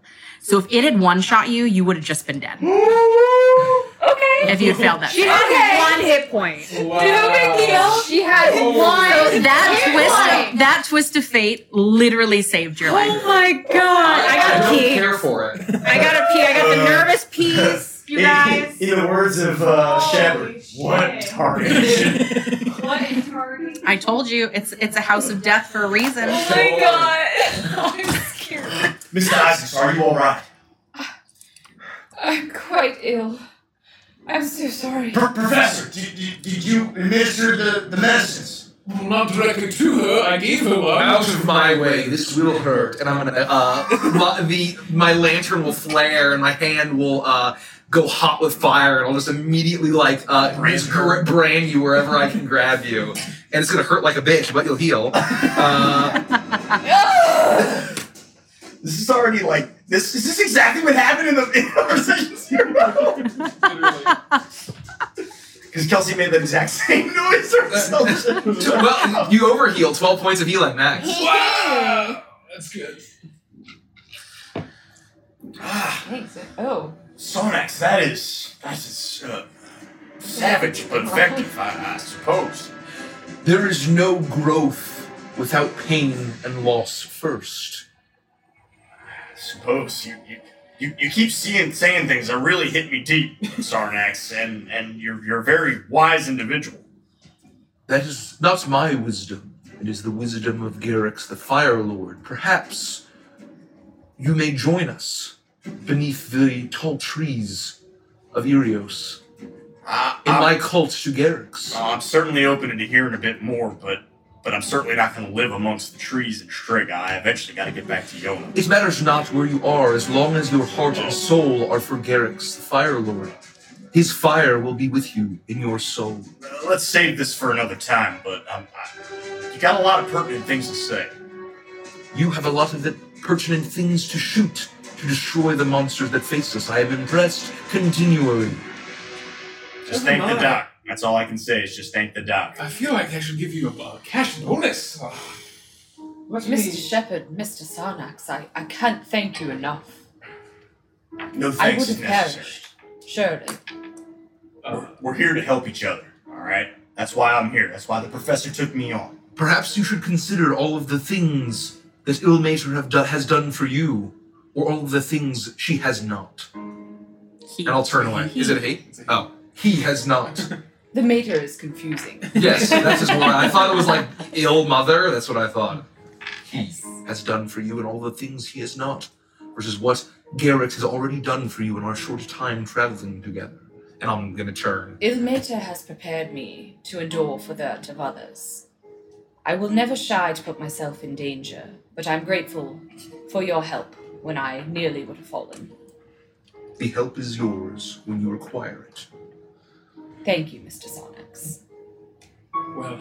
So if it had one shot you, you would have just been dead. Okay. If you had failed that. She had one hit point. Wow. She had one. So That twist, of, that twist of fate literally saved your life. Oh my god! I I gotta don't pee. care for it. I gotta pee. I got the nervous peas, you In- guys. In, the words of uh, Shepard, what target? I told you, it's it's a house of death for a reason. Oh my god! I'm scared. Mr. Isaacs, are you alright? I'm quite ill. I'm so sorry. Pro- Professor, did, did, did you administer the, the medicines? Not directly to her. I gave her one. Out of my way, this will hurt, and I'm gonna. Uh, my, the my lantern will flare, and my hand will uh, go hot with fire, and I'll just immediately like uh, just gr- brand you wherever I can grab you, and it's gonna hurt like a bitch, but you'll heal. Uh, This is already like this. Is this exactly what happened in the, in the conversations here? Because Kelsey made the exact same noise herself. well, you overheal, twelve points of healing max. Wow. That's good. Thanks. Oh. Sarnax, that is that is uh, savage but effective, I, I suppose. There is no growth without pain and loss first. I suppose you, you you you keep seeing saying things that really hit me deep, Sarnax, and and you're you're a very wise individual. That is not my wisdom. It is the wisdom of Garrix the Fire Lord. Perhaps you may join us beneath the tall trees of Irios I, in I'm, my cult to Garrix. I'm certainly open to hearing a bit more, but but I'm certainly not going to live amongst the trees in Strigga. I eventually got to get back to Yona. It matters not where you are as long as your heart and soul are for Garrix the Fire Lord. His fire will be with you in your soul. Uh, let's save this for another time. But um, I, you got a lot of pertinent things to say. You have a lot of the pertinent things to shoot to destroy the monsters that face us. I have impressed continually. Just Never thank the mind. doc. That's all I can say. Is just thank the doc. I feel like I should give you a, a cash bonus. Let me. Mr. Shepard, Mr. Sarnax, I, I can't thank you enough. No I thanks would is have necessary. perished. Surely. Uh, We're here to help each other. All right. That's why I'm here. That's why the professor took me on. Perhaps you should consider all of the things that Ilmater have do- has done for you, or all of the things she has not. He- And I'll turn away. Is it a hate? Oh, he has not. The mater is confusing. yes, that's his word. I thought it was like ill mother. That's what I thought. He has done for you, and all the things he has not, versus what Garrix has already done for you in our short time traveling together. And I'm gonna turn. Ilmater has prepared me to endure for that of others. I will never shy to put myself in danger, but I'm grateful for your help when I nearly would have fallen. The help is yours when you require it. Thank you, Mr. Sarnax. well.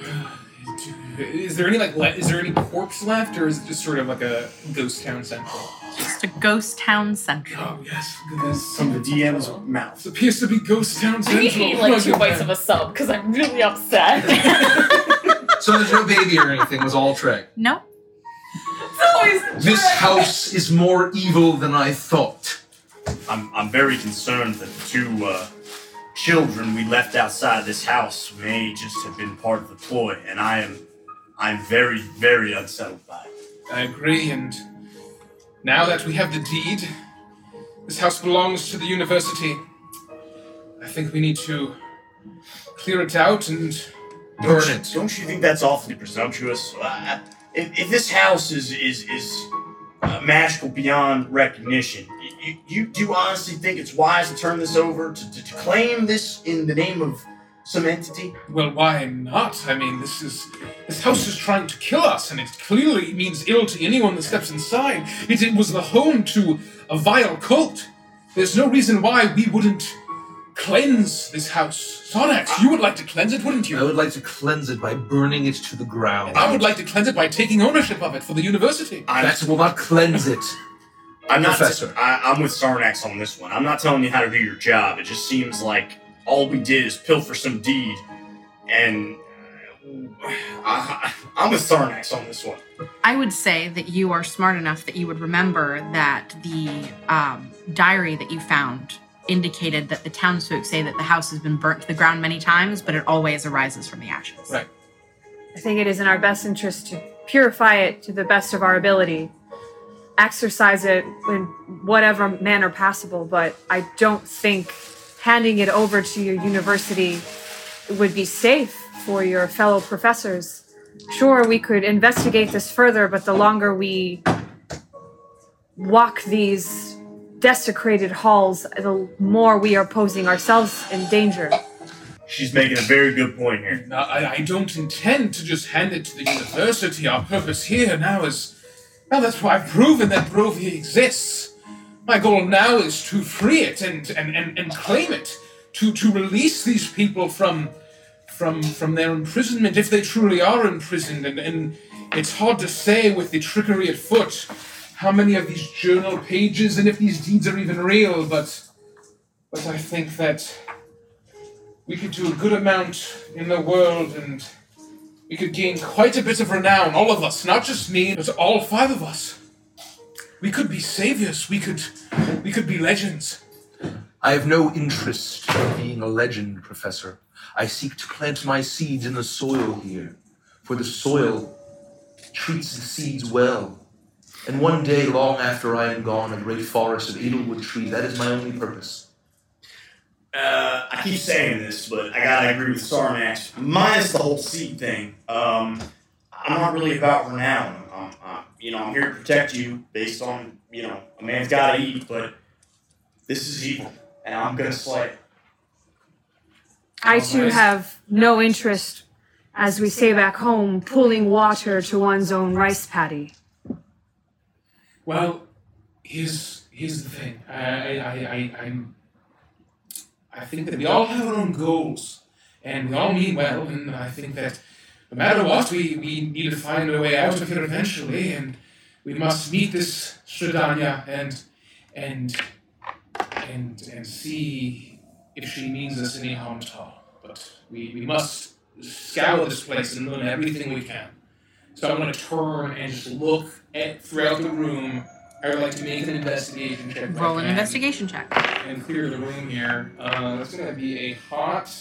Is there any like le- is there any corpse left, or is it just sort of like a ghost town central? Just a ghost town central. Oh yes, look at this. From the DM's mouth. This appears to be ghost town central. I need like two bites of a sub because I'm really upset. So there's no baby or anything. It was all trick. No, This house is more evil than I thought. I'm I'm very concerned that the two uh, children we left outside this house may just have been part of the ploy, and I am I'm very very unsettled by it. I agree, and now that we have the deed, This house belongs to the university. I think we need to clear it out and burn Don't you- it. Don't you think that's awfully presumptuous? Uh, if, if this house is is is uh, magical beyond recognition, you, you do honestly think it's wise to turn this over to, to, to claim this in the name of some entity? Well, why not? I mean, this is this house is trying to kill us, and it clearly means ill to anyone that steps inside. It, it was the home to a vile cult. There's no reason why we wouldn't cleanse this house. Sarnax, you would like to cleanse it, wouldn't you? I would like to cleanse it by burning it to the ground. I would like to cleanse it by taking ownership of it for the university. I... That will not cleanse it. I'm not. Professor. I, I'm with Sarnax on this one. I'm not telling you how to do your job. It just seems like all we did is pilfer some deed, and uh, I, I'm with Sarnax on this one. I would say that you are smart enough that you would remember that the um, diary that you found indicated that the townsfolk say that the house has been burnt to the ground many times, but it always arises from the ashes. Right. I think it is in our best interest to purify it to the best of our ability, exercise it in whatever manner possible, but I don't think handing it over to your university would be safe for your fellow professors. Sure, we could investigate this further, but the longer we walk these desecrated halls, the more we are posing ourselves in danger. She's making a very good point here. No, I, I don't intend to just hand it to the university. Our purpose here now is. Now that's why I've proven that Barovia exists. My goal now is to free it and, and, and, and claim it. To, to release these people from from from their imprisonment if they truly are imprisoned and, and it's hard to say with the trickery at foot how many of these journal pages and if these deeds are even real, but but I think that we could do a good amount in the world and we could gain quite a bit of renown, all of us, not just me, but all five of us. We could be saviors, we could we could be legends. I have no interest in being a legend, Professor. I seek to plant my seeds in the soil here, for the soil treats the seeds well. And one day, long after I am gone, a great forest of Edelwood trees, that is my only purpose. Uh, I keep saying this, but I gotta agree with Sarnax. Minus the whole seed thing. Um, I'm not really about renown. Um, uh, you know, I'm here to protect you based on you know a man's gotta eat, but this is evil, and I'm gonna slay it. I too have no interest, as we say back home, pulling water to one's own rice paddy. Well, here's here's the thing. I I, I, I I'm I think that we all have our own goals, and we all mean well, and I think that no matter what, we, we need to find a way out of here eventually, and we must meet this Strahdanya and and and and see if she means us any harm at all. But we, we must scour this place and learn everything we can. So I'm going to turn and just look at throughout the room. I would like to make an investigation check. if I Roll an can, investigation check. And clear the room here. Uh, that's going to be a hot.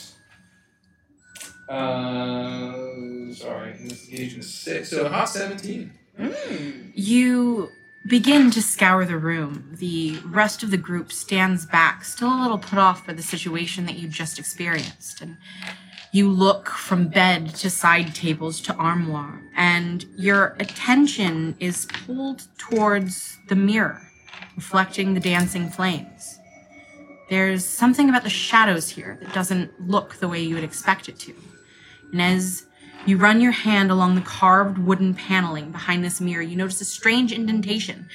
Uh, sorry, investigation six. So a hot 17. You begin to scour the room. The rest of the group stands back, still a little put off by the situation that you just experienced. And you look from bed to side tables to armoire, and your attention is pulled towards the mirror, reflecting the dancing flames. There's something about the shadows here that doesn't look the way you would expect it to. And as you run your hand along the carved wooden paneling behind this mirror, you notice a strange indentation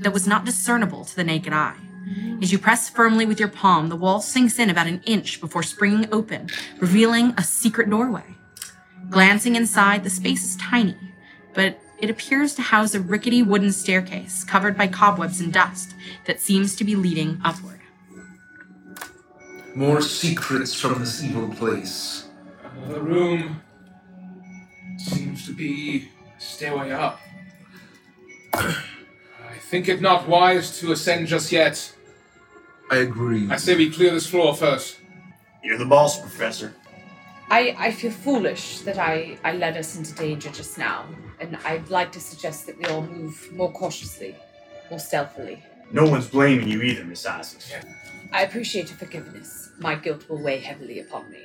that was not discernible to the naked eye. As you press firmly with your palm, the wall sinks in about an inch before springing open, revealing a secret doorway. Glancing inside, the space is tiny, but it appears to house a rickety wooden staircase covered by cobwebs and dust that seems to be leading upward. More secrets from this evil place. The room seems to be a stairway up. I think it not wise to ascend just yet. I agree. I say we clear this floor first. You're the boss, Professor. I, I feel foolish that I, I led us into danger just now, and I'd like to suggest that we all move more cautiously, more stealthily. No one's blaming you either, Miss Isaacs. I appreciate your forgiveness. My guilt will weigh heavily upon me.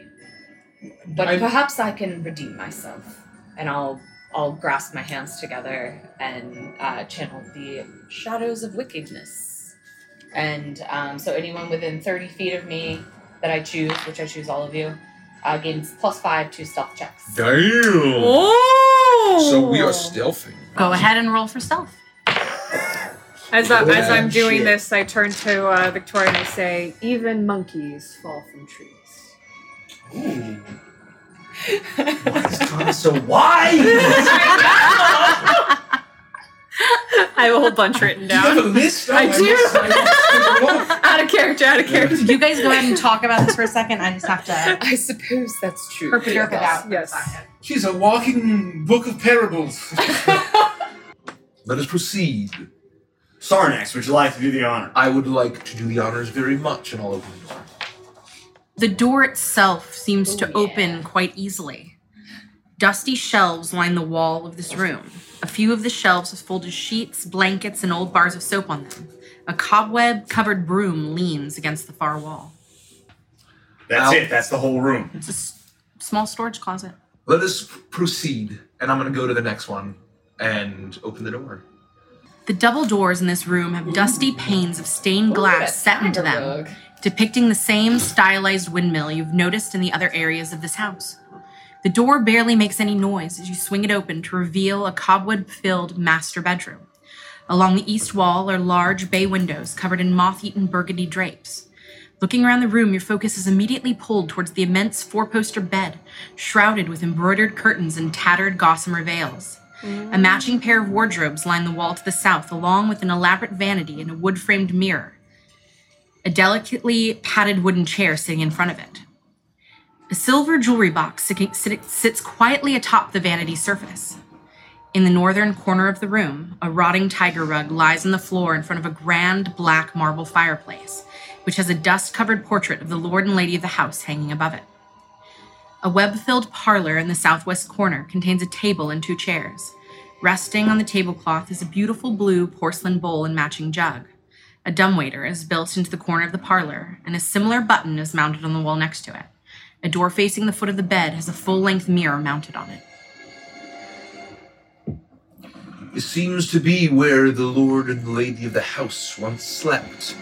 But I- perhaps I can redeem myself. And I'll I'll grasp my hands together and uh, channel the shadows of wickedness. And um, so anyone within 30 feet of me that I choose, which I choose all of you, uh, gains plus five to stealth checks. Damn. Oh! So we are stealthing. Go ahead and roll for stealth. As, I, as I'm doing shit. this, I turn to uh, Victoria and I say, "Even monkeys fall from trees." Ooh. Why is Thomas so wide? I have a whole bunch written Do you have a down. list? Oh, I missed- do. I missed it. out of character, out of character. you guys go ahead and talk about this for a second. I just have to I suppose that's true. herp it out. Yes. She's a walking book of parables. Let us proceed. Sarnax, would you like to do the honor? I would like to do the honors very much, and I'll open the door. The door itself seems to Oh, yeah. open quite easily. Dusty shelves line the wall of this room. A few of the shelves have folded sheets, blankets, and old bars of soap on them. A cobweb covered broom leans against the far wall. That's Ow. it. That's the whole room. It's a s- small storage closet. Let us proceed, and I'm going to go to the next one and open the door. The double doors in this room have dusty panes of stained glass set into them, depicting the same stylized windmill you've noticed in the other areas of this house. The door barely makes any noise as you swing it open to reveal a cobweb filled master bedroom. Along the east wall are large bay windows covered in moth eaten burgundy drapes. Looking around the room, your focus is immediately pulled towards the immense four poster bed, shrouded with embroidered curtains and tattered gossamer veils. A matching pair of wardrobes line the wall to the south, along with an elaborate vanity and a wood framed mirror. A delicately padded wooden chair sitting in front of it. A silver jewelry box sits quietly atop the vanity surface. In the northern corner of the room, a rotting tiger rug lies on the floor in front of a grand black marble fireplace, which has a dust covered portrait of the lord and lady of the house hanging above it. A web filled parlor in the southwest corner contains a table and two chairs. Resting on the tablecloth is a beautiful blue porcelain bowl and matching jug. A dumbwaiter is built into the corner of the parlor, and a similar button is mounted on the wall next to it. A door facing the foot of the bed has a full length mirror mounted on it. It seems to be where the lord and lady of the house once slept.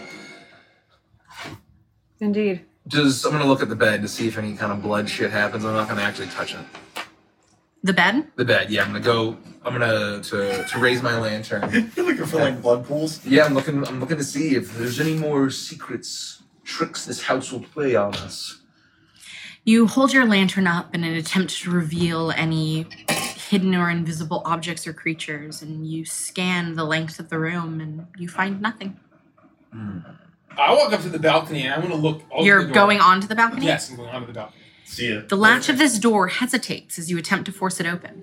Indeed. Just, I'm gonna look at the bed to see if any kind of blood shit happens. I'm not gonna actually touch it. The bed? The bed, yeah. I'm gonna go. I'm gonna to to raise my lantern. You're looking for like blood pools. Yeah, I'm looking. I'm looking to see if there's any more secrets, tricks this house will play on us. You hold your lantern up in an attempt to reveal any hidden or invisible objects or creatures, and you scan the length of the room and you find nothing. Hmm. I walk up to the balcony and I want to look. over You're the door. going onto the balcony? Yes, I'm going onto the balcony. See ya. The latch of this door hesitates as you attempt to force it open.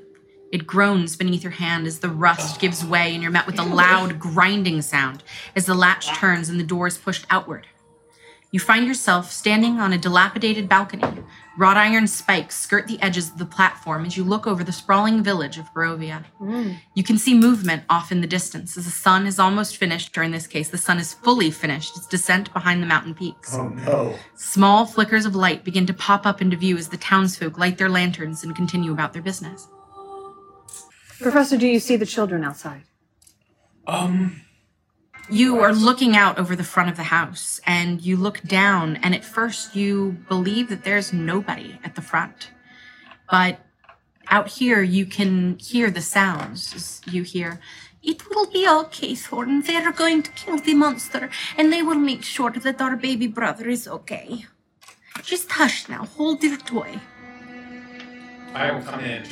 It groans beneath your hand as the rust gives way and you're met with a loud grinding sound as the latch turns and the door is pushed outward. You find yourself standing on a dilapidated balcony. Wrought iron spikes skirt the edges of the platform as you look over the sprawling village of Barovia. You can see movement off in the distance as the sun is almost finished, or in this case, the sun is fully finished its descent behind the mountain peaks. Oh no. Small flickers of light begin to pop up into view as the townsfolk light their lanterns and continue about their business. Professor, do you see the children outside? Um, You are looking out over the front of the house and you look down, and at first you believe that there's nobody at the front. But out here, you can hear the sounds. You hear, It will be okay, thornton They're going to kill the monster, and they will make sure that our baby brother is okay. Just hush now. Hold your toy. I will come in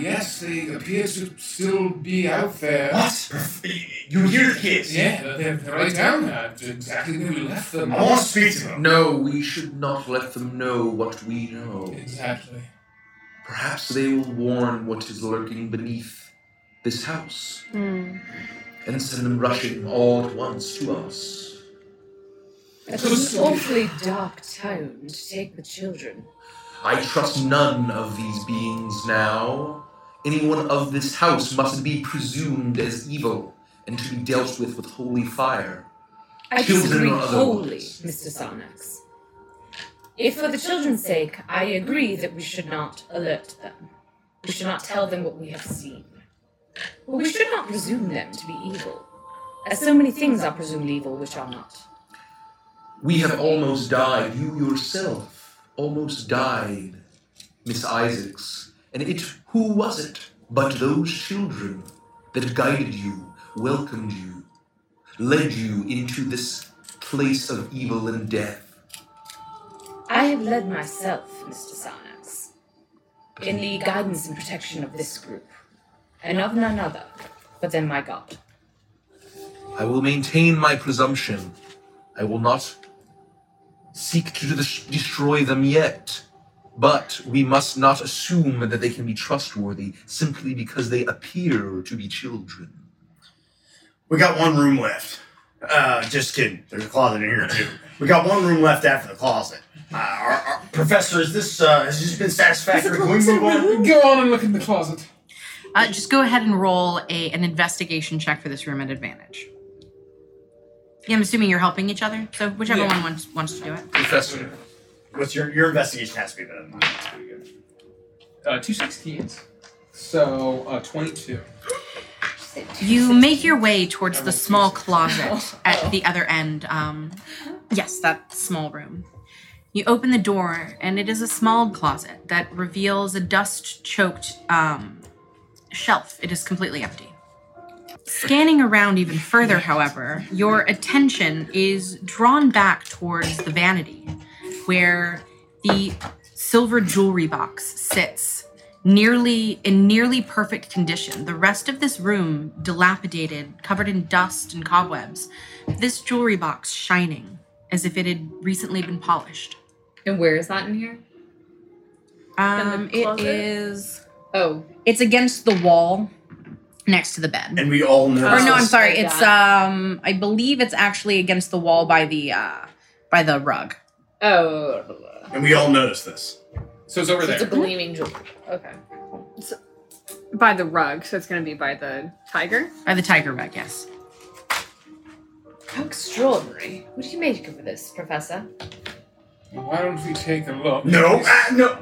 yes, they appear to still be out there. What? You hear the kids? Yeah, they're, they're right down there. Exactly where we left them. I want to speak to them. No, we should not let them know what we know. Exactly. Perhaps they will warn what is lurking beneath this house hmm. and send them rushing all at once to us. It's an awfully dark tone to take the children. I trust none of these beings now. Anyone of this house must be presumed as evil, and to be dealt with with holy fire. I Children disagree wholly. Mr. Sarnax. If for the children's sake, I agree that we should not alert them. We should not tell them what we have seen. But we should not presume them to be evil, as so many things are presumed evil which are not. We have almost died. You yourself almost died, Miss Isaacs. And it, who was it but those children that guided you, welcomed you, led you into this place of evil and death? I have led myself, Mr. Sarnax, in the guidance and protection of this group, and of none other but than my God. I will maintain my presumption. I will not seek to destroy them yet. But we must not assume that they can be trustworthy simply because they appear to be children. We got one room left. Uh, just kidding. There's a closet in here too. We got one room left after the closet. Uh, our, our, professor, is this uh, has this been satisfactory? Can we move on? Go on and look in the closet. Uh, just go ahead and roll a an investigation check for this room at advantage. Yeah, I'm assuming you're helping each other, so whichever Yeah. one wants wants to do it. Professor, What's your your investigation has to be better than mine. That's pretty good. Uh, two sixteens. So uh, twenty-two. You make your way towards the small closet at the other end. Um, yes, that small room. You open the door, and it is a small closet that reveals a dust choked um, shelf. It is completely empty. Scanning around even further, however, your attention is drawn back towards the vanity, where the silver jewelry box sits nearly in nearly perfect condition. The rest of this room dilapidated, covered in dust and cobwebs. This jewelry box shining as if it had recently been polished. And where is that in here? Um, the it closet? is. Oh, It's against the wall next to the bed. And we all know. or no, I'm Oh, sorry. like It's that. um, I believe it's actually against the wall by the uh, by the rug. Oh, And we all notice this. So it's over there. it's a gleaming jewel. Okay. By the rug, so it's going to be by the tiger. By the tiger rug, yes. How extraordinary. What do you make of this, Professor? Why don't we take a look? No, uh, no.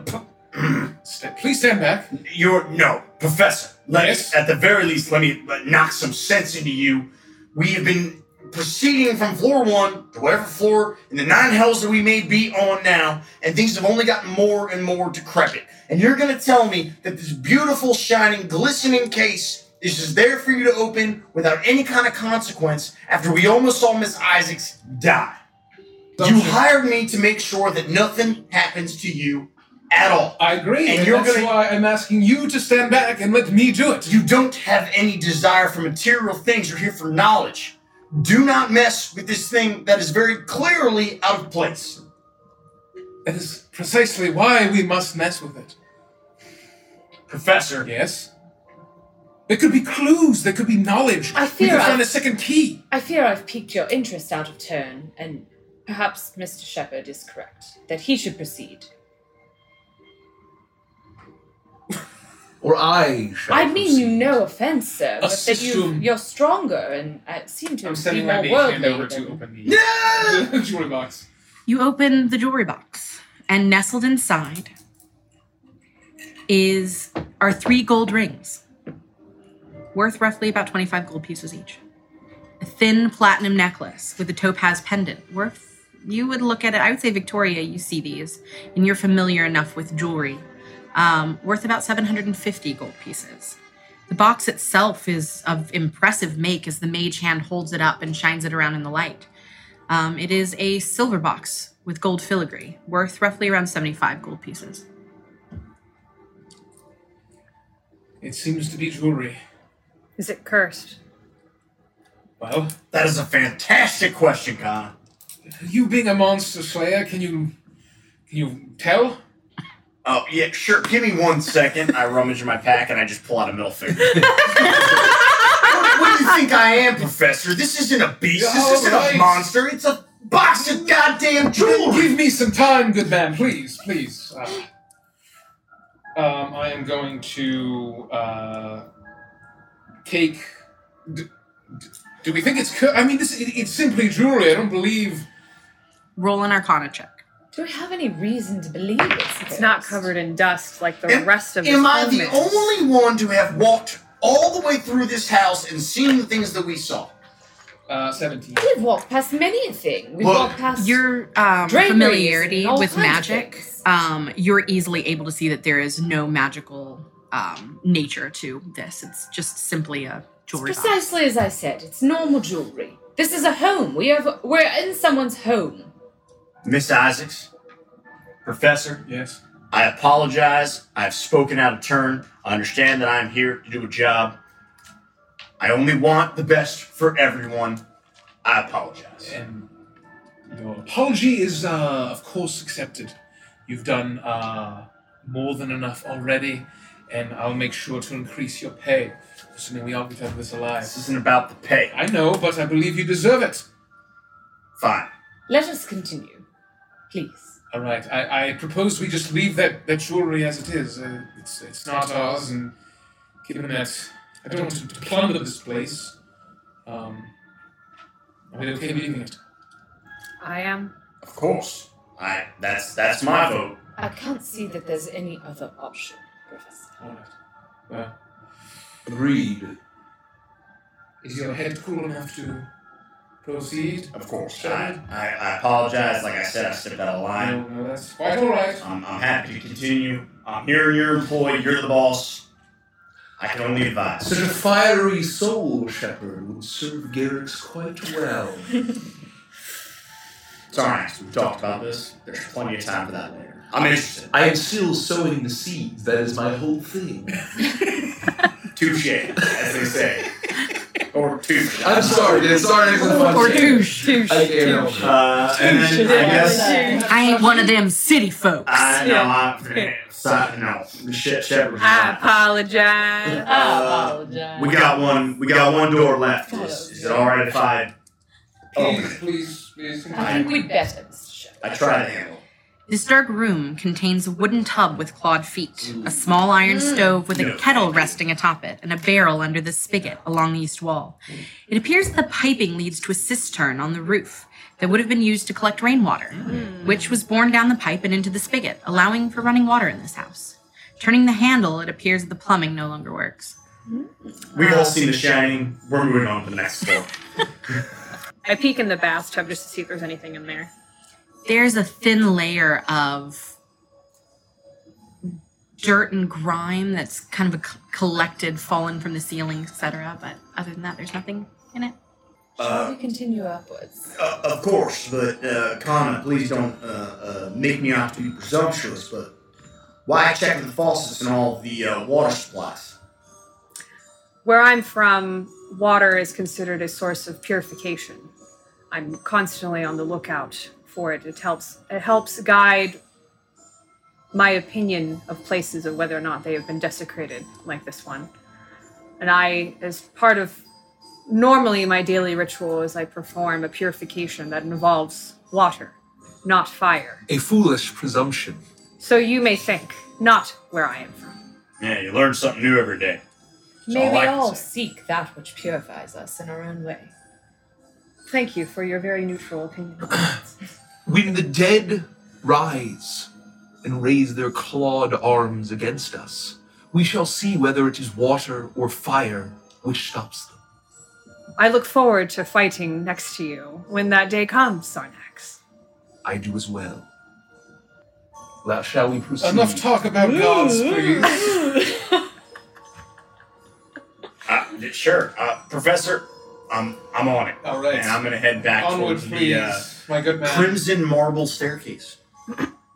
sta- please stand back. You're no professor. Let Yes? at the very least let me uh, knock some sense into you. We have been proceeding from floor one to whatever floor in the nine hells that we may be on now, and things have only gotten more and more decrepit. And you're gonna tell me that this beautiful, shining, glistening case is just there for you to open without any kind of consequence after we almost saw Miss Isaacs die. You Assumption. hired me to make sure that nothing happens to you at all. I agree, And and, you're that's gonna- why I'm asking you to stand back and let me do it. You don't have any desire for material things. You're here for knowledge. Do not mess with this thing that is very clearly out of place. That is precisely why we must mess with it. Professor, Yes. There could be clues. There could be knowledge. I we fear could I- find a second key. I fear I've piqued your interest out of turn, and perhaps Mr. Shepard is correct that he should proceed. Or I shall I mean you proceed. no offense, sir, but that you system. you're stronger and uh, seem to I'm be sending more my mage hand worldly. over to than- open the Yeah! the jewelry box. You open the jewelry box, and nestled inside is are three gold rings, worth roughly about twenty-five gold pieces each. A thin platinum necklace with a topaz pendant, worth you would look at it. I would say Victoria, you see these, and you're familiar enough with jewelry, um, worth about seven hundred and fifty gold pieces. The box itself is of impressive make as the mage hand holds it up and shines it around in the light. Um, it is a silver box with gold filigree, worth roughly around 75 gold pieces. It seems to be jewelry. Is it cursed? Well, That is a fantastic question, Khan. you being a monster slayer, can you can you tell? Oh, yeah, sure. Give me one second. I rummage in my pack and I just pull out a middle finger. what, what do you think I am, Professor? This isn't a beast. This isn't Alright. a monster. It's a box of goddamn jewelry. Give me some time, good man, please, please. Uh, um, I am going to uh, take. D- d- Do we think it's? cu- I mean, this it, it's simply jewelry. I don't believe. Roll an Arcana check. Do we have any reason to believe it's It's not covered in dust like the Am- rest of this Am I the is. only one to have walked all the way through this house and seen the things that we saw? Uh, seventeen. We've walked past many a thing. We've Well, walked past Your um, Draperies familiarity and all with kinds of magic, things. um, you're easily able to see that there is no magical um, nature to this. It's just simply a jewelry box. precisely as I said. It's normal jewelry. This is a home. We have we're in someone's home. Miss Isaacs, Professor, Yes. I apologize. I've spoken out of turn. I understand that I'm here to do a job. I only want the best for everyone. I apologize. And your apology is, uh, of course, accepted. You've done uh, more than enough already, and I'll make sure to increase your pay. Assuming we all get out of this alive. This isn't about the pay. I know, but I believe you deserve it. Fine. Let us continue, please. All right. I, I propose we just leave that, that jewelry as it is. Uh, it's it's not ours, and given that I don't want to plunder this place, um, are we okay leaving it? I am. Of course. I that's that's my vote. I can't see that there's any other option, Professor. All right. Well, Agreed. is your head cool enough to proceed? Of course. Shall I. I, I apologize. Like I said, I stepped out of line. No, no, that's quite all right. I'm, I'm happy to continue. I'm here, you're your employee, you're the boss. I can only advise. Such a fiery soul, Shepard, would serve Garrix quite well. Sorry, we've talked about this. There's plenty of time for that later. I'm interested. I am still sowing the seeds. That is my whole thing. Touche, as they say. Or touche. I'm sorry, dude. Sorry, it's a fun Or shit. douche. douche. I can't help it. Uh, and then I guess I ain't one of them city folks. I know I'm sorry, no. Shep- Shepard's I apologize. Uh, apologize. we got one. We got one door left. Is, is it all right if I? Please, please, please. I think we'd better, I try to handle. This dark room contains a wooden tub with clawed feet, a small iron stove with a kettle resting atop it, and a barrel under the spigot along the east wall. It appears the piping leads to a cistern on the roof that would have been used to collect rainwater, which was borne down the pipe and into the spigot, allowing for running water in this house. Turning the handle, it appears the plumbing no longer works. We've all seen The Shining. We're moving on to the next floor. I peek in the bathtub just to see if there's anything in there. There's a thin layer of dirt and grime that's kind of a c- collected, fallen from the ceiling, etc. But other than that, there's nothing in it. Shall Uh, we continue upwards? Uh, of course, but uh, Kana, please don't uh, uh, make me out to be presumptuous. But why check the faucets and all the uh, water supplies? Where I'm from, water is considered a source of purification. I'm constantly on the lookout for it. It helps it helps guide my opinion of places of whether or not they have been desecrated like this one. And I, as part of normally my daily ritual, is I perform a purification that involves water, not fire. A foolish presumption. So you may think, not where I am from. Yeah, you learn something new every day. May all we all say. seek that which purifies us in our own way. Thank you for your very neutral opinion. When the dead rise and raise their clawed arms against us, we shall see whether it is water or fire which stops them. I look forward to fighting next to you when that day comes, Sarnax. I do as well. Well, shall we proceed? Enough talk about gods, please. Uh, sure, uh, Professor. I'm I'm on it. All right. And I'm gonna head back Onward, towards please, the uh, my good man. crimson marble staircase.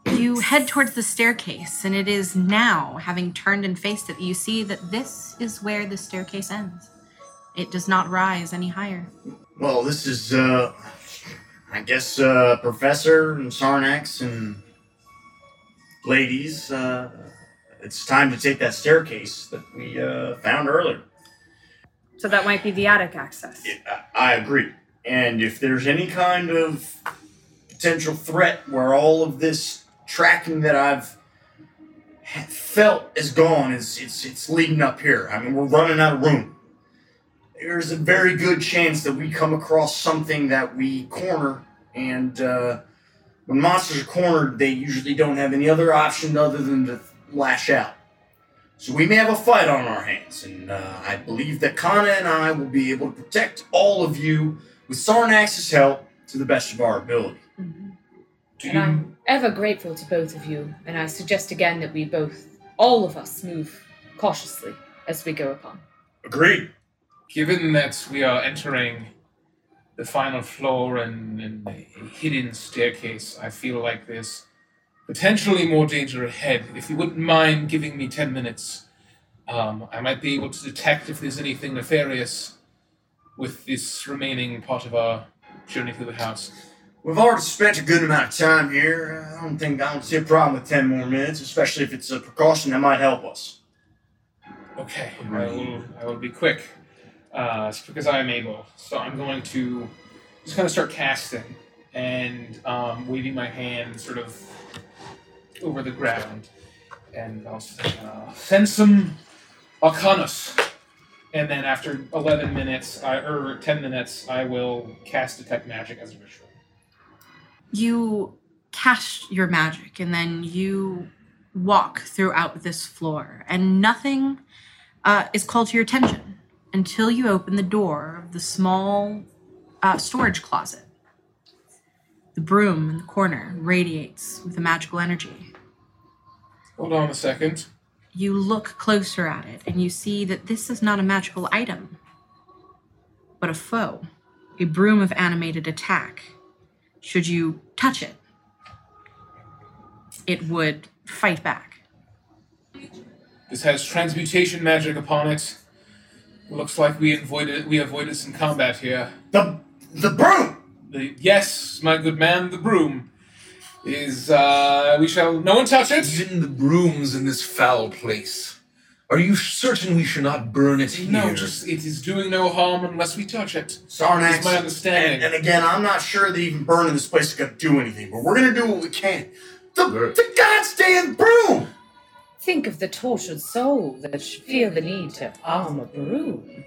You head towards the staircase, and it is now, having turned and faced it, you see that this is where the staircase ends. It does not rise any higher. Well, this is uh, I guess uh, Professor and Sarnax and ladies. Uh, it's time to take that staircase that we uh, found earlier. So that might be the attic access. I agree. And if there's any kind of potential threat where all of this tracking that I've felt is gone, it's, it's, it's leading up here. I mean, we're running out of room. there's a very good chance that we come across something that we corner, and uh, when monsters are cornered, they usually don't have any other option other than to lash out. So we may have a fight on our hands, and uh, I believe that Kana and I will be able to protect all of you with Sarnax's help to the best of our ability. Do And you, I'm ever grateful to both of you, and I suggest again that we both, all of us, move cautiously as we go upon. Agreed. given that we are entering the final floor and, and a hidden staircase, I feel like there's potentially more danger ahead. If you wouldn't mind giving me 10 minutes, um, I might be able to detect if there's anything nefarious with this remaining part of our journey through the house. We've already spent a good amount of time here. I don't think I don't see a problem with ten more minutes, especially if it's a precaution that might help us. Okay, I will, I will be quick, uh, as quick as I am able. So I'm going to just kind of start casting and um, waving my hand sort of over the ground. And I'll say, uh, Sensum Arcanus. And then after 11 minutes, I, or 10 minutes, I will cast Detect Magic as a ritual. you cast your magic and then you walk throughout this floor and nothing uh, is called to your attention until you open the door of the small uh, storage closet the broom in the corner radiates with a magical energy Hold on a second. You look closer at it and you see that this is not a magical item but a foe a broom of animated attack should you touch it it would fight back This has transmutation magic upon it. Looks like we avoided we avoided some combat here. The the broom. The, yes, my good man, the broom is. Uh, we shall. No one touch it. Even the brooms in this foul place. Are you certain we should not burn it here? No, just it is doing no harm unless we touch it. Sarnax. Is my understanding. And, and again, I'm not sure that even burning this place is going to do anything, but we're going to do what we can. The, the goddamn broom! Think of the tortured soul that should feel the need to arm a broom.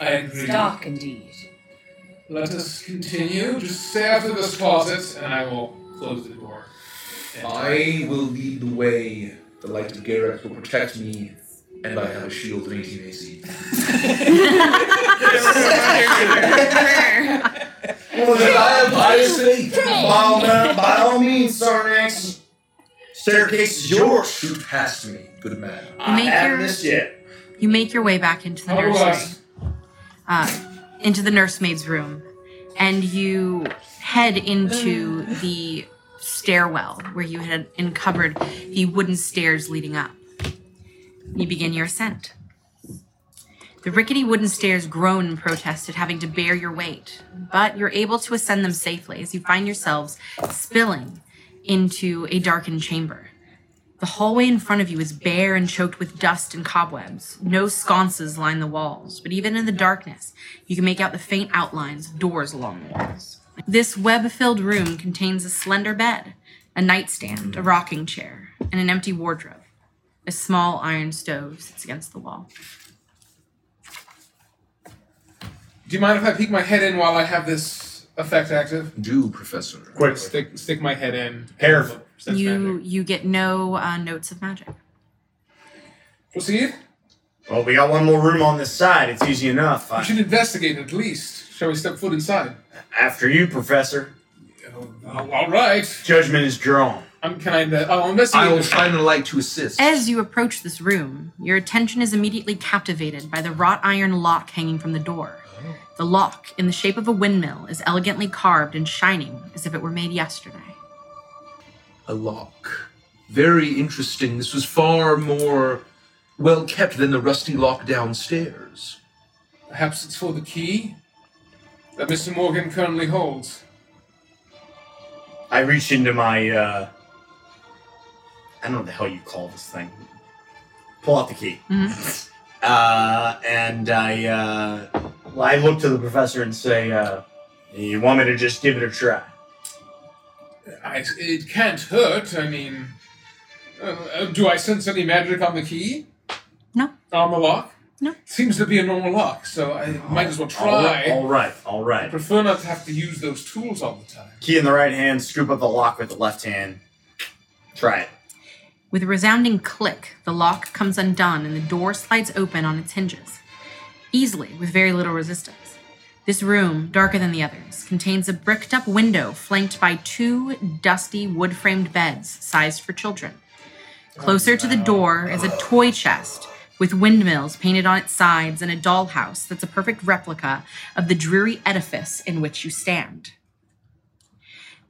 I agree. It's dark indeed. Let us continue. Just stay out of this closet, and I will close the door. And- I will lead the way. The light of Garrix will protect me, and I have a shield of 18 AC. Well, then I, I say, by, all, by all means, Sarnax, staircase is yours. shoot past me, good man. I Make haven't your- missed yet. you make your way back into the How nursery uh, into the nursemaid's room and you head into the stairwell where you had uncovered the wooden stairs leading up. You begin your ascent. The rickety wooden stairs groan in protest at having to bear your weight, but you're able to ascend them safely as you find yourselves spilling into a darkened chamber. The hallway in front of you is bare and choked with dust and cobwebs. No sconces line the walls, but even in the darkness, you can make out the faint outlines of doors along the walls. This web filled room contains a slender bed, a nightstand, a rocking chair, and an empty wardrobe. A small iron stove sits against the wall. Do you mind if I peek my head in while I have this effect active? Do, Professor. Quick. Stick stick my head in. Careful. Sense You magic. you get no uh, notes of magic. Proceed. Well, we got one more room on this side. It's easy enough. We I- should investigate at least. Shall we step foot inside? after you, Professor. Oh, all right. Judgment is drawn. I'm kind of. I'll investigate. I will this. shine a light to assist. As you approach this room, your attention is immediately captivated by the wrought iron lock hanging from the door. The lock, in the shape of a windmill, is elegantly carved and shining as if it were made yesterday. A lock. Very interesting. This was far more well kept than the rusty lock downstairs. Perhaps it's for the key that Mr. Morgan currently holds. I reach into my, uh, I don't know what the hell you call this thing. Pull out the key. Mhm. Uh, and I, uh, well, I look to the professor and say, uh, you want me to just give it a try? I, it can't hurt. I mean, uh, uh, do I sense any magic on the key? No. On the lock? No. Seems to be a normal lock, so I might as well All right, try. all right, all I right. prefer not to have to use those tools all the time. Key in the right hand, scoop up the lock with the left hand. Try it. With a resounding click, the lock comes undone and the door slides open on its hinges, easily with very little resistance. This room, darker than the others, contains a bricked up window flanked by two dusty wood framed beds sized for children. Closer to the oh, door is a toy chest with windmills painted on its sides and a dollhouse that's a perfect replica of the dreary edifice in which you stand.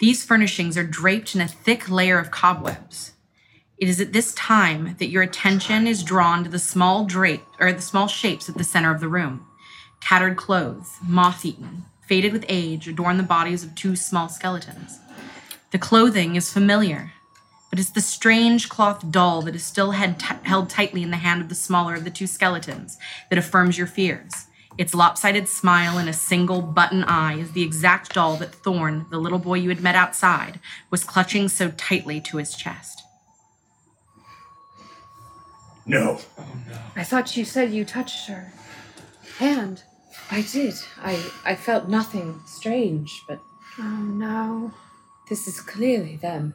These furnishings are draped in a thick layer of cobwebs. It is at this time that your attention is drawn to the small drape or the small shapes at the center of the room. Tattered clothes, moth-eaten, faded with age, adorn the bodies of two small skeletons. The clothing is familiar, but it's the strange cloth doll that is still had t- held tightly in the hand of the smaller of the two skeletons that affirms your fears. Its lopsided smile and a single button eye is the exact doll that Thorn, the little boy you had met outside, was clutching so tightly to his chest. No. Oh, No. I thought you said you touched her hand. I did. I I felt nothing strange, but Oh no. this is clearly them.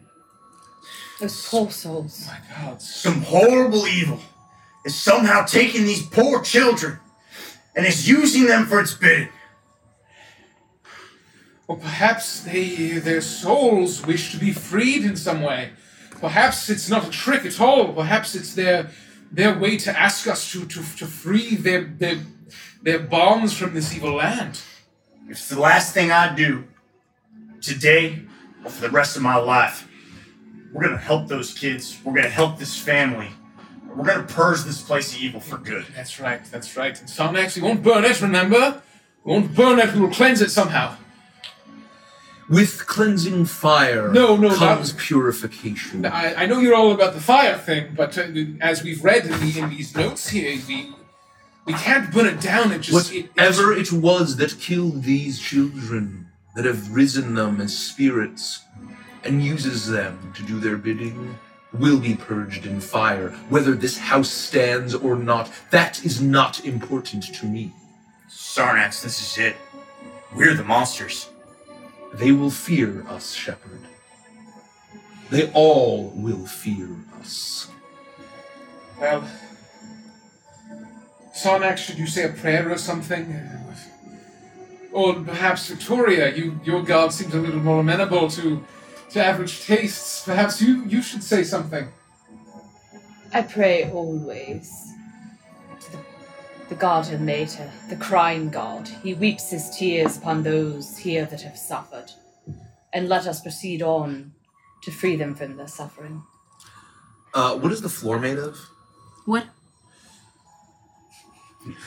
Those poor souls. My God. Some horrible evil is somehow taking these poor children and is using them for its bidding. Or perhaps they, their souls wish to be freed in some way. Perhaps it's not a trick at all. Perhaps it's their their way to ask us to, to, to free their, their their bonds from this evil land. If it's the last thing I do today or for the rest of my life, we're gonna help those kids. We're gonna help this family. We're gonna purge this place of evil for good. That's right, that's right. And Sarnax, we won't burn it, remember? We won't burn it, we will cleanse it somehow. With cleansing fire No, no, comes not- purification. I, I know you're all about the fire thing, but uh, as we've read in, the, in these notes here, we we can't burn it down. It just it, Whatever it was that killed these children, that have risen them as spirits, and uses them to do their bidding, will be purged in fire. Whether this house stands or not, that is not important to me. Sarnax, this is it. We're the monsters. They will fear us, Shepard. They all will fear us. Well, Sarnax, should you say a prayer or something? Or perhaps Victoria, you your god seems a little more amenable to to average tastes. Perhaps you you should say something. I pray always to the, the god of Mater, the crying god. He weeps his tears upon those here that have suffered. And let us proceed on to free them from their suffering. Uh, what is the floor made of? What?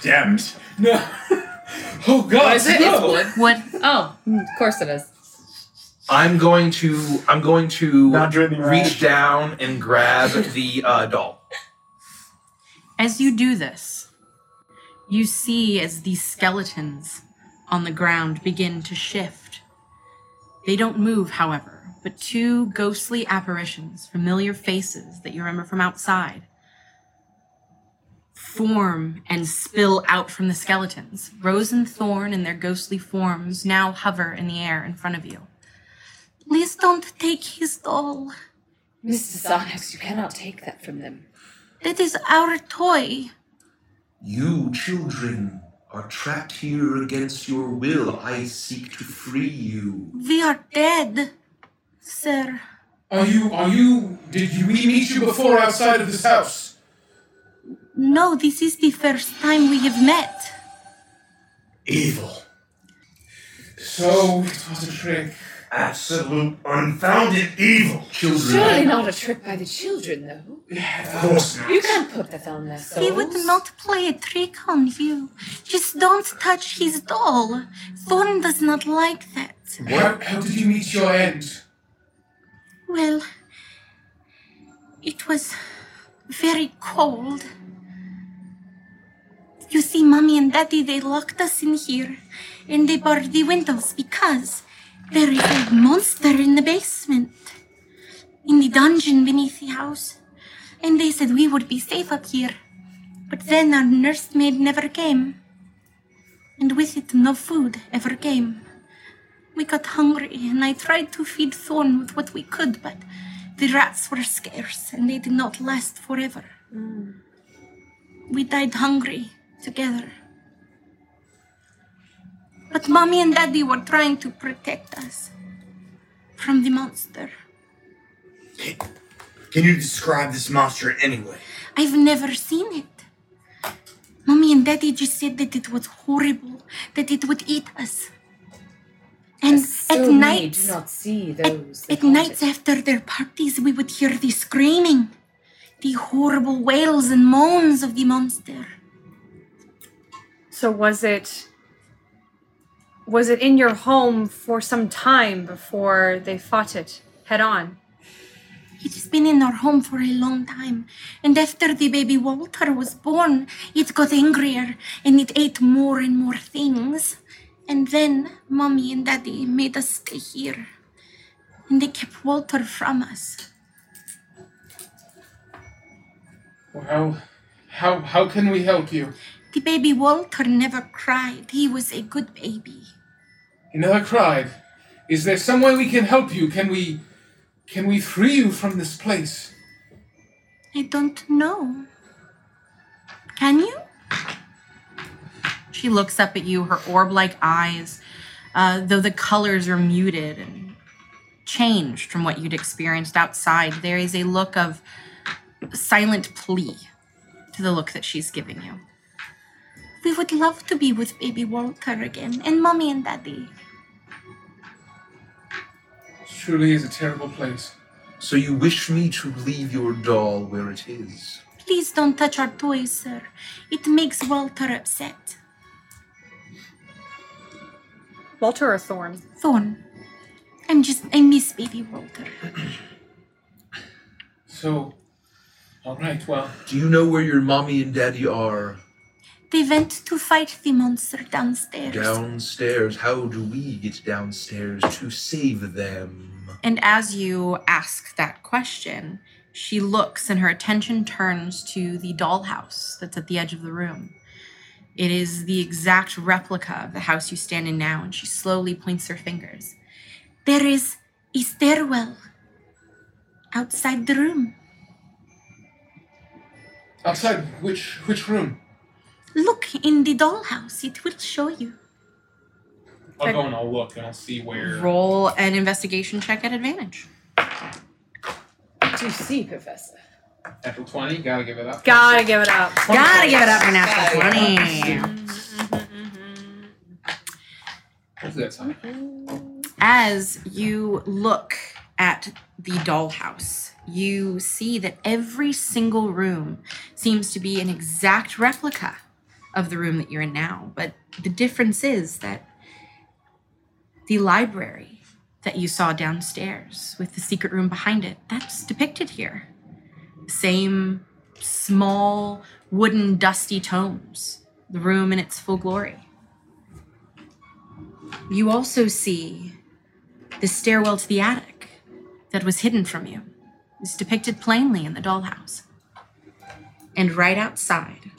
Damn it. No. oh God! What is it? no. It's wood. What? Oh, of course it is. I'm going to I'm going to Not drinking reach down and grab the uh, doll. As you do this, you see as these skeletons on the ground begin to shift. They don't move, however, but two ghostly apparitions, familiar faces that you remember from outside, form and spill out from the skeletons. Rose and Thorn in their ghostly forms now hover in the air in front of you. Please don't take his doll. Mrs. Sarnax, you cannot take that from them. That is our toy. You children are trapped here against your will. I seek to free you. We are dead, sir. Are you are you? Did we meet you before outside of this house? No, this is the first time we have met. Evil. So it was a trick. Absolute unfounded evil. Children. Surely not a trick by the children, though. Of course not. You can't put that on their souls. He would not play a trick on you. Just don't touch his doll. Thorn does not like that. How, how did you meet your end? Well, it was very cold. You see, Mommy and Daddy, they locked us in here and they barred the windows because there is a monster in the basement, in the dungeon beneath the house. And they said we would be safe up here. But then our nursemaid never came. And with it, no food ever came. We got hungry, and I tried to feed Thorn with what we could, but the rats were scarce, and they did not last forever. Mm. We died hungry together. But Mommy and Daddy were trying to protect us from the monster. Can you describe this monster anyway? I've never seen it. Mommy and Daddy just said that it was horrible, that it would eat us. And So at many nights, do not see those. they at nights after their parties, we would hear the screaming, the horrible wails and moans of the monster. So was it was it in your home for some time before they fought it head on? It has been in our home for a long time, and after the baby Walter was born, it got angrier and it ate more and more things. And then Mommy and Daddy made us stay here, and they kept Walter from us. Well, how how can we help you? The baby Walter never cried. He was a good baby. He never cried. Is there some way we can help you? Can we can we free you from this place? I don't know. Can you? She looks up at you, her orb like eyes, uh, though the colors are muted and changed from what you'd experienced outside. There is a look of silent plea to the look that she's giving you. We would love to be with baby Walter again, and Mommy and Daddy. It truly is a terrible place. So you wish me to leave your doll where it is? Please don't touch our toys, sir. It makes Walter upset. Walter or Thorn? Thorn. I'm just, I miss baby Walter. So, all right. Well, Do you know where your mommy and daddy are? They went to fight the monster downstairs. Downstairs. How do we get downstairs to save them? And as you ask that question, she looks and her attention turns to the dollhouse that's at the edge of the room. It is the exact replica of the house you stand in now, and she slowly points her fingers. There is a stairwell outside the room. outside which which room? Look in the dollhouse. It will show you. I'll go and I'll look and I'll see where. Roll an investigation check at advantage. To see, Professor. Natural twenty. Gotta give it up. Gotta give it up. Gotta give it up for natural Yeah. 20. Hopefully that's high. As you look at the dollhouse, you see that every single room seems to be an exact replica of the room that you're in now. But the difference is that the library that you saw downstairs with the secret room behind it, that's depicted here. Same small wooden dusty tomes, the room in its full glory. You also see the stairwell to the attic that was hidden from you is depicted plainly in the dollhouse. And right outside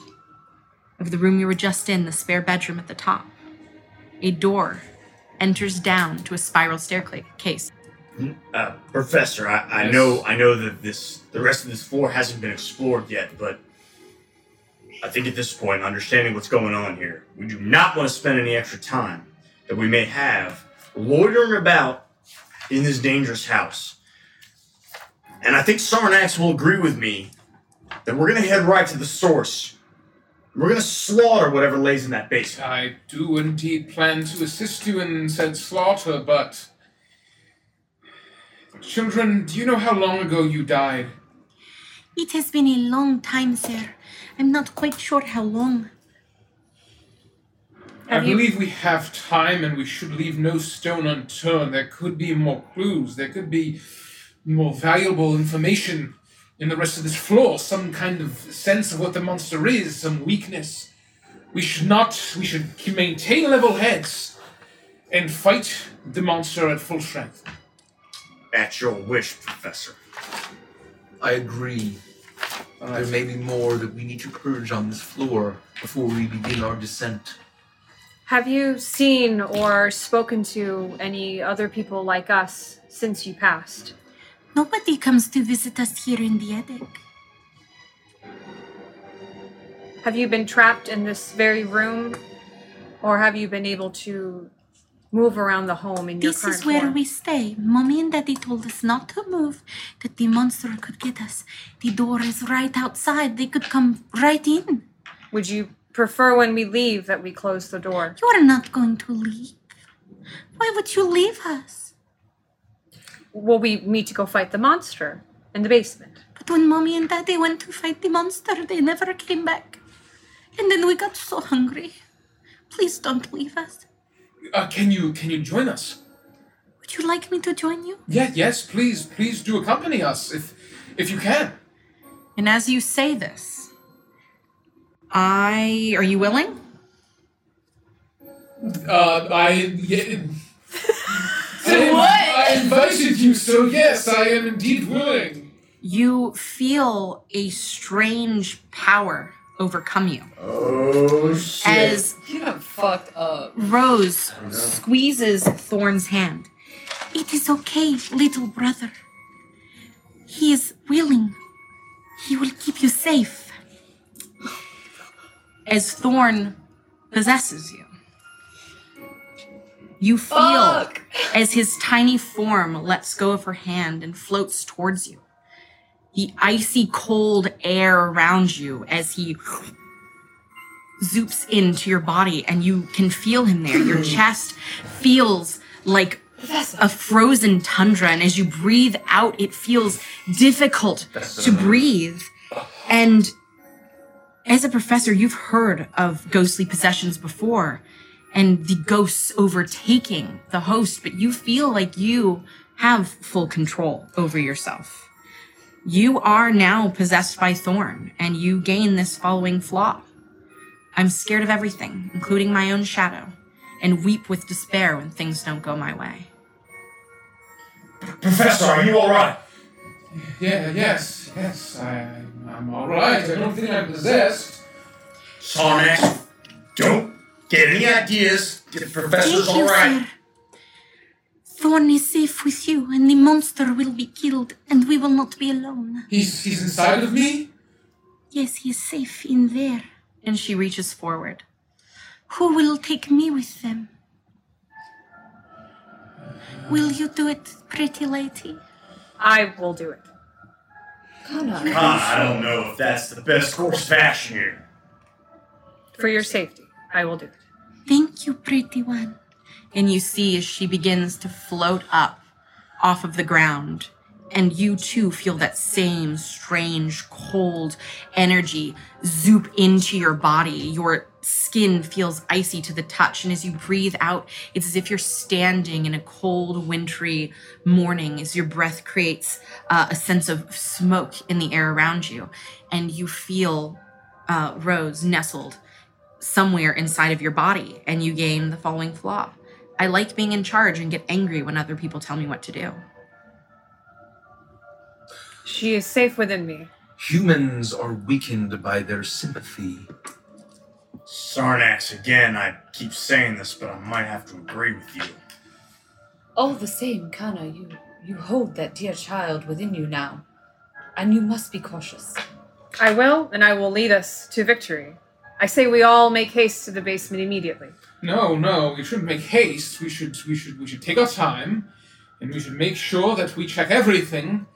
of the room you were just in, the spare bedroom at the top, a door enters down to a spiral staircase. Uh, Professor, I, I Yes. know I know that this the rest of this floor hasn't been explored yet, but I think at this point, understanding what's going on here, we do not want to spend any extra time that we may have loitering about in this dangerous house. And I think Sarnax will agree with me that we're gonna head right to the source. We're gonna slaughter whatever lays in that basement. I do indeed plan to assist you in said slaughter, but. Children, do you know how long ago you died? It has been a long time, sir. I'm not quite sure how long. I Have you- believe we have time and we should leave no stone unturned. There could be more clues. There could be more valuable information in the rest of this floor. Some kind of sense of what the monster is, some weakness. We should not, we should maintain level heads and fight the monster at full strength. At your wish, Professor. I agree. All There may be more that we need to purge on this floor before we begin our descent. Have you seen or spoken to any other people like us since you passed? Nobody comes to visit us here in the attic. Have you been trapped in this very room? Or have you been able to move around the home in your current This is where form? we stay. Mommy and Daddy told us not to move, that the monster could get us. The door is right outside. They could come right in. Would you prefer when we leave that we close the door? You are not going to leave. Why would you leave us? Will we meet to go fight the monster in the basement? But when Mommy and Daddy went to fight the monster, they never came back. And then we got so hungry. Please don't leave us. Uh, can you can you join us? Would you like me to join you? Yeah, yes, please, please do accompany us if if you can. And as you say this, I. Are you willing? Uh, I. Yeah, I, I invited you, so yes, I am indeed willing. You feel a strange power overcome you. Oh shit. As You got fucked up. Rose squeezes Thorn's hand. It is okay, little brother. He is willing. He will keep you safe. As Thorn possesses you, you feel Fuck. as his tiny form lets go of her hand and floats towards you. The icy cold air around you as he zoops into your body and you can feel him there. Your chest feels like a frozen tundra and as you breathe out it feels difficult to breathe. And as a professor, you've heard of ghostly possessions before and the ghosts overtaking the host, but you feel like you have full control over yourself. You are now possessed by Thorn, and you gain this following flaw. I'm scared of everything, including my own shadow, and weep with despair when things don't go my way. Professor, are you alright? Yeah, yes, yes, I, I'm all right. I don't think I'm possessed. Sarnax, don't get any ideas. The professor's Thank you, alright. sir. Thorn is safe with you, and the monster will be killed, and we will not be alone. He's he's inside of me. Yes, he is safe in there. And she reaches forward. Who will take me with them? Will you do it, pretty lady? I will do it. Kana. Ah, I don't know if that's the best course of action here. For your safety, I will do it. Thank you, pretty one. And you see as she begins to float up off of the ground. And you too feel that same strange, cold energy zoop into your body. Your skin feels icy to the touch. And as you breathe out, it's as if you're standing in a cold, wintry morning as your breath creates uh, a sense of smoke in the air around you. And you feel uh, Rose nestled somewhere inside of your body and you gain the following flaw. I like being in charge and get angry when other people tell me what to do. She is safe within me. Humans are weakened by their sympathy. Sarnax, again, I keep saying this, but I might have to agree with you. All the same, Kana, you, you hold that dear child within you now. And you must be cautious. I will, and I will lead us to victory. I say we all make haste to the basement immediately. No, no, we shouldn't make haste. We should we should we should take our time, and we should make sure that we check everything,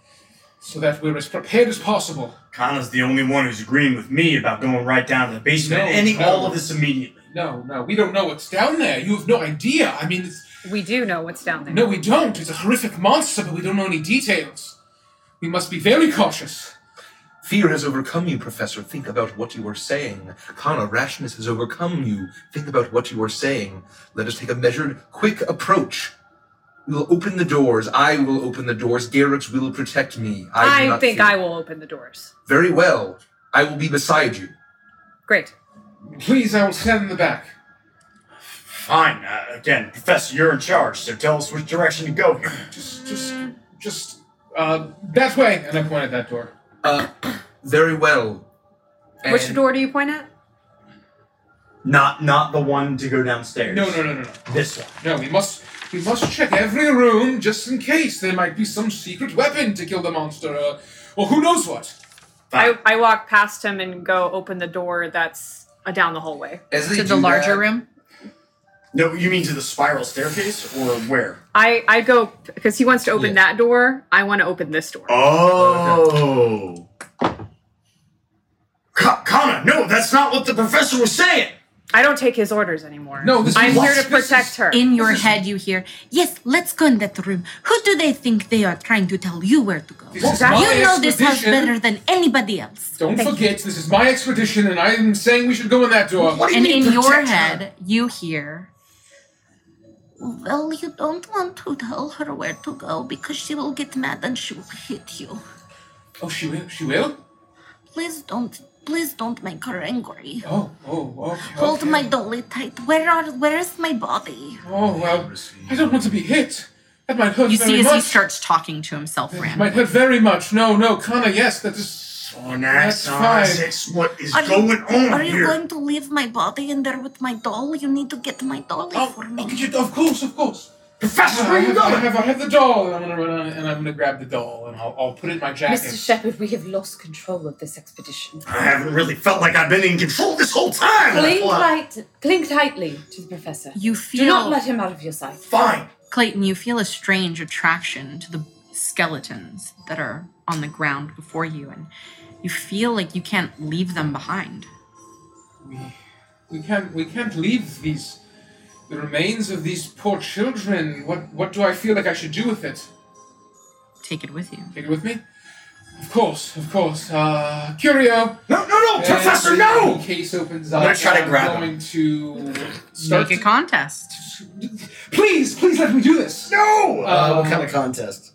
so that we're as prepared as possible. Kana's the only one who's agreeing with me about going right down to the basement No, and ending no. all of this immediately. No, no, we don't know what's down there. You have no idea. I mean, it's, We do know what's down there. no, we don't. It's a horrific monster, but we don't know any details. We must be very cautious. Fear has overcome you, Professor. Think about what you are saying. Kana, rashness has overcome you. Think about what you are saying. Let us take a measured, quick approach. We will open the doors. I will open the doors. Garrix will protect me. I, do I not think fear. I will open the doors. Very well. I will be beside you. Great. Please, I will stand in the back. Fine. Uh, again, Professor, you're in charge, so tell us which direction to go here. Just, just, just, uh, that way. And I point at that door. Uh, Very well. Which door do you point at? Not not the one to go downstairs. No, no, no, no, no. This one. No, we must we must check every room just in case there might be some secret weapon to kill the monster, uh, or who knows what. I, I walk past him and go open the door that's uh, down the hallway. As they To the do larger that- room? No, you mean to the spiral staircase or where? I, I go because he wants to open Yeah. that door. I want to open this door. Oh. Ka- Kana, no, that's not what the professor was saying. I don't take his orders anymore. No, this I'm is- here to this is- protect her. In your head, you hear, Yes, let's go in that room. Who do they think they are trying to tell you where to go? This is you my know this house expedition. better than anybody else. Don't Thank forget, this is my expedition, and I'm saying we should go in that door. What do you And mean in your protect her? head, you hear, Well, you don't want to tell her where to go because she will get mad and she will hit you. Oh, she will. She will. Please don't, please don't make her angry. Oh, oh, okay. Hold okay. my dolly tight. Where are, where is my body? Oh well, I don't want to be hit. That might hurt you very see as much. he starts talking to himself, That Ram. might hurt very much. No, no, Kana. Yes, that is. Sarnax, That's fine. Sarnax, what is Are you- going on Are you here? going to leave my body in there with my doll? You need to get my dolly Oh, for me. okay, you- of course, of course. Professor, I where are you have, I have, I have the doll, and I'm gonna run and I'm gonna grab the doll, and I'll, I'll put it in my jacket. Mr. Shepard, we have lost control of this expedition. I haven't really felt like I've been in control this whole time. Cling, Well, tight, cling tightly to the professor. You feel. Do not let him out of your sight. Fine. Clayton, you feel a strange attraction to the skeletons that are on the ground before you, and you feel like you can't leave them behind. We, we can't we can't leave these the remains of these poor children. What what do I feel like I should do with it? Take it with you. Take it with me. Of course, of course. Uh, Curio. No, no, no, And Professor, the- no! The case opens up. I'm gonna try to grab I'm going to start. Make a contest. Please, please let me do this. No! Uh, what Um, kind of contest?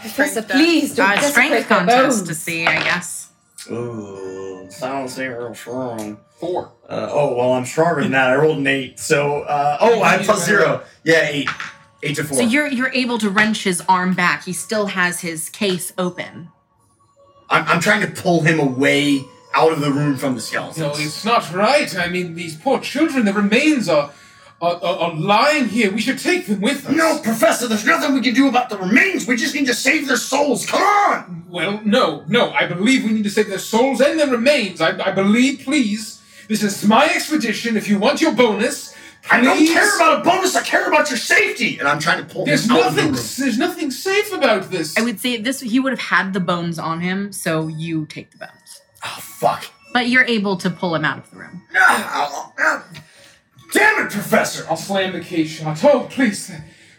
Professor, Strength please don't Uh, strength contest bones. to see, I guess. Ooh, sounds real strong. Four. Uh, oh, well, I'm stronger than that. I rolled an eight. So, uh, oh, I have plus zero. Yeah, eight. Eight to four. So you're you're able to wrench his arm back. He still has his case open. I'm, I'm trying to pull him away out of the room from the skeletons. No, it's not right. I mean, these poor children, the remains are, are, are, are lying here. We should take them with us. No, Professor, there's nothing we can do about the remains. We just need to save their souls. Come on! Well, no, no. I believe we need to save their souls and their remains. I, I believe, please. This is my expedition. If you want your bonus, Please. I don't care about a bonus. I care about your safety. And I'm trying to pull There's him out of the room. There's nothing safe about this. I would say this he would have had the bones on him, so you take the bones. Oh, fuck. But you're able to pull him out of the room. Professor! I'll slam the case shut. Oh, please.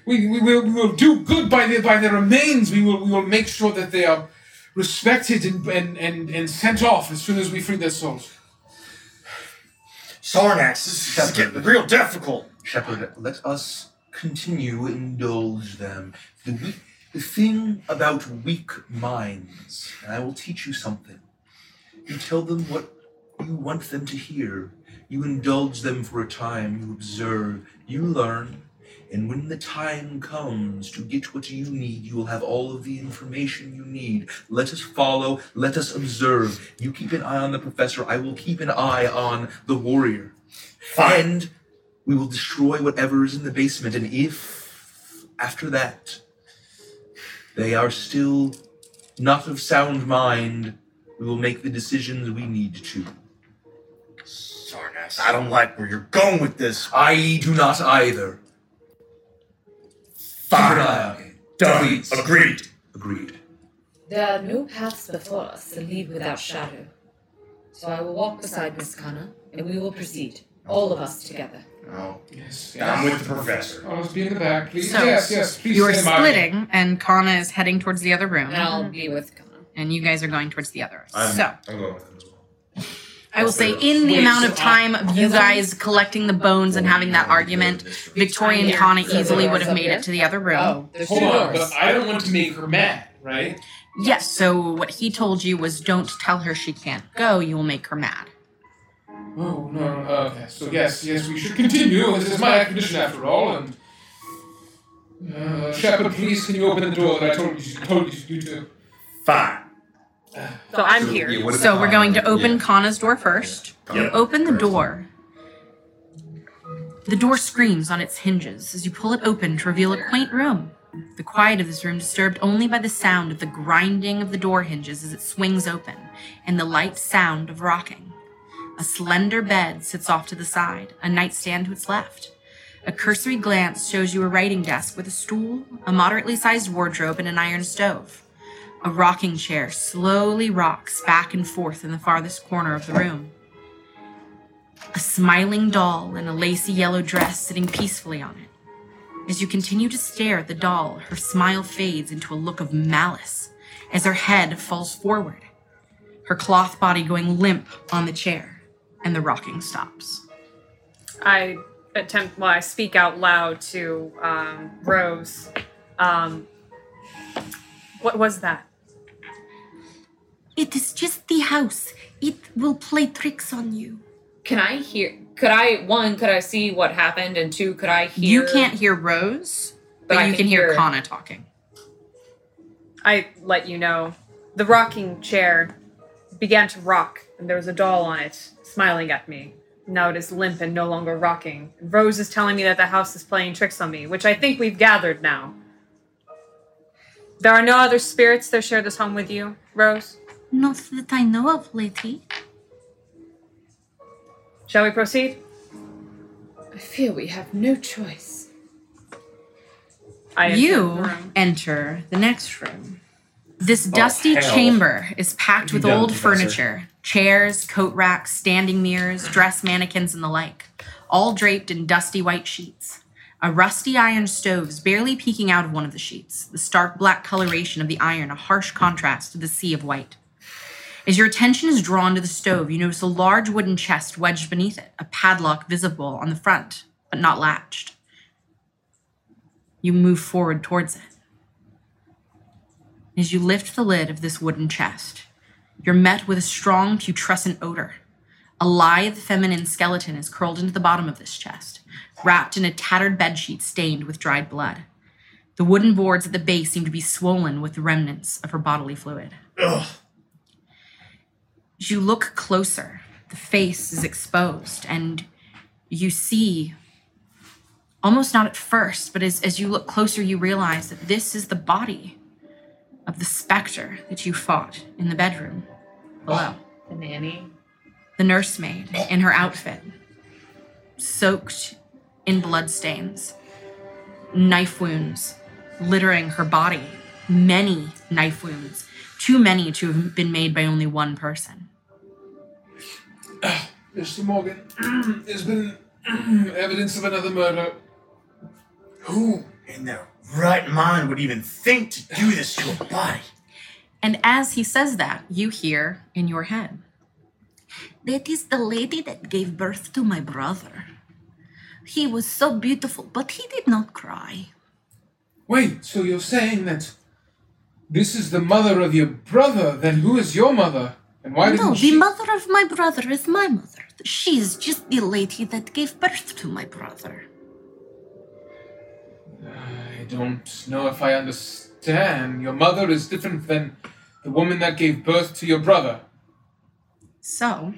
We, we, will, we will do good by the by their remains. We will we will make sure that they are respected and and, and, and sent off as soon as we free their souls. Sarnax, this is getting real difficult. Shepard, let us continue indulge them. The weak, the thing about weak minds, and I will teach you something. You tell them what you want them to hear. You indulge them for a time. You observe. You learn. And when the time comes to get what you need, you will have all of the information you need. Let us follow. Let us observe. You keep an eye on the professor. I will keep an eye on the warrior. Fine. And we will destroy whatever is in the basement. And if, after that, they are still not of sound mind, we will make the decisions we need to. Sarnax, I don't like where you're going with this. I do not either. Fine. Done. Agreed. Agreed. There are no paths before us that lead without shadow. So I will walk beside Miss Kana, and we will proceed, all of us together. Oh, Yes. I'm with the professor. Oh, let's be in the back, please. So yes, yes. Please you're stand by splitting, and Kana is heading towards the other room, And I'll be with Kana. and you guys are going towards the other. I'm, so I'm going with them as well. I will say, in the amount of time of you guys collecting the bones and having that argument, Victoria and Kana easily would have made it to the other room. Oh, Hold on, but I don't want to make her mad, right? Yes. So what he told you was, don't tell her she can't go. You will make her mad. Oh no. Okay. So yes, yes, we should continue. This is my expedition after all, and. Uh, Shepard, please, can you open the door that I told you, told you to? Fine. So I'm here. Yeah, what So about- we're going to open yeah. Kana's door first. You Yep. open the door. The door screams on its hinges as you pull it open to reveal a quaint room. The quiet of this room disturbed only by the sound of the grinding of the door hinges as it swings open and the light sound of rocking. A slender bed sits off to the side, a nightstand to its left. A cursory glance shows you a writing desk with a stool, a moderately sized wardrobe, and an iron stove. A rocking chair slowly rocks back and forth in the farthest corner of the room. A smiling doll in a lacy yellow dress sitting peacefully on it. As you continue to stare at the doll, her smile fades into a look of malice as her head falls forward, her cloth body going limp on the chair, and the rocking stops. I attempt, well, I speak out loud to um, Rose. Um, what was that? It is just the house. It will play tricks on you. Can I hear? Could I one? Could I see what happened? And two? Could I hear? You can't hear Rose, but, I you can hear hear- Kana talking. I let you know. The rocking chair began to rock, and there was a doll on it, smiling at me. Now it is limp and no longer rocking. And Rose is telling me that the house is playing tricks on me, which I think we've gathered now. There are no other spirits that share this home with you, Rose? Not that I know of, lady. Shall we proceed? I fear we have no choice. I You enter the next room. This oh, dusty hell. chamber is packed Be with old Professor. furniture chairs, coat racks, standing mirrors, dress mannequins, and the like, all draped in dusty white sheets. A rusty iron stove is barely peeking out of one of the sheets, the stark black coloration of the iron a harsh contrast to the sea of white. As your attention is drawn to the stove, you notice a large wooden chest wedged beneath it, a padlock visible on the front, but not latched. You move forward towards it. As you lift the lid of this wooden chest, you're met with a strong putrescent odor. A lithe feminine skeleton is curled into the bottom of this chest, wrapped in a tattered bedsheet stained with dried blood. The wooden boards at the base seem to be swollen with the remnants of her bodily fluid. Ugh. As you look closer, the face is exposed, and you see, almost not at first, but as, as you look closer, you realize that this is the body of the specter that you fought in the bedroom below. The nanny. The nursemaid in her outfit, soaked in bloodstains, knife wounds littering her body, many knife wounds, too many to have been made by only one person. Mr. Morgan, there's been evidence of another murder. Who in their right mind would even think to do this to a body? And as he says that, you hear in your head, That is the lady that gave birth to my brother. He was so beautiful, but he did not cry. Wait, so you're saying that this is the mother of your brother? Then who is your mother? And why no, the she? mother of my brother is my mother. She is just the lady that gave birth to my brother. I don't know if I understand. Your mother is different than the woman that gave birth to your brother. So,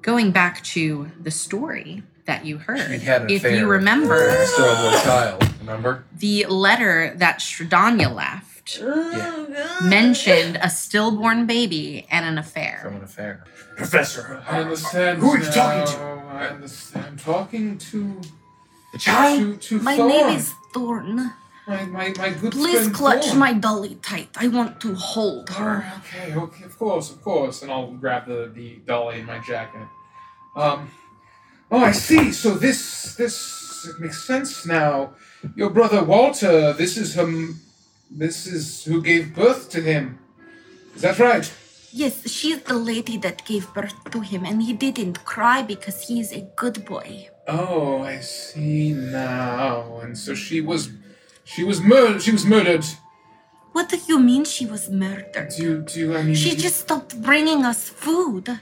going back to the story that you heard, if you remember a child, remember? the letter that Strahdanya left Yeah, mentioned a stillborn baby and an affair. from affair. an affair. Professor, I understand. Who are you now. talking to? I understand. I'm talking to the child? to to My Thorn. name is Thorn. my, my my good Please clutch Thorn. my dolly tight. I want to hold her. Oh, okay, okay, of course, of course. And I'll grab the, the dolly in my jacket. Um, oh, I see. So this this makes sense now. Your brother Walter. This is him. This is who gave birth to him. Is that right? Yes, she is the lady that gave birth to him, and he didn't cry because he is a good boy. Oh, I see now. And so she was, she was murdered. She was murdered. What do you mean she was murdered? Do you, do you, I mean? She just stopped bringing us food.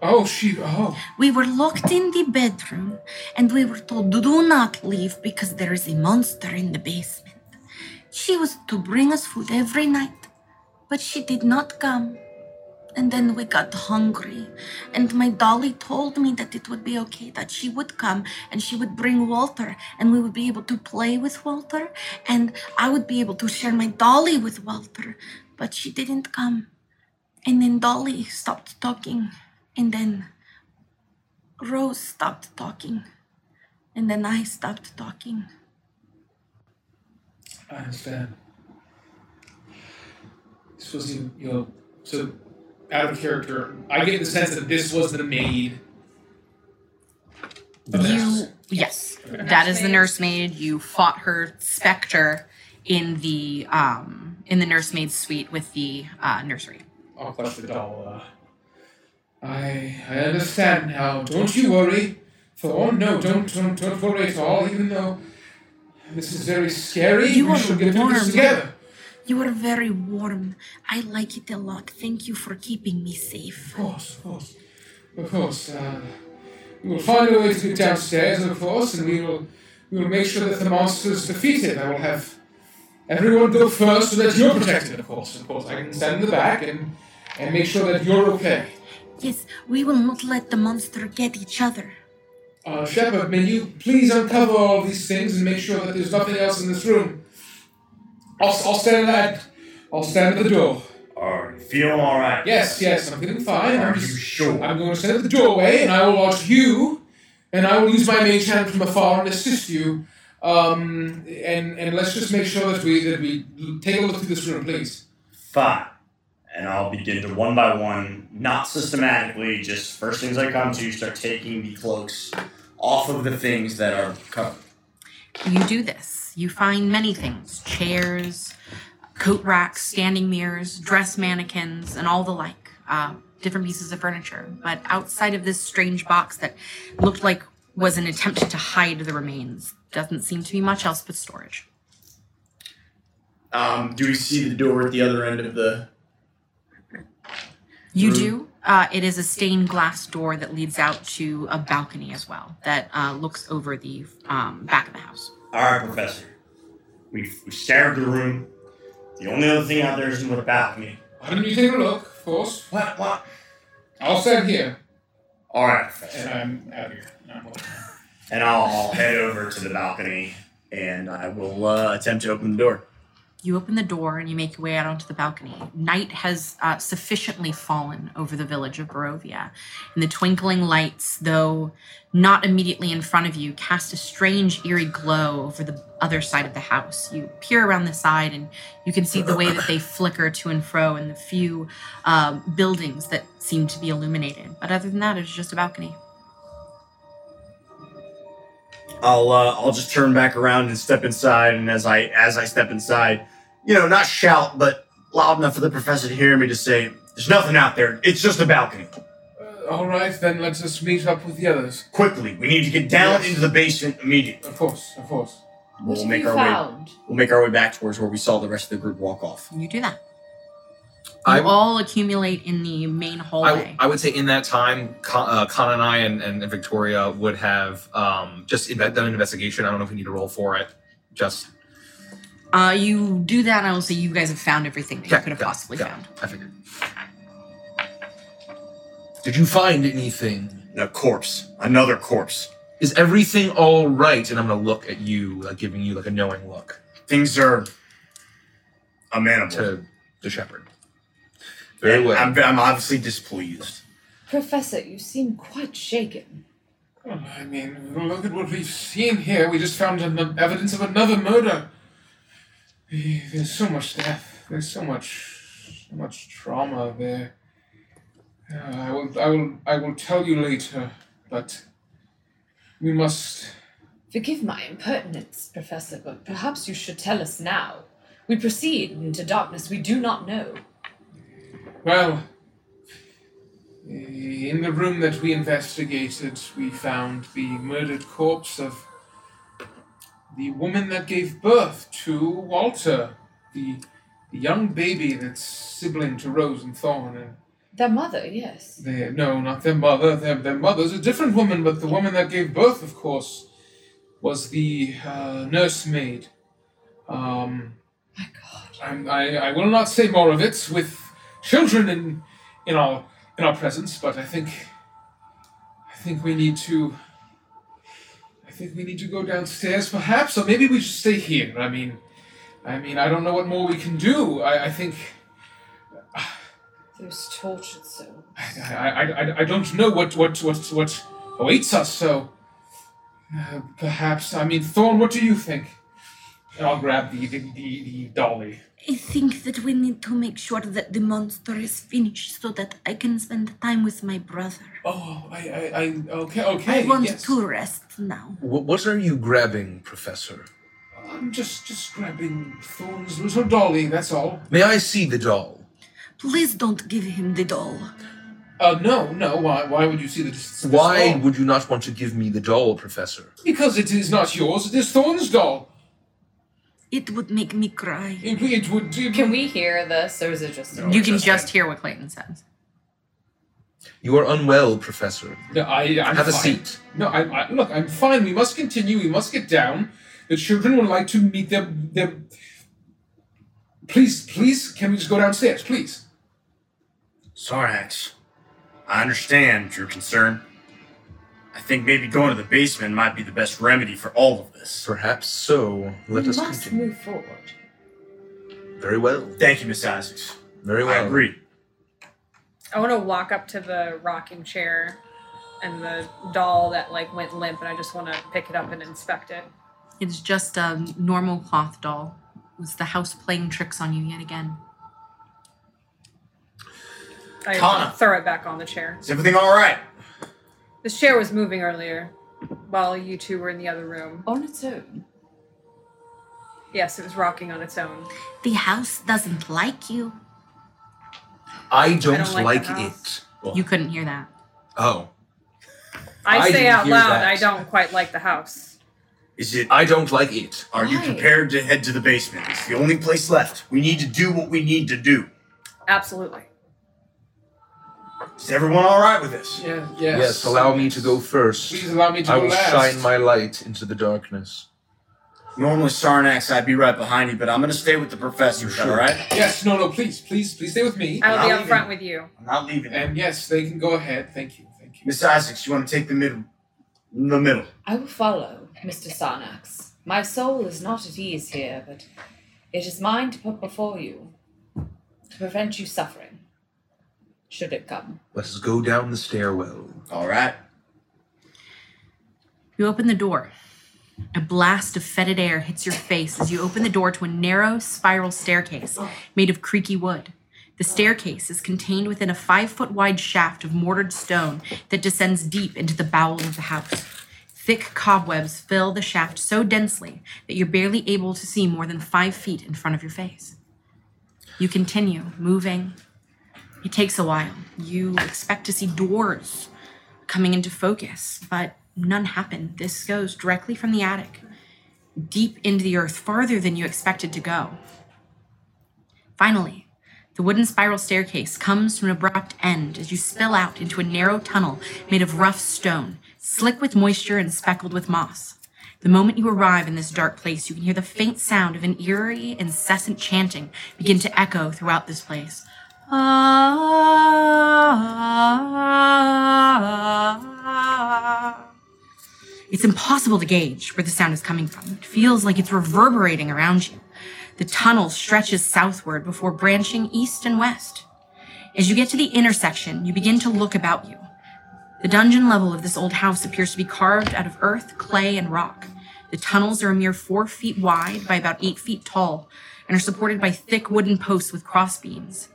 Oh, she. Oh, We were locked in the bedroom, and we were told do not leave because there is a monster in the basement. She was to bring us food every night. But she did not come. And then we got hungry. And my dolly told me that it would be okay, that she would come and she would bring Walter, and we would be able to play with Walter, and I would be able to share my dolly with Walter. But she didn't come. And then Dolly stopped talking. And then Rose stopped talking. And then I stopped talking. I understand. This was your, your so out of character. I get the sense that this was the maid. the. You yes, that is the nursemaid. You fought her specter in the um in the nursemaid's suite with the uh, nursery. I'll clutch the doll. Uh, I I understand now. Don't you worry, Thorn. No, don't don't don't worry at all. Even though this is very scary, You we shall get through this warm. together. You are very warm. I like it a lot. Thank you for keeping me safe. Of course, of course, of course. Uh, we will find a way to get downstairs, of course, and we will we will make sure that the monster is defeated. I will have everyone go first so that you're protected. Of course, of course. I can stand in the back and and make sure that you're okay. Yes, we will not let the monster get each other. Uh, Shepard, may you please uncover all these things and make sure that there's nothing else in this room. I'll, I'll stand at I'll stand at the door. Are you feeling all right? Yes, yes, I'm feeling fine. Are I'm you sure? I'm going to stand at the doorway and I will watch you, and I will use my mage hand from afar and assist you. Um, and and let's just make sure that we that we take a look through this room, please. Fine. And I'll begin to one by one, not systematically, just first things I come to, start taking the cloaks off of the things that are covered. You do this. You find many things: chairs, coat racks, standing mirrors, dress mannequins, and all the like. Uh, different pieces of furniture. But outside of this strange box that looked like was an attempt to hide the remains, doesn't seem to be much else but storage. Um, do we see the door at the other end of the? You Room. do. Uh, it is a stained glass door that leads out to a balcony as well that uh, looks over the um, back of the house. All right, Professor. We we scoured the room. The only other thing out there is in the balcony. Why don't you take a look, of course? What? What? I'll stand here, All right, and I'm out here. I'm and I'll, I'll head over to the balcony, and I will uh, attempt to open the door. You open the door and you make your way out onto the balcony. Night has uh, sufficiently fallen over the village of Barovia, and the twinkling lights, though not immediately in front of you, cast a strange, eerie glow over the other side of the house. You peer around the side, and you can see the way that they flicker to and fro in the few um, buildings that seem to be illuminated. But other than that, it's just a balcony. I'll uh, I'll just turn back around and step inside, and as I as I step inside, you know, not shout, but loud enough for the professor to hear me to say, "There's nothing out there. It's just a balcony." Uh, all right, then let's just meet up with the others. Quickly, we need to get down Yes. into the basement immediately. Of course, of course. We'll have make you our way. We'll make our way back towards where we saw the rest of the group walk off. You do that. You I, all accumulate in the main hallway. I, I would say in that time, Con, uh, Con and I and, and, and Victoria would have um, just inve- done an investigation. I don't know if we need to roll for it. Just Uh, you do that, and I will say you guys have found everything that you could have got it, possibly got it. found. I figured. Did you find anything? A corpse, another corpse. Is everything all right? And I'm gonna look at you, like giving you like a knowing look Things are amenable. to the shepherd. Very well. I'm, I'm obviously displeased. Professor, you seem quite shaken. Well, I mean, look at what we've seen here. We just found an- evidence of another murder. There's so much death. There's so much, so much trauma there. Uh, I will, I will, I will tell you later. But we must. Forgive my impertinence, Professor, but perhaps you should tell us now. We proceed into darkness we do not know. Well, in the room that we investigated, we found the murdered corpse of the woman that gave birth to Walter, the, the young baby that's sibling to Rose and Thorn. And Their mother, yes. they, no, not their mother. Their, their mother's a different woman, but the woman that gave birth, of course, was the uh, nursemaid. Um, My God. I'm, I, I will not say more of it with children in, in our in our presence, but I think I think we need to think we need to go downstairs perhaps, or maybe we should stay here. I mean I mean I don't know what more we can do. I, I think Those tortured souls. I, I, I, I don't know what, what, what, what awaits us, so uh, perhaps, I mean, Thorn, what do you think? I'll grab the, the, the, the dolly. I think that we need to make sure that the monster is finished so that I can spend time with my brother. Oh, I, I, I okay, okay. I want yes. to rest now. Wh- What are you grabbing, Professor? I'm just, just grabbing Thorn's little dolly, that's all. May I see the doll? Please don't give him the doll. Uh, no, no, why, why would you see the this, this Why doll? would you not want to give me the doll, Professor? Because it is not yours, it is Thorn's doll. It would make me cry. It, it would. It, Can we hear this, or is it just? You can just hear what Clayton says. You are unwell, Professor. No, I, I'm Have a seat. No, I, I, look, I'm fine. We must continue. We must get down. The children would like to meet their their. Please, please, can we just go downstairs, please? Sarnax, I understand your concern. I think maybe going to the basement might be the best remedy for all of this. Perhaps so. Let we us must continue. move forward. Very well. Thank you, Miss Isaacs. Very well. I agree. I want to walk up to the rocking chair and the doll that like went limp, and I just want to pick it up and inspect it. It's just a normal cloth doll. It's the house playing tricks on you yet again. I Tana. throw it back on the chair. Is everything all right? This chair was moving earlier while you two were in the other room. On its own. Yes, it was rocking on its own. The house doesn't like you. I don't, don't like like, the house. it. You couldn't hear that. Oh. I, I say out loud, that. I don't quite like the house. Is it? I don't like it. Are you prepared to head to the basement? It's the only place left. We need to do what we need to do. Absolutely. Is everyone all right with this? Yeah, yes. Yes, allow me to go first. Please allow me to go last. I will last. shine my light into the darkness. Normally, Sarnax, I'd be right behind you, but I'm gonna stay with the professor. Is that all right? Yes, no, no, please, please, please stay with me. I will be up leave front with you. I'm not leaving. And yes, they can go ahead. Thank you, thank you. Miss Isaacs, you want to take the middle? The middle. I will follow, Mr. Sarnax. My soul is not at ease here, but it is mine to put before you to prevent you suffering. Should it come. Let us go down the stairwell. All right. You open the door. A blast of fetid air hits your face as you open the door to a narrow spiral staircase made of creaky wood. The staircase is contained within a five foot wide shaft of mortared stone that descends deep into the bowel of the house. Thick cobwebs fill the shaft so densely that you're barely able to see more than five feet in front of your face. You continue moving. It takes a while. You expect to see doors coming into focus, but none happen. This goes directly from the attic, deep into the earth, farther than you expected to go. Finally, the wooden spiral staircase comes to an abrupt end as you spill out into a narrow tunnel made of rough stone, slick with moisture and speckled with moss. The moment you arrive in this dark place, you can hear the faint sound of an eerie, incessant chanting begin to echo throughout this place. Ah. It's impossible to gauge where the sound is coming from. It feels like it's reverberating around you. The tunnel stretches southward before branching east and west. As you get to the intersection, you begin to look about you. The dungeon level of this old house appears to be carved out of earth, clay, and rock. The tunnels are a mere four feet wide by about eight feet tall and are supported by thick wooden posts with crossbeams.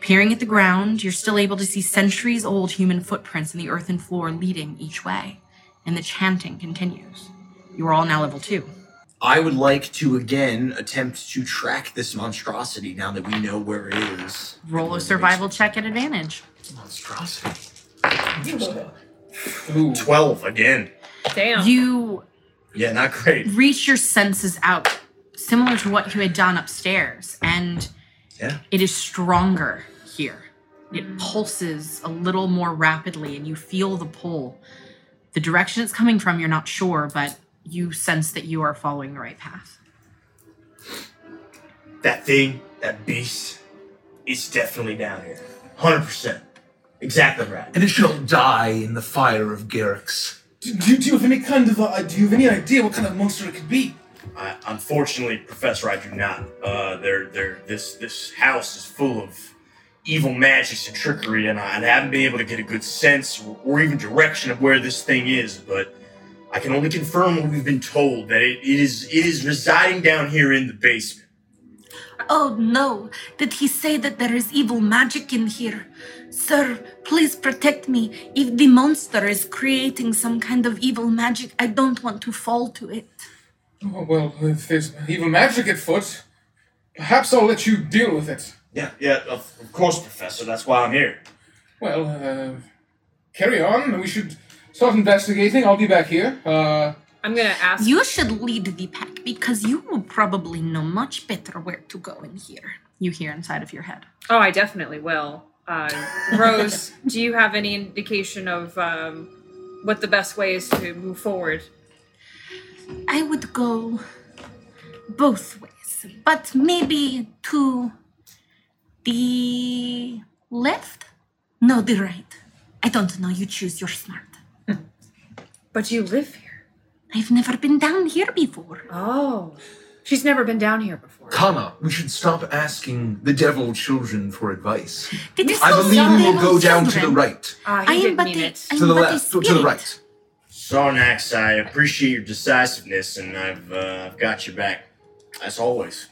Peering at the ground, you're still able to see centuries old human footprints in the earthen floor leading each way, and the chanting continues. You are all now level two. I would like to again attempt to track this monstrosity now that we know where it is. Roll a survival check at advantage. Monstrosity. Ooh. 12 again. Damn. You Yeah, not great. reach your senses out, similar to what you had done upstairs, and Yeah. it is stronger here. It pulses a little more rapidly, and you feel the pull. The direction it's coming from, you're not sure, but you sense that you are following the right path. That thing, that beast, it's definitely down here. 100%. Exactly right. And it shall die in the fire of Garrix. Do, do, do you have any kind of uh, do you have any idea what kind of monster it could be? I, unfortunately, Professor, I do not. Uh, they're, they're, this, this house is full of evil magics and trickery, and I, haven't been able to get a good sense or, or even direction of where this thing is. But I can only confirm what we've been told that it, it is it is residing down here in the basement. Oh no, did he say that there is evil magic in here? Sir, please protect me. If the monster is creating some kind of evil magic, I don't want to fall to it. Oh, well, if there's evil magic at foot, perhaps I'll let you deal with it. Yeah, yeah, of, of course, Professor. That's why I'm here. Well, uh, carry on. We should start investigating. I'll be back here. Uh, I'm gonna ask. You should lead the pack because you will probably know much better where to go in here. You hear inside of your head. Oh, I definitely will. Uh, Rose, do you have any indication of um, what the best way is to move forward? I would go both ways, but maybe to the left? No, the right. I don't know. You choose. You're smart. But you live here. I've never been down here before. Oh. She's never been down here before. Kana, we should stop asking the devil children for advice. Did I say believe we will go down to the right. Ah, I he am didn't but mean a- it. I To the but a left. To the spirit. right. Sarnax, I appreciate your decisiveness, and I've uh, I've got your back, as always.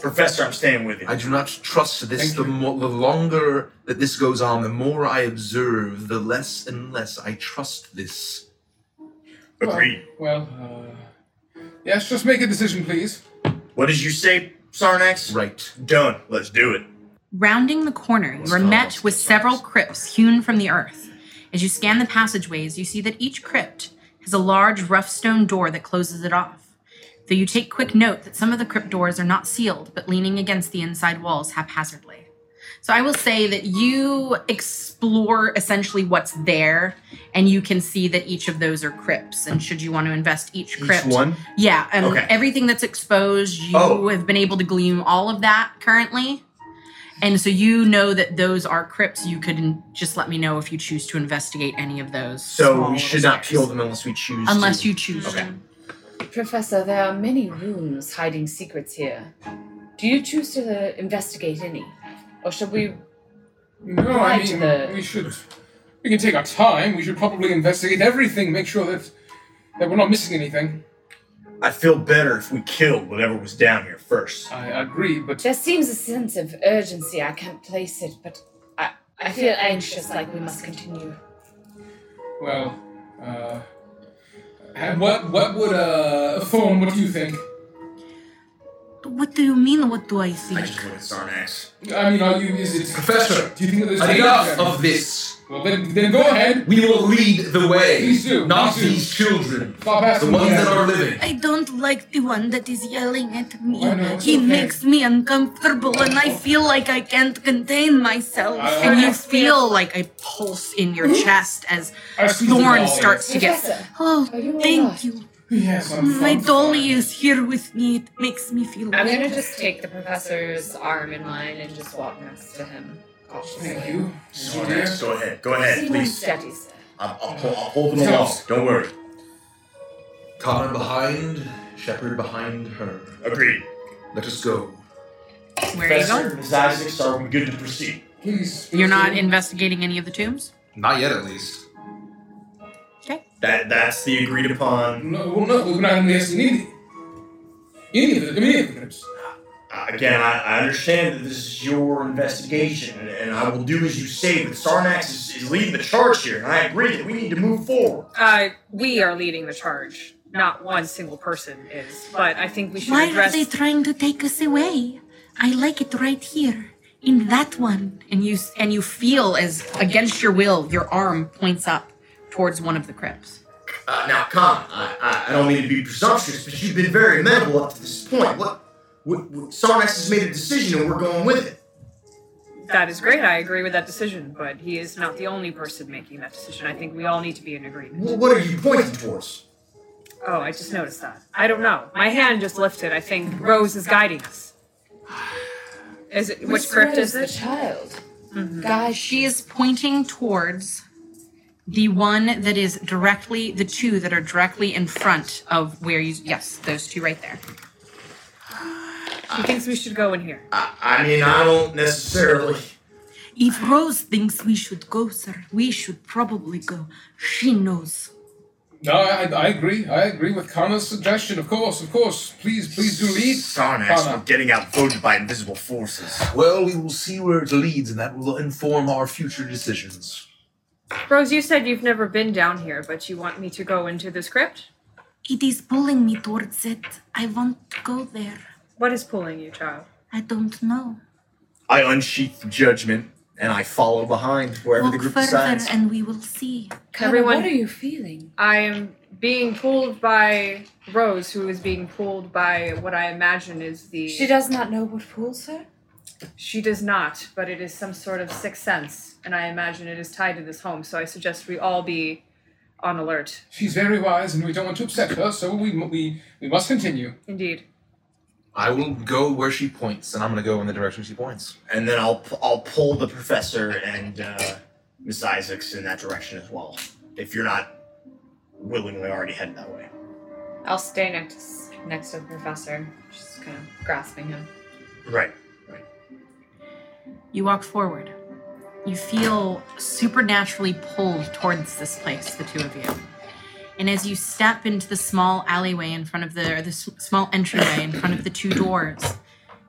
Professor, I'm staying with you. I do not trust this. The, you. more, the longer that this goes on, the more I observe, the less and less I trust this. Agreed. well, uh, yes, just make a decision, please. What did you say, Sarnax? Right. Done. Let's do it. Rounding the corner, you are met with several crypts hewn from the earth. As you scan the passageways, you see that each crypt has a large rough stone door that closes it off. Though you take quick note that some of the crypt doors are not sealed, but leaning against the inside walls haphazardly. So I will say that you explore essentially what's there, and you can see that each of those are crypts. And should you want to invest each Each crypt, one? yeah, and Okay. everything that's exposed, you Oh. have been able to glean all of that currently. And so you know that those are crypts. You could just let me know if you choose to investigate any of those. So we should not peel them unless we choose. Unless to. you choose Okay. to. Professor, there are many rooms hiding secrets here. Do you choose to investigate any? Or should we No, I mean the- we should. We can take our time. We should probably investigate everything. Make sure that that we're not missing anything. I'd feel better if we killed whatever was down here first. I agree, but There seems a sense of urgency. I can't place it, but I, I feel anxious like we must continue. well, uh, and what what would uh Thorn? What do you think? What do you mean? What do I think? I think? just look at Sarnax. I mean, are you? Is it Professor, Do you think that there's Enough danger? of this. Well, then, then go ahead. We will lead the way. Please do, Not please do. these children. Far past The ones that are living. I don't like the one that is yelling at me. Oh, I know, it's he okay. makes me uncomfortable and I feel like I can't contain myself. I- And you feel like a pulse in your chest as I Thorn starts to get. Professor, Oh, you thank right? you. Yes, I'm My dolly is here with me. It makes me feel I'm better. gonna just take the professor's arm in mine and just walk next to him cautiously. Thank you. Sarnax, go ahead. Go ahead, please. unsteady. I'll, I'll, hold- I'll hold them along. Don't worry. Connor behind, Shepard behind her. Agreed. Let us go. Where are you going? Ms. Isaacs, are we good to proceed? Please. You're not investigating any of the tombs? Not yet, at least. Okay. That that's the agreed upon. No, well, no, we're not investigating any, any of the any of the crypts. Uh, again, I, I understand that this is your investigation, and, and I will do as you say. But Sarnax is, is leading the charge here, and I agree that we need to move forward. Uh, we are leading the charge. Not one single person is. But I think we should Why are they trying to take us away? I like it right here. In that one. And you and you feel as against your will, your arm points up towards one of the crypts. Uh, now, Khan, I, I, I don't mean to be presumptuous, but you've been very amenable up to this point. What, what, what Sarnax has made a decision, and we're going with it. That is great. I agree with that decision. But he is not the only person making that decision. I think we all need to be in agreement. Wh- What are you pointing towards? Oh, I just noticed that. I don't know. My hand just lifted. I think Rose is guiding us. Is it which crypt is the it? child? Mm-hmm. Guys, she is pointing towards the one that is directly, the two that are directly in front of where you, yes, those two right there. She thinks we should go in here. I mean, I don't necessarily. If Rose thinks we should go, sir, we should probably go. She knows. No, I, I agree. I agree with Kana's suggestion. Of course, of course. Please, please do lead. Sarnax Kana. for getting outvoted by invisible forces. Well, we will see where it leads, and that will inform our future decisions. Rose, you said you've never been down here, but you want me to go into this crypt? It is pulling me towards it. I want to go there. What is pulling you, child? I don't know. I unsheath judgment and I follow behind wherever the Walk group further decides. and we will see. Everyone- what are you feeling? I am being pulled by Rose, who is being pulled by what I imagine is the. She does not know what pulls her? She does not, but it is some sort of sixth sense, and I imagine it is tied to this home. So I suggest we all be on alert. She's very wise, and we don't want to upset her, so we we we must continue. Indeed. I will go where she points, and I'm going to go in the direction she points. And then I'll I'll pull the professor and uh, Miss Isaacs in that direction as well. If you're not willingly already heading that way. I'll stay next next to the professor, just kind of grasping him. Right. Right. You walk forward. You feel supernaturally pulled towards this place, the two of you. And as you step into the small alleyway in front of the, or the small entryway in front of the two doors,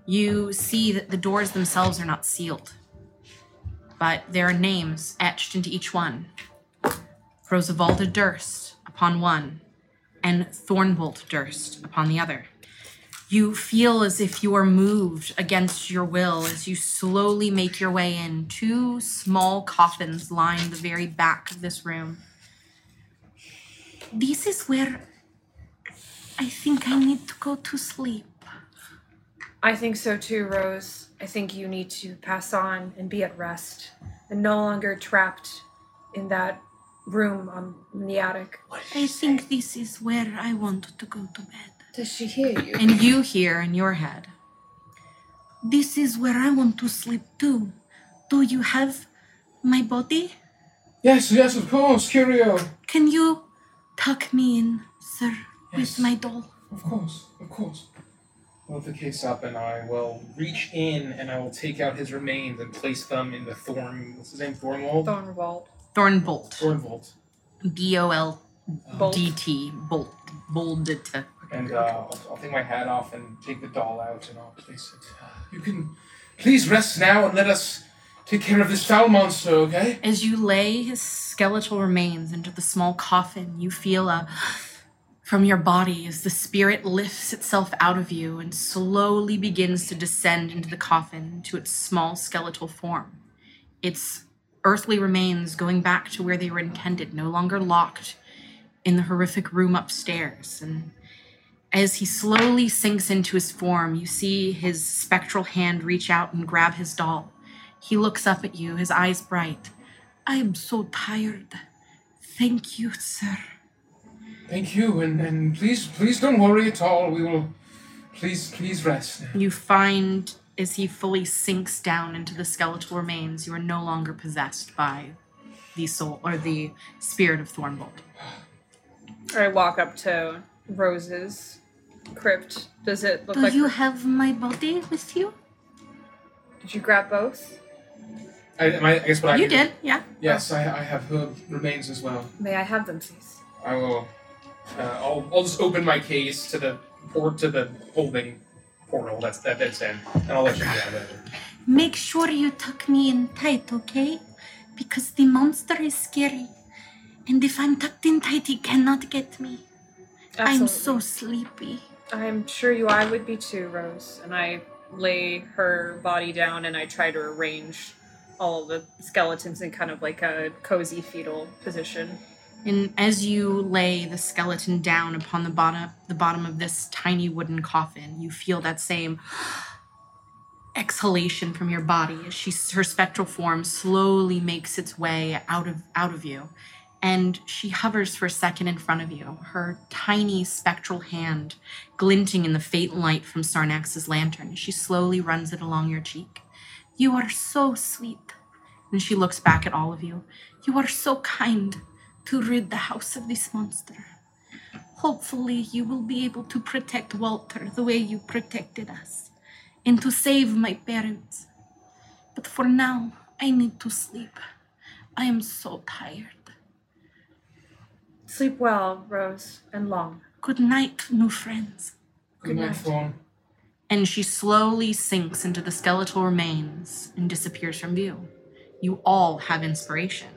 you see that the doors themselves are not sealed, but there are names etched into each one. Rosavalda Durst upon one, and Thornbolt Durst upon the other. You feel as if you are moved against your will as you slowly make your way in. Two small coffins line the very back of this room. This is where I think I need to go to sleep. I think so too, Rose. I think you need to pass on and be at rest, and no longer trapped in that room on in the attic. I think this is where I want to go to bed. Does she hear you? And you hear in your head, This is where I want to sleep too. Do you have my body? Yes, yes, of course, Curio. Can you tuck me in, sir, Yes. with my doll? Of course, of course. I'll lift the case up and I will reach in and I will take out his remains and place them in the thorn. What's his name? Thornwald? Thornwald. Thornbolt. Thornvault. B O L Bolt. D T. Bolt. Bolded. And uh, I'll, I'll take my hat off and take the doll out and I'll place it. You can please rest now and let us take care of this foul monster, okay? As you lay his skeletal remains into the small coffin, you feel a from your body as the spirit lifts itself out of you and slowly begins to descend into the coffin to its small skeletal form. Its earthly remains going back to where they were intended, no longer locked in the horrific room upstairs. And as he slowly sinks into his form, you see his spectral hand reach out and grab his doll. He looks up at you, his eyes bright. I am so tired. Thank you, sir. Thank you, and, and please, please don't worry at all. We will, please, please rest. You find as he fully sinks down into the skeletal remains, you are no longer possessed by the soul or the spirit of Thornbolt. I walk up to Rose's crypt. Does it look Do like? you have my body with you? Did you grab both? I, I, I guess what I You can- did, yeah. Yes, I, I have her remains as well. May I have them, please? I will. Uh, I'll, I'll just open my case to the port to the holding portal that's that, that's in, and I'll let you grab it. Make sure you tuck me in tight, okay? Because the monster is scary. And if I'm tucked in tight, he cannot get me. I'm so sleepy. I'm sure you I would be too, Rose. And I lay her body down and I try to arrange all the skeletons in kind of like a cozy fetal position. And as you lay the skeleton down upon the bottom the bottom of this tiny wooden coffin, you feel that same exhalation from your body as she her spectral form slowly makes its way out of out of you. and she hovers for a second in front of you, her tiny spectral hand glinting in the faint light from Sarnax's lantern. She slowly runs it along your cheek. You are so sweet. And she looks back at all of you. You are so kind to rid the house of this monster. Hopefully, you will be able to protect Walter the way you protected us, and to save my parents. But for now, I need to sleep. I am so tired. Sleep well, Rose, and long. Good night, new friends. Good night, Fawn. And she slowly sinks into the skeletal remains and disappears from view. You all have inspiration.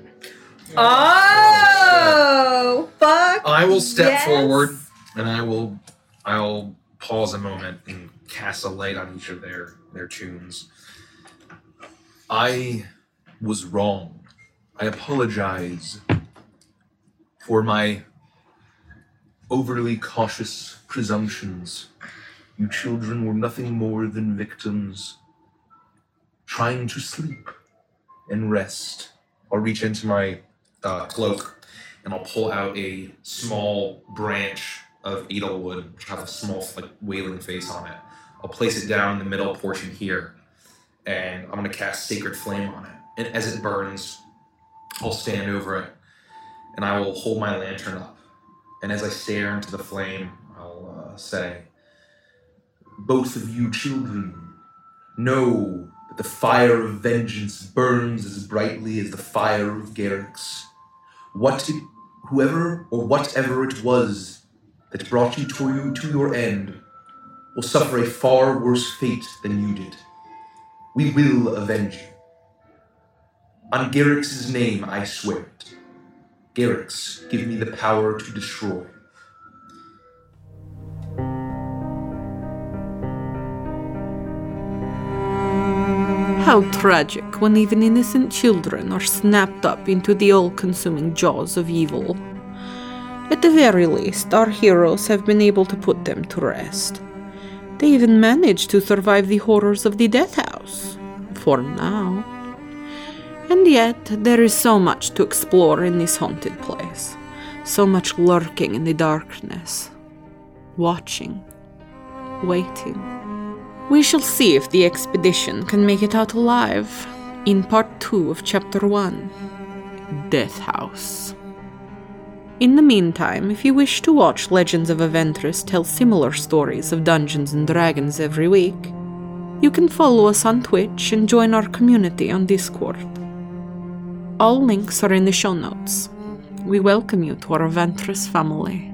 Oh, fuck! I will step yes. forward and I will I'll pause a moment and cast a light on each of their their tunes. I was wrong. I apologize for my overly cautious presumptions. You children were nothing more than victims trying to sleep and rest. I'll reach into my uh, cloak and I'll pull out a small branch of edelwood, which has a small like wailing face on it. I'll place it down in the middle portion here, and I'm gonna cast Sacred Flame on it. And as it burns, I'll stand over it, and I will hold my lantern up. And as I stare into the flame, I'll uh, say, "Both of you children, know that the fire of vengeance burns as brightly as the fire of Garrix. What, it- whoever or whatever it was that brought you to, you to your end will suffer a far worse fate than you did. We will avenge you. On Garrix's name, I swear it. Garrix, give me the power to destroy. How tragic when even innocent children are snapped up into the all consuming jaws of evil. At the very least, our heroes have been able to put them to rest. They even managed to survive the horrors of the Death House. For now. And yet, there is so much to explore in this haunted place. So much lurking in the darkness. Watching. Waiting. We shall see if the expedition can make it out alive in part 2 of chapter 1 Death House. In the meantime, if you wish to watch Legends of Avantris tell similar stories of Dungeons and Dragons every week, you can follow us on Twitch and join our community on Discord. All links are in the show notes. We welcome you to our Avantris family.